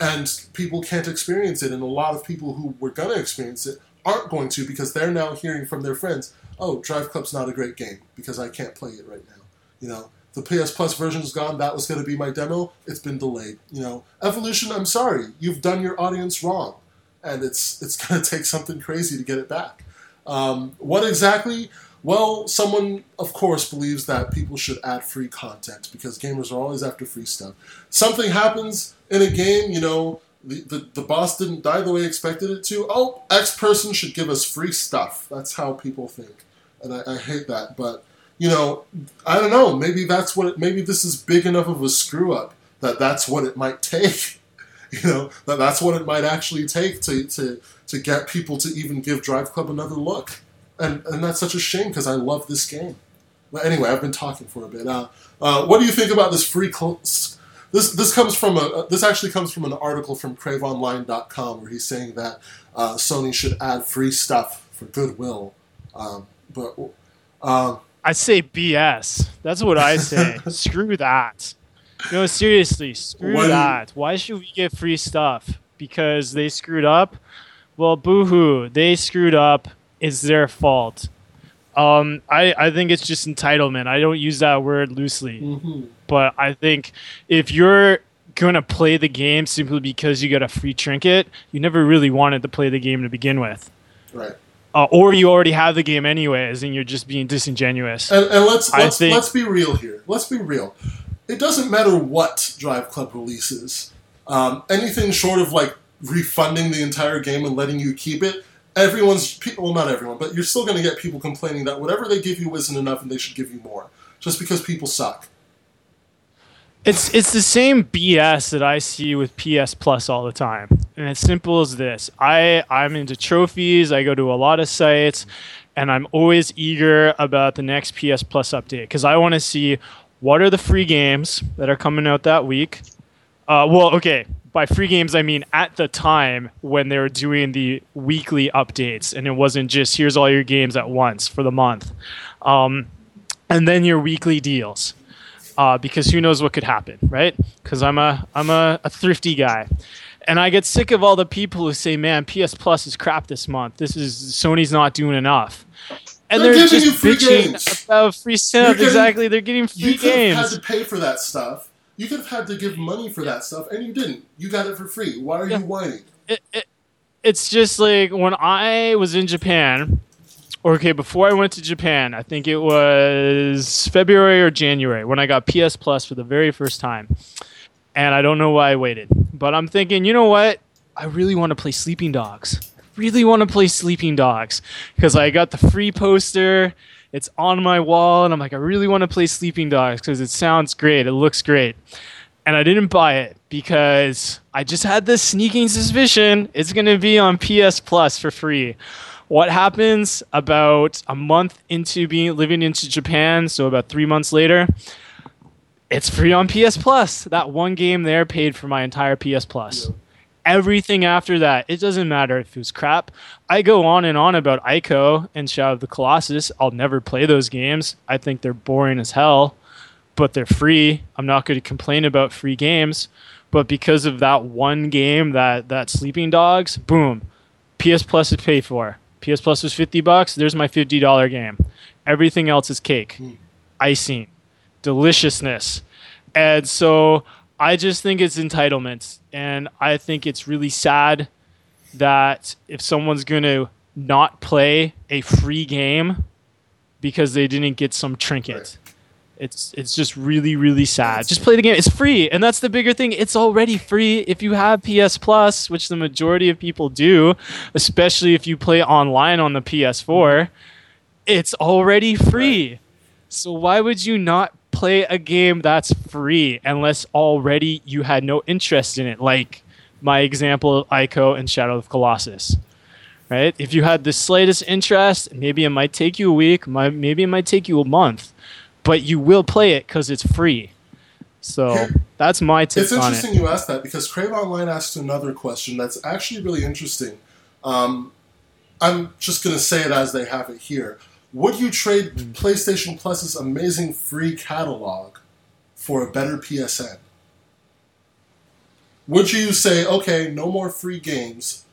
and people can't experience it. And a lot of people who were gonna experience it aren't going to because they're now hearing from their friends, "Oh, Drive Club's not a great game because I can't play it right now." You know, the PS Plus version is gone. That was going to be my demo. It's been delayed. You know, Evolution. I'm sorry, you've done your audience wrong, and it's it's going to take something crazy to get it back. Um, what exactly? Well, someone, of course, believes that people should add free content because gamers are always after free stuff. Something happens in a game, you know, the, the, the boss didn't die the way expected it to. Oh, X person should give us free stuff. That's how people think. And I, I hate that. But, you know, I don't know. Maybe that's what, it, maybe this is big enough of a screw up that that's what it might take. You know, that that's what it might actually take to, to, to get people to even give Drive Club another look. And, and that's such a shame because I love this game. But anyway, I've been talking for a bit. Uh, uh, what do you think about this free? Cl- this this comes from a this actually comes from an article from CraveOnline.com where he's saying that uh, Sony should add free stuff for goodwill. Um, but um, I say BS. That's what I say. Screw that. No, seriously, screw when, that. Why should we get free stuff? Because they screwed up? Well, boohoo. They screwed up. It's their fault. Um, I, I think it's just entitlement. I don't use that word loosely. Mm-hmm. But I think if you're going to play the game simply because you got a free trinket, you never really wanted to play the game to begin with. Right. Uh, or you already have the game anyways, and you're just being disingenuous. And, and let's let's, think, let's be real here. Let's be real it doesn't matter what Drive Club releases. Um, anything short of like refunding the entire game and letting you keep it, everyone's people. well, not everyone, but you're still going to get people complaining that whatever they give you isn't enough and they should give you more, just because people suck. It's it's the same BS that I see with PS Plus all the time, and it's simple as this: I I'm into trophies. I go to a lot of sites, and I'm always eager about the next PS Plus update because I want to see what are the free games that are coming out that week? Uh, well, okay. By free games, I mean at the time when they were doing the weekly updates, and it wasn't just here's all your games at once for the month, um, and then your weekly deals, uh, because who knows what could happen, right? Because I'm a I'm a, a thrifty guy, and I get sick of all the people who say, "Man, PS Plus is crap this month. This is Sony's not doing enough." and they're, they're just free bitching games. about free stuff. Getting, exactly, they're getting free you games. You had to pay for that stuff. You could have had to give money for that stuff, and you didn't. You got it for free. Why are yeah. you whining? It, it, it's just like when I was in Japan, okay, before I went to Japan, I think it was February or January when I got PS Plus for the very first time. And I don't know why I waited. But I'm thinking, you know what? I really want to play Sleeping Dogs. Really want to play Sleeping Dogs because I got the free poster. It's on my wall, and I'm like, I really want to play Sleeping Dogs because it sounds great. It looks great. And I didn't buy it because I just had this sneaking suspicion it's going to be on PS Plus for free what happens about a month into being living into Japan, so about three months later, it's free on PS Plus. That one game there paid for my entire PS Plus. Yeah. Everything after that, it doesn't matter if it was crap. I go on and on about Ico and Shadow of the Colossus. I'll never play those games. I think they're boring as hell, but they're free. I'm not going to complain about free games. But because of that one game, that that Sleeping Dogs, boom, PS Plus is paid for. PS Plus was 50 bucks. There's my $50 game. Everything else is cake, mm. icing, deliciousness. And so I just think it's entitlement. And I think it's really sad that if someone's going to not play a free game because they didn't get some trinket. Right. It's it's just really really sad. Just play the game. It's free, and that's the bigger thing. It's already free if you have PS Plus, which the majority of people do, especially if you play online on the PS4. It's already free. So why would you not play a game that's free unless already you had no interest in it? Like my example of Ico and Shadow of Colossus right? If you had the slightest interest, maybe it might take you a week, maybe it might take you a month but you will play it because it's free. So that's my tip. It's interesting you asked that because Crave Online asked another question that's actually really interesting. Um, I'm just going to say it as they have it here. Would you trade mm. PlayStation Plus's amazing free catalog for a better PSN? Would you say, okay, no more free games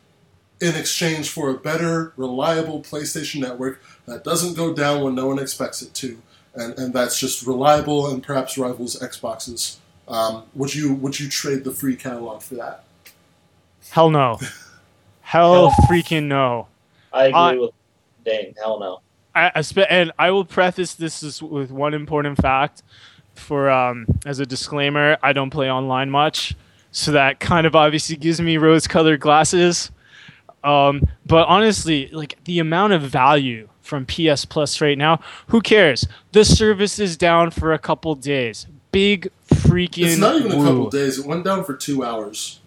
in exchange for a better, reliable PlayStation network that doesn't go down when no one expects it to? And, and that's just reliable and perhaps rivals Xboxes. Um, would you would you trade the free catalog for that? Hell no. hell freaking no. I agree uh, with Dane. Hell no. I, I spe- and I will preface this with one important fact. For um, as a disclaimer, I don't play online much, so that kind of obviously gives me rose-colored glasses. Um, but honestly, like the amount of value from PS Plus right now. Who cares? The service is down for a couple days. Big freaking. It's not even woo. a couple days. It went down for two hours.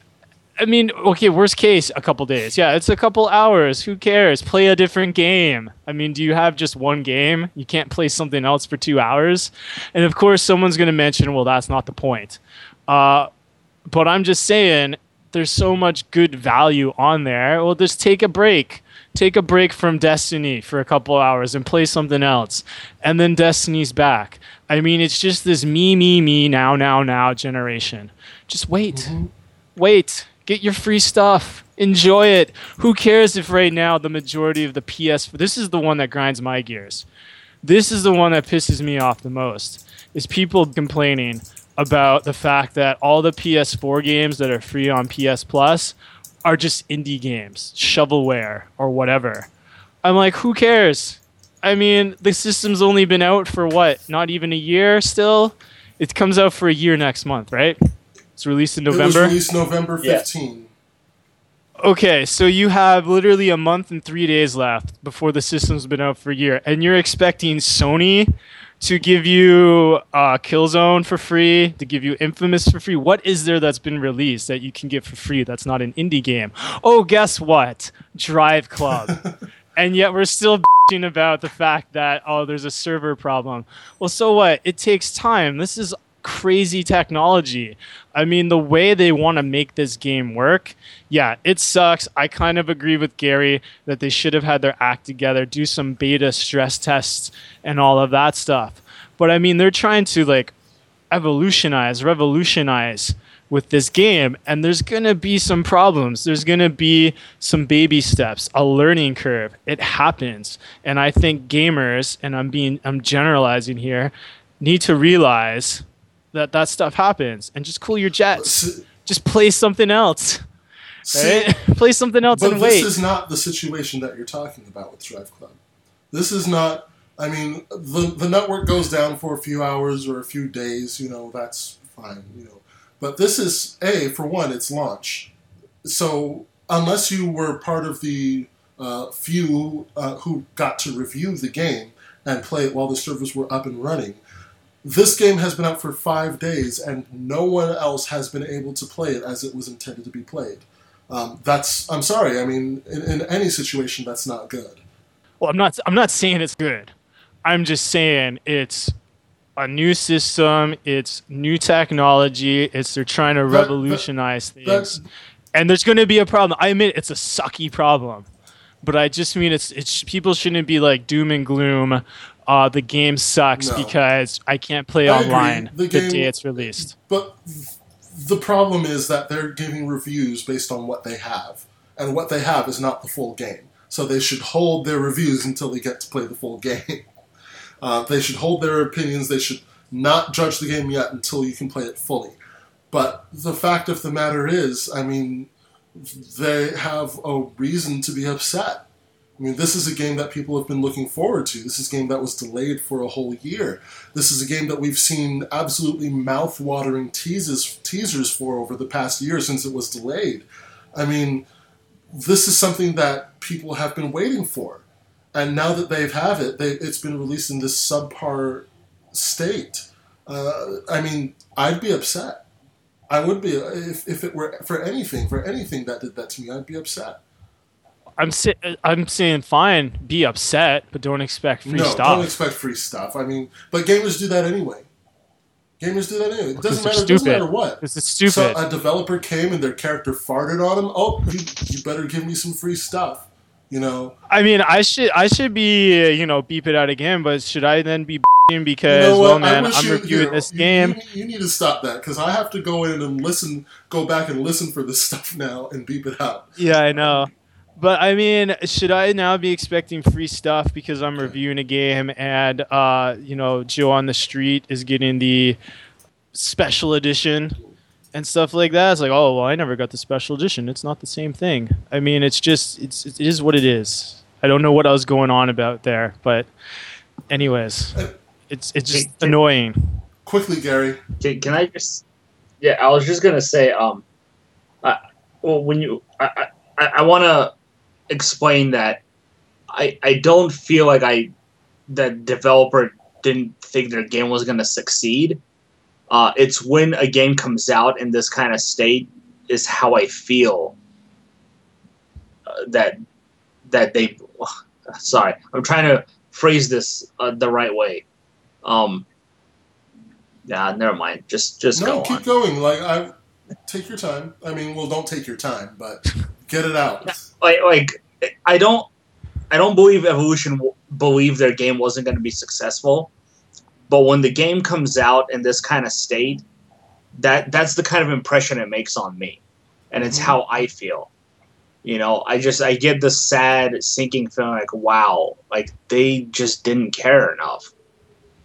I mean, okay, worst case, a couple days. Yeah, it's a couple hours. Who cares? Play a different game. I mean, do you have just one game? You can't play something else for two hours. And of course, someone's going to mention, well, that's not the point. Uh, but I'm just saying, there's so much good value on there. Well, just take a break take a break from Destiny for a couple hours and play something else. And then Destiny's back. I mean, it's just this me, me, me, now, now, now generation. Just wait. Mm-hmm. Wait. Get your free stuff. Enjoy it. Who cares if right now the majority of the PS. This is the one that grinds my gears. This is the one that pisses me off the most. Is people complaining about the fact that all the PS4 games that are free on PS Plus are just indie games, shovelware or whatever. I'm like, who cares? I mean, the system's only been out for what? Not even a year still? It comes out for a year next month, right? It's released in November. It was released November 15. Yeah. Okay, so you have literally a month and three days left before the system's been out for a year, and you're expecting Sony to give you uh, Killzone for free, to give you Infamous for free. What is there that's been released that you can get for free that's not an indie game? Oh, guess what? Drive Club. and yet we're still about the fact that oh there's a server problem well so what it takes time this is crazy technology. I mean, the way they want to make this game work, yeah, it sucks. I kind of agree with Gary that they should have had their act together, do some beta stress tests and all of that stuff. But I mean, they're trying to like evolutionize, revolutionize with this game and there's going to be some problems there's going to be some baby steps a learning curve it happens and i think gamers and i'm being i'm generalizing here need to realize that that stuff happens and just cool your jets. just play something else. Right? play something else but and wait. This is not the situation that you're talking about with Drive Club. This is not. I mean, the the network goes down for a few hours or a few days. You know, that's fine. You know, but this is a for one, it's launch. So unless you were part of the uh, few uh, who got to review the game and play it while the servers were up and running, this game has been out for five days and no one else has been able to play it as it was intended to be played. Um, that's I'm sorry. I mean, in, in any situation, that's not good. Well, I'm not. I'm not saying it's good. I'm just saying it's a new system. It's new technology. It's they're trying to That- revolutionize that- things, and there's going to be a problem. I admit it's a sucky problem, but I just mean it's it's people shouldn't be like doom and gloom. Uh, the game sucks No. because I can't play I online The the, day it's released. But the problem is that they're giving reviews based on what they have, and what they have is not the full game. So they should hold their reviews until they get to play the full game. Uh, they should hold their opinions. They should not judge the game yet until you can play it fully. But the fact of the matter is, I mean, they have a reason to be upset. I mean, this is a game that people have been looking forward to. This is a game that was delayed for a whole year. This is a game that we've seen absolutely mouth-watering teases, teasers for over the past year since it was delayed. I mean, this is something that people have been waiting for, and now that they have it, they, it's been released in this subpar state. Uh, I mean, I'd be upset. I would be if, if it were for anything for anything that did that to me. I'd be upset. I'm sa- I'm saying fine, be upset, but don't expect free no, stuff. don't expect free stuff. I mean, but gamers do that anyway. Gamers do that anyway. It doesn't matter. It doesn't matter what. this is stupid. So a developer came and their character farted on him. Oh, you, you better give me some free stuff. You know. I mean, I should I should be uh, you know beep it out again, but should I then be because you know well man I'm you- reviewing this game. You, you need to stop that because I have to go in and listen, go back and listen for this stuff now and beep it out. Yeah, I know. But I mean, should I now be expecting free stuff because I'm reviewing a game and uh, you know Joe on the street is getting the special edition and stuff like that? It's like, oh well, I never got the special edition. It's not the same thing. I mean, it's just it's it is what it is. I don't know what I was going on about there, but anyways, it's it's just Can- can- annoying. Quickly, Gary. Can, can I just? Yeah, I was just gonna say. Um, I, well, when you, I, I, I want to explain that I, I don't feel like I, that developer didn't think their game was gonna succeed. Uh, it's when a game comes out in this kind of state is how I feel. Uh, that, that they, sorry, I'm trying to phrase this uh, the right way. Um, Nah, never mind. Just just no, go keep on. going. Like I, take your time. I mean, well, don't take your time, but get it out. Like like I don't I don't believe Evolution w- believed their game wasn't going to be successful. But when the game comes out in this kind of state, that that's the kind of impression it makes on me, and it's Mhm. how I feel. You know, I just I get the sad, sinking feeling like, wow, like they just didn't care enough.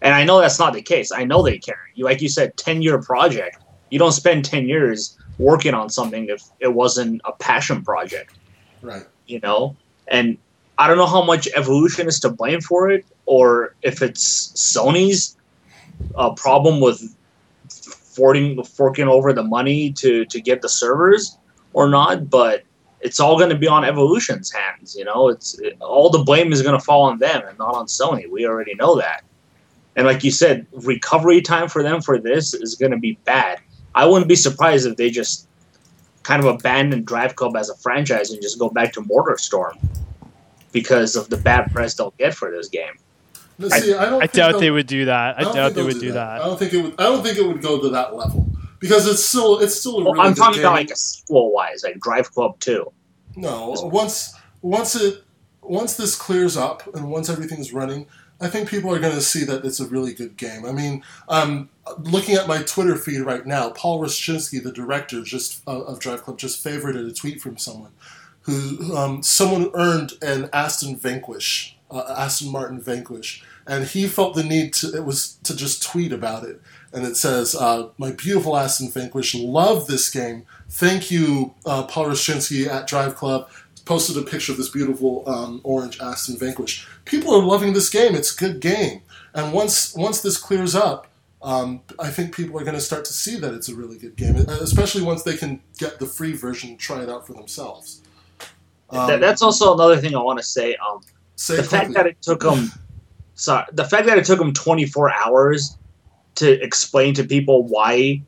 And I know that's not the case. I know they care. You like you said, ten year project. You don't spend ten years working on something if it wasn't a passion project Right. you know? And i don't know how much evolution is to blame for it or if it's sony's uh, problem with forking forking over the money to to get the servers or not but it's all going to be on evolution's hands you know? It's it, all the blame is going to fall on them and not on sony. We already know that. And like you said recovery time for them for this is going to be bad. I wouldn't be surprised if they just kind of abandon Drive Club as a franchise and just go back to MotorStorm because of the bad press they'll get for this game. No, see, I, don't I doubt they'll- would do that. I, don't doubt think they would do that. I don't think it would. I don't think it would go to that level because it's still it's still a Well, really I'm good talking game. about like a sequel wise, like Drive Club 2. No, once once it once this clears up and once everything's running, I think people are going to see that it's a really good game. I mean, um, looking at my Twitter feed right now, Paul Rustchynsky, the director just uh, of Drive Club, just favorited a tweet from someone who um, someone earned an Aston Vanquish, uh, Aston Martin Vanquish, and he felt the need to it was to just tweet about it. And it says, uh, "My beautiful Aston Vanquish, love this game. Thank you, uh, Paul Rustchynsky at Drive Club. posted a picture of this beautiful um, orange Aston Vanquish. People are loving this game. It's a good game, and once once this clears up, um, I think people are going to start to see that it's a really good game, especially once they can get the free version and try it out for themselves. Um, that, that's also another thing I want to say. Um, say the quickly. fact that it took them, sorry, the fact that it took them 24 hours to explain to people why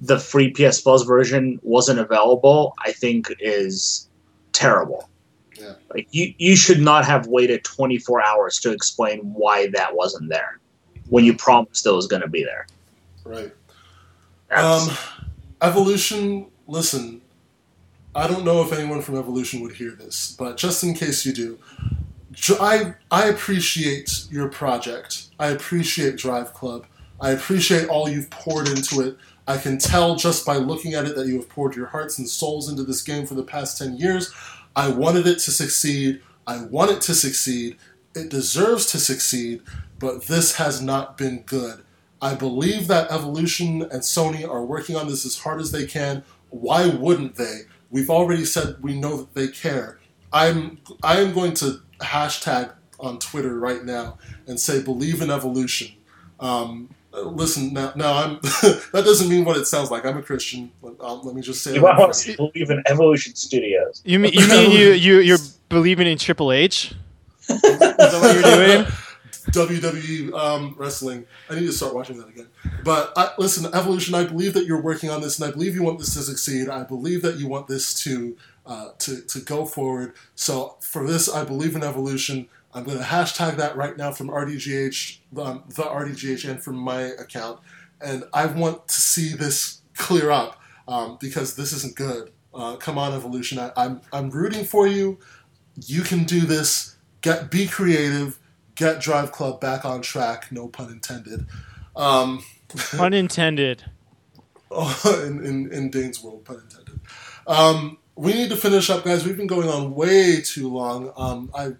the free PS Plus version wasn't available, I think is terrible. Like you, you should not have waited 24 hours to explain why that wasn't there when you promised it was going to be there. Right. Um, Evolution, listen, I don't know if anyone from Evolution would hear this, but just in case you do, I, I appreciate your project. I appreciate Drive Club. I appreciate all you've poured into it. I can tell just by looking at it that you have poured your hearts and souls into this game for the past 10 years. I wanted it to succeed. I want it to succeed. It deserves to succeed, but this has not been good. I believe that Evolution and Sony are working on this as hard as they can. Why wouldn't they? We've already said we know that they care. I'm I am going to hashtag on Twitter right now and say believe in evolution. Um, listen now, now I'm that doesn't mean what it sounds like. I'm a Christian. Um, let me just say you want first. to believe in Evolution Studios. You mean you mean you you you're believing in Triple H? Is that what you're doing? WWE um, wrestling. I need to start watching that again. But I, listen, Evolution. I believe that you're working on this, and I believe you want this to succeed. I believe that you want this to uh, to to go forward. So for this, I believe in Evolution. I'm going to hashtag that right now from RDGH, um, the RDGH, and from my account. And I want to see this clear up um, because this isn't good. Uh, come on, Evolution. I, I'm I'm rooting for you. You can do this. Get be creative get Drive Club back on track, no pun intended. Um, Unintended. in, in, in Dane's world, pun intended. Um, we need to finish up, guys. We've been going on way too long. Um, I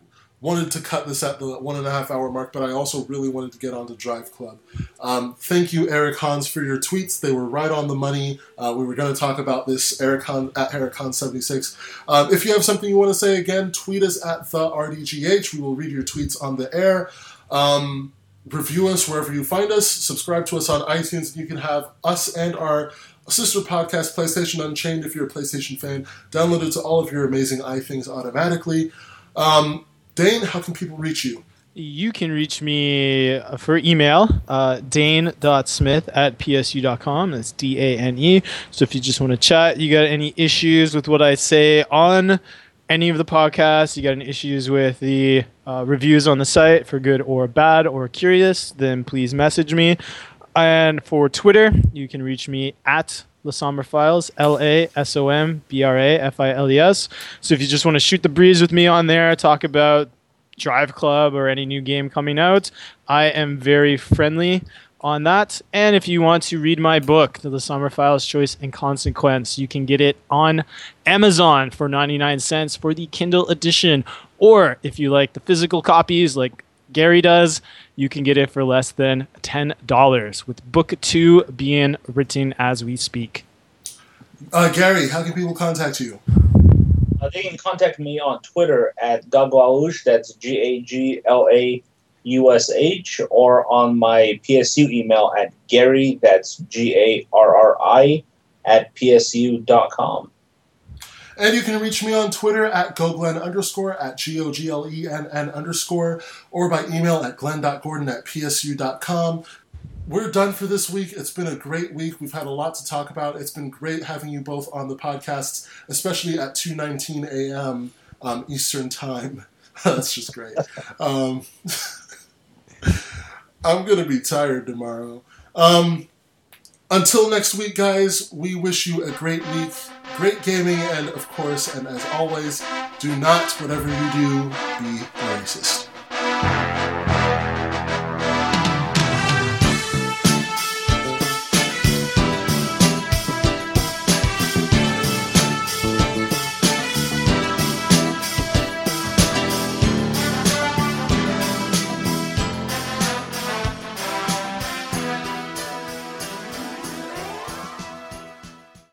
wanted to cut this at the one and a half hour mark, but I also really wanted to get on to Drive Club. Um, thank you, Eric Hans, for your tweets. They were right on the money. Uh, we were going to talk about this, Eric Han, at Eric Han76. Um, if you have something you want to say again, tweet us at the RDGH. We will read your tweets on the air. Um, review us wherever you find us. Subscribe to us on iTunes. You can have us and our sister podcast, PlayStation Unchained, if you're a PlayStation fan, downloaded to all of your amazing iThings automatically. Um, Dane, how can people reach you? You can reach me uh, for email, uh, dane.smith at psu.com. That's D A N E. So if you just want to chat, you got any issues with what I say on any of the podcasts, you got any issues with the uh, reviews on the site for good or bad or curious, then please message me. And for Twitter, you can reach me at LaSombra Files, L A S O M B R A F I L E S. So if you just want to shoot the breeze with me on there, talk about Drive Club or any new game coming out, I am very friendly on that. And if you want to read my book, The Summer Files Choice and Consequence, you can get it on Amazon for 99 cents for the Kindle edition. Or if you like the physical copies like Gary does, you can get it for less than $10, with book two being written as we speak. Uh, Gary, how can people contact you? Uh, they can contact me on Twitter at Gaglaush, that's G A G L A U S H, or on my PSU email at Gary, that's G A R R I, at PSU.com. And you can reach me on Twitter at goglen underscore, at G-O-G-L-E-N-N underscore, or by email at glenn.gordon at psu.com. We're done for this week. It's been a great week. We've had a lot to talk about. It's been great having you both on the podcasts, especially at 2.19 a.m. Um, Eastern Time. That's just great. Um, I'm going to be tired tomorrow. Um, until next week, guys, we wish you a great week, great gaming, and of course, and as always, do not, whatever you do, be racist.